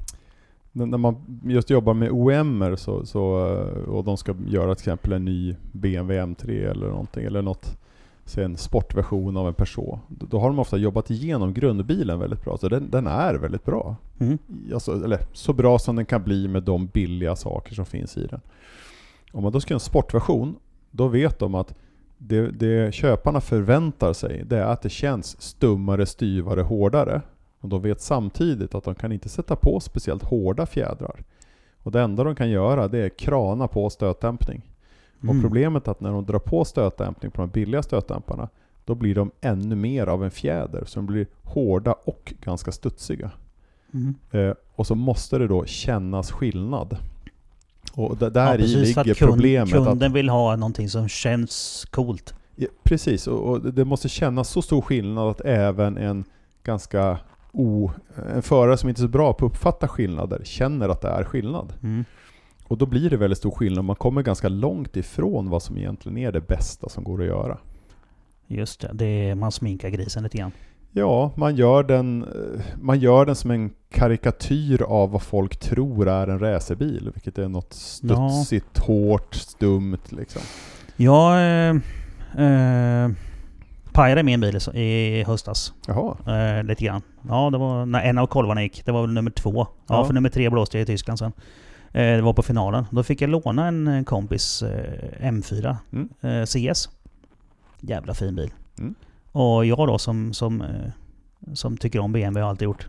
när man just jobbar med OMer så, så, eh, och de ska göra till exempel en ny BMW M3 eller någonting eller något säg en sportversion av en Peugeot. Då då har de ofta jobbat igenom grundbilen väldigt bra. Så den, den är väldigt bra. Mm. Alltså, eller så bra som den kan bli med de billiga saker som finns i den. Om man då ska göra en sportversion, då vet de att det, det köparna förväntar sig, det är att det känns stummare, styvare, hårdare. Och de vet samtidigt att de kan inte sätta på speciellt hårda fjädrar. Och det enda de kan göra det är krana på stötdämpning. Mm. Och problemet är att när de drar på stötdämpning på de billiga stötdämparna, då blir de ännu mer av en fjäder. Så de blir hårda och ganska studsiga. Mm. Eh, och så måste det då kännas skillnad. Och där i precis, för ligger att kund, problemet. Kunden att, vill ha någonting som känns coolt. Ja, precis, och, och det måste kännas så stor skillnad att även en ganska o, en förare som inte är så bra på att uppfatta skillnader känner att det är skillnad. Mm. Och då blir det väldigt stor skillnad. Man kommer ganska långt ifrån vad som egentligen är det bästa som går att göra. Just det, det är, man sminkar grisen lite grann. Ja, man gör, den, eh, man gör den som en karikatyr av vad folk tror är en racerbil. Vilket är något studsigt, hårt, stumt liksom. Jag eh, eh, pajade min bil i- höstas. Jaha, Eh, lite grann. Ja, det var när en av kolvarna gick. Det var väl nummer två. Ja, Ja. för nummer tre blåste jag i Tyskland sen. Eh, det var på finalen. Då fick jag låna en eh, kompis eh, M4 Mm. eh, CS. Jävla fin bil. Mm. Och jag då som, som, eh, som tycker om BMW har alltid gjort.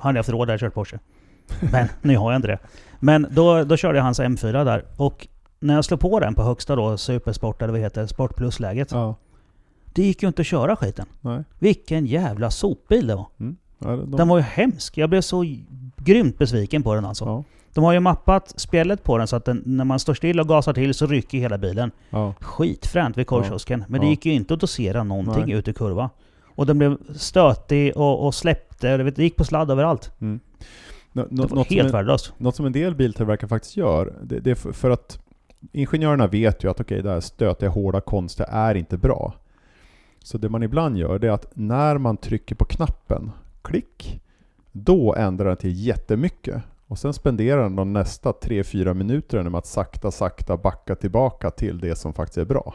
Hade haft råd där kört Porsche. Men nu har jag inte det. Men då, då körde jag hans M4 där. Och när jag slog på den på högsta då, Supersport eller vad det heter, Sport Plus-läget. ja, Det gick ju inte att köra skiten. nej. Vilken jävla sopbil det var. Ja, de, Den var ju hemsk. Jag blev så grymt besviken på den alltså. ja, De har ju mappat spjället på den så att den, när man står still och gasar till så rycker hela bilen. ja, Skitfränt vid korvkiosken. Men det gick ju inte att dosera någonting Nej. ut i kurva. Och den blev stötig och, och släppte. Det gick på sladd överallt. mm. Nå, Det nå, var något, som helt värdelöst. något som en del biltillverkare faktiskt gör, det, det är för, för att ingenjörerna vet ju att okej, det här stötiga, hårda, konstiga är inte bra. Så det man ibland gör, det är att när man trycker på knappen, klick, då ändrar den till jättemycket. Och sen spenderar den de nästa 3-4 minuterna med att sakta, sakta backa tillbaka till det som faktiskt är bra.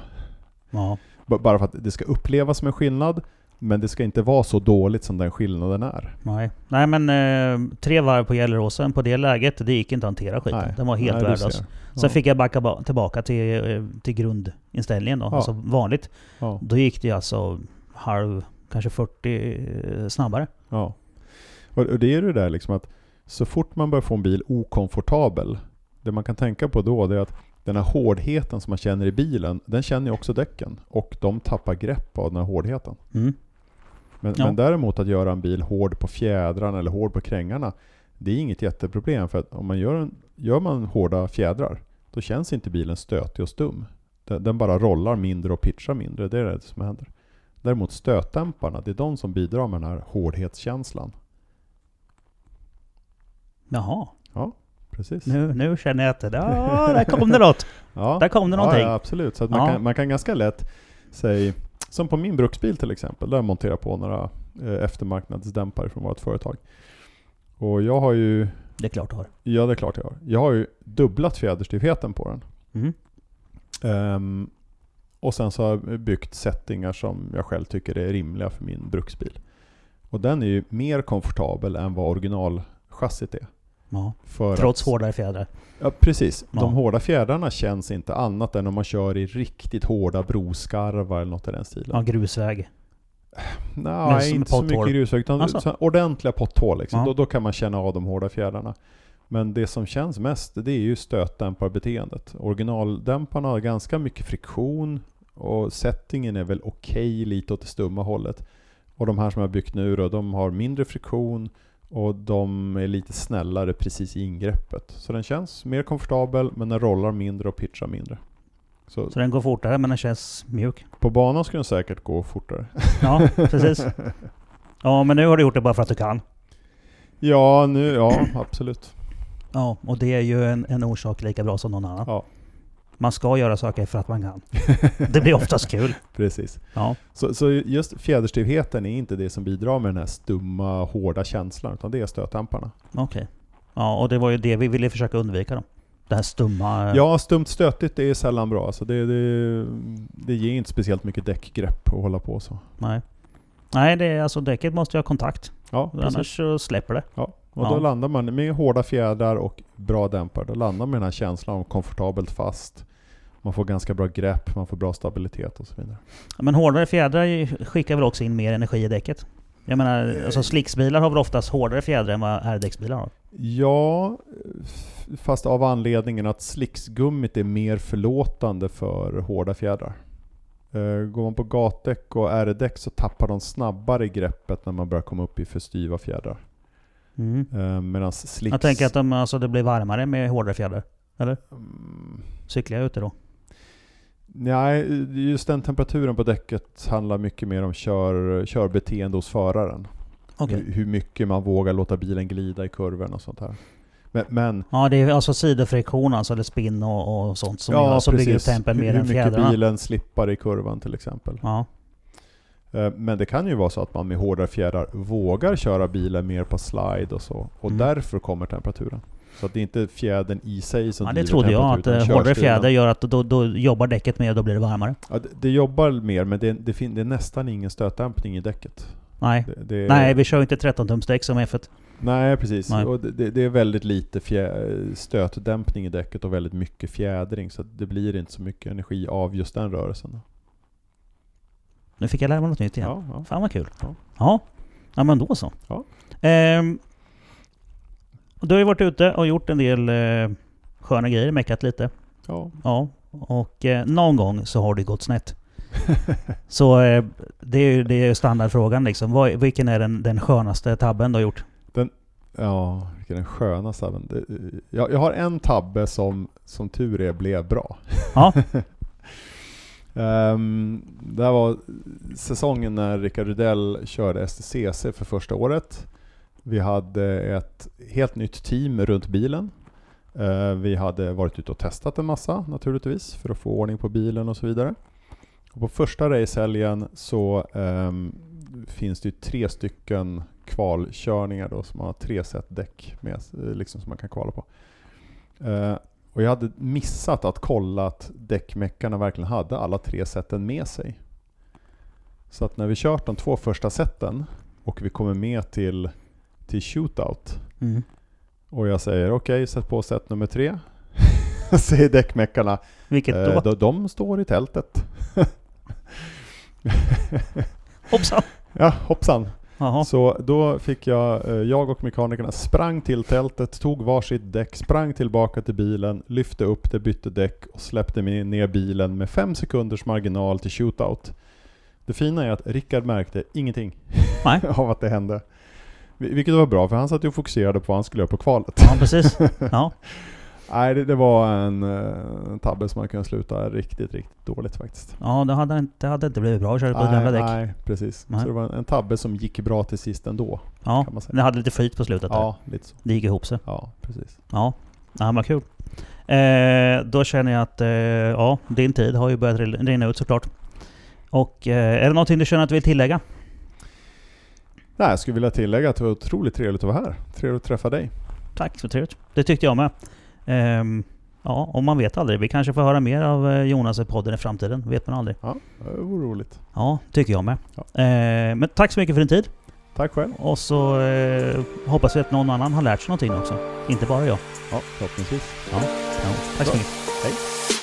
Ja. Bara för att det ska upplevas som en skillnad, men det ska inte vara så dåligt som den skillnaden är. Nej. Nej men eh, tre varv på Gelleråsen på det läget, det gick inte att hantera skiten. Nej. Den var helt Nej, värdelös. Sen Ja. fick jag backa ba- tillbaka till, eh, till grundinställningen då, Ja. alltså vanligt. Ja. Då gick det alltså halv, kanske 40 eh, snabbare. Ja. Och och det är det där liksom att så fort man börjar få en bil okomfortabel, det man kan tänka på då det är att den här hårdheten som man känner i bilen, den känner ju också däcken. Och de tappar grepp av den här hårdheten. Mm. Men, Ja. men däremot att göra en bil hård på fjädrarna eller hård på krängarna, det är inget jätteproblem. För att om man gör, en, gör man hårda fjädrar, då känns inte bilen stötig och stum. Den, den bara rollar mindre och pitchar mindre, det är det som händer. Däremot stötdämparna, det är de som bidrar med den här hårdhetskänslan. Jaha, Precis. nu, nu känner jag att det, ja, där kom det något. Ja. Där kom det ja, någonting. ja, absolut. Så man, Ja. kan, man kan ganska lätt, säg, som på min bruksbil till exempel, där jag monterar på några eh, eftermarknadsdämpare från vårt företag. Och jag har ju, Det är klart du har. ja det är klart jag har. Jag har ju dubblat fjäderstyvheten på den. Mm. Ehm, och sen så har jag byggt settingar som jag själv tycker är rimliga för min bruksbil. Och den är ju mer komfortabel än vad originalchassit är. Ja. Trots att, hårdare fjädrar. Ja, precis. Ja. De hårda fjädrarna känns inte annat än om man kör i riktigt hårda broskarvar eller något i den stilen. Ja, grusväg. Nej, inte så potthål. mycket grusväg. Utan Alltså. så ordentliga potthål. Liksom. Ja. Då, då kan man känna av de hårda fjädrarna. Men det som känns mest, det är ju stötdämparbeteendet. Originaldämparna har ganska mycket friktion och settingen är väl okej lite åt det stumma hållet. Och de här som jag har byggt nu då, de har mindre friktion och de är lite snällare precis i ingreppet. Så den känns mer komfortabel men den rollar mindre och pitchar mindre. Så Så den går fortare men den känns mjuk. på banan skulle den säkert gå fortare. Ja, precis. Ja, men nu har du gjort det bara för att du kan. Ja, nu, ja absolut. Ja, och det är ju en, en orsak lika bra som någon annan. Ja. Man ska göra saker för att man kan. Det blir oftast kul. Precis. Ja, Så, så just fjäderstyvheten är inte det som bidrar med den här stumma, hårda känslan, utan det är stötdämparna. okej. Ja, och det var ju det vi ville försöka undvika då. Det här stumma... Ja, stumt stötigt det är sällan bra. Alltså det, det, det ger inte speciellt mycket däckgrepp att hålla på så. Nej. Nej, det är alltså däcket måste ju ha kontakt. Ja, precis. Annars så släpper det. Ja. Och Ja. då landar man med hårda fjädrar och bra dämpare. Då landar man med den här känslan av komfortabelt fast. Man får ganska bra grepp, man får bra stabilitet och så vidare. Men hårdare fjädrar skickar väl också in mer energi i däcket? Jag menar, alltså slicksbilar har väl oftast hårdare fjädrar än vad R-däcksbilar har? Ja, fast av anledningen att slicksgummit är mer förlåtande för hårda fjädrar. Eh, Går man på gatdäck och R-däck så tappar de snabbare greppet när man börjar komma upp i för styva fjädrar. Mm. Uh, Medan slicks... Jag tänker att de, alltså, det blir varmare med hårdare fjädrar. Eller? Mm, Cyklar jag ute då? Nej, just den temperaturen på däcket handlar mycket mer om kör, körbeteende hos föraren. Okej. Hur, hur mycket man vågar låta bilen glida i kurvorna och sånt här. Men, men Ja, det är alltså sidofriktion alltså, eller spinn och, och sånt som, ja, gör, som bygger tempen hur, mer hur än mycket fjädrarna. bilen slippar i kurvan till exempel. Ja. Eh, Men det kan ju vara så att man med hårdare fjädrar vågar köra bilen mer på slide och så. Och Mm. därför kommer temperaturen. Så att det är inte fjädern i sig som ja, det trodde jag att eh, hårdare fjäder gör att då, då jobbar däcket mer och då blir det varmare. Ja, det, det jobbar mer men det, det, fin- det är nästan ingen stötdämpning i däcket. Nej. Det, Nej, vi kör inte 13 tums däck som F1. Nej, precis. Nej. Och det- det, är väldigt lite fjä- stötdämpning i däcket och väldigt mycket fjädring. Så det blir inte så mycket energi av just den rörelsen. Nu fick jag lära mig något nytt igen. Ja, ja. Fan vad kul. Ja. Ja, ja men då så. Ja. Ehm, du har ju varit ute och gjort en del eh, sköna grejer, meckat lite. ja. Ja, och eh, någon gång så har det gått snett. Så eh, det är ju det är standardfrågan liksom. Vad, vilken är den, den skönaste tabben du har gjort? Ja, vilken är den skönaste tabben. Det- Jag, jag har en tabbe som, som tur är blev bra. Ja. Ehm, det här var säsongen när Rickard Rydell körde STCC för första året. Vi hade ett helt nytt team runt bilen. Eh, vi hade varit ute och testat en massa naturligtvis för att få ordning på bilen och så vidare. Och på första racehelgen så um, finns det ju tre stycken kvalkörningar då som man har tre set däck med eh, liksom som man kan kvala på. Uh, och jag hade missat att kolla att däckmeckarna verkligen hade alla tre seten med sig. Så att när vi kört de två första seten och vi kommer med till, till shootout Mm. och jag säger okej, sätt på set nummer tre. säger däckmeckarna. Vilket då? Eh, de, de står i tältet. Hoppsan! ja, hoppsan. Jaha. Så då fick jag, eh, jag och mekanikerna sprang till tältet, tog varsitt däck, sprang tillbaka till bilen, lyfte upp det, bytte däck och släppte ner bilen med fem sekunders marginal till shootout. Det fina är att Rickard märkte ingenting av att det hände. Vil- Vilket var bra, för han satt ju och fokuserade på vad han skulle göra på kvalet. Ja, precis. Ja. Nej, det, det var en, eh, en tabbe som man kunde sluta riktigt, riktigt dåligt faktiskt. Ja, det hade, inte- det hade inte blivit bra att köra på gamla däck. nej, precis. Nej. Så det var en, en tabbe som gick bra till sist ändå, Ja, kan man säga. det hade lite flyt på slutet där. Ja, lite så. Det gick ihop sig. Ja, precis. Ja, ja men kul. Eh, då känner jag att eh, ja, din tid har ju börjat rinna ut såklart. Och eh, är det någonting du känner att du vill tillägga? Nej, jag skulle vilja tillägga att det var otroligt trevligt att vara här. Trevligt att träffa dig. Tack, så trevligt. Det tyckte jag med. Ehm, ja, om man vet aldrig. Vi kanske får höra mer av eh, Jonas i podden i framtiden. Vet man aldrig. Ja, det vore roligt. Ja, tycker jag med. Ja. Eh, men tack så mycket för din tid. Tack själv. Och så eh, hoppas vi att någon annan har lärt sig någonting också. Inte bara jag. Ja, förhoppningsvis. Ja, tack så mycket. Hej.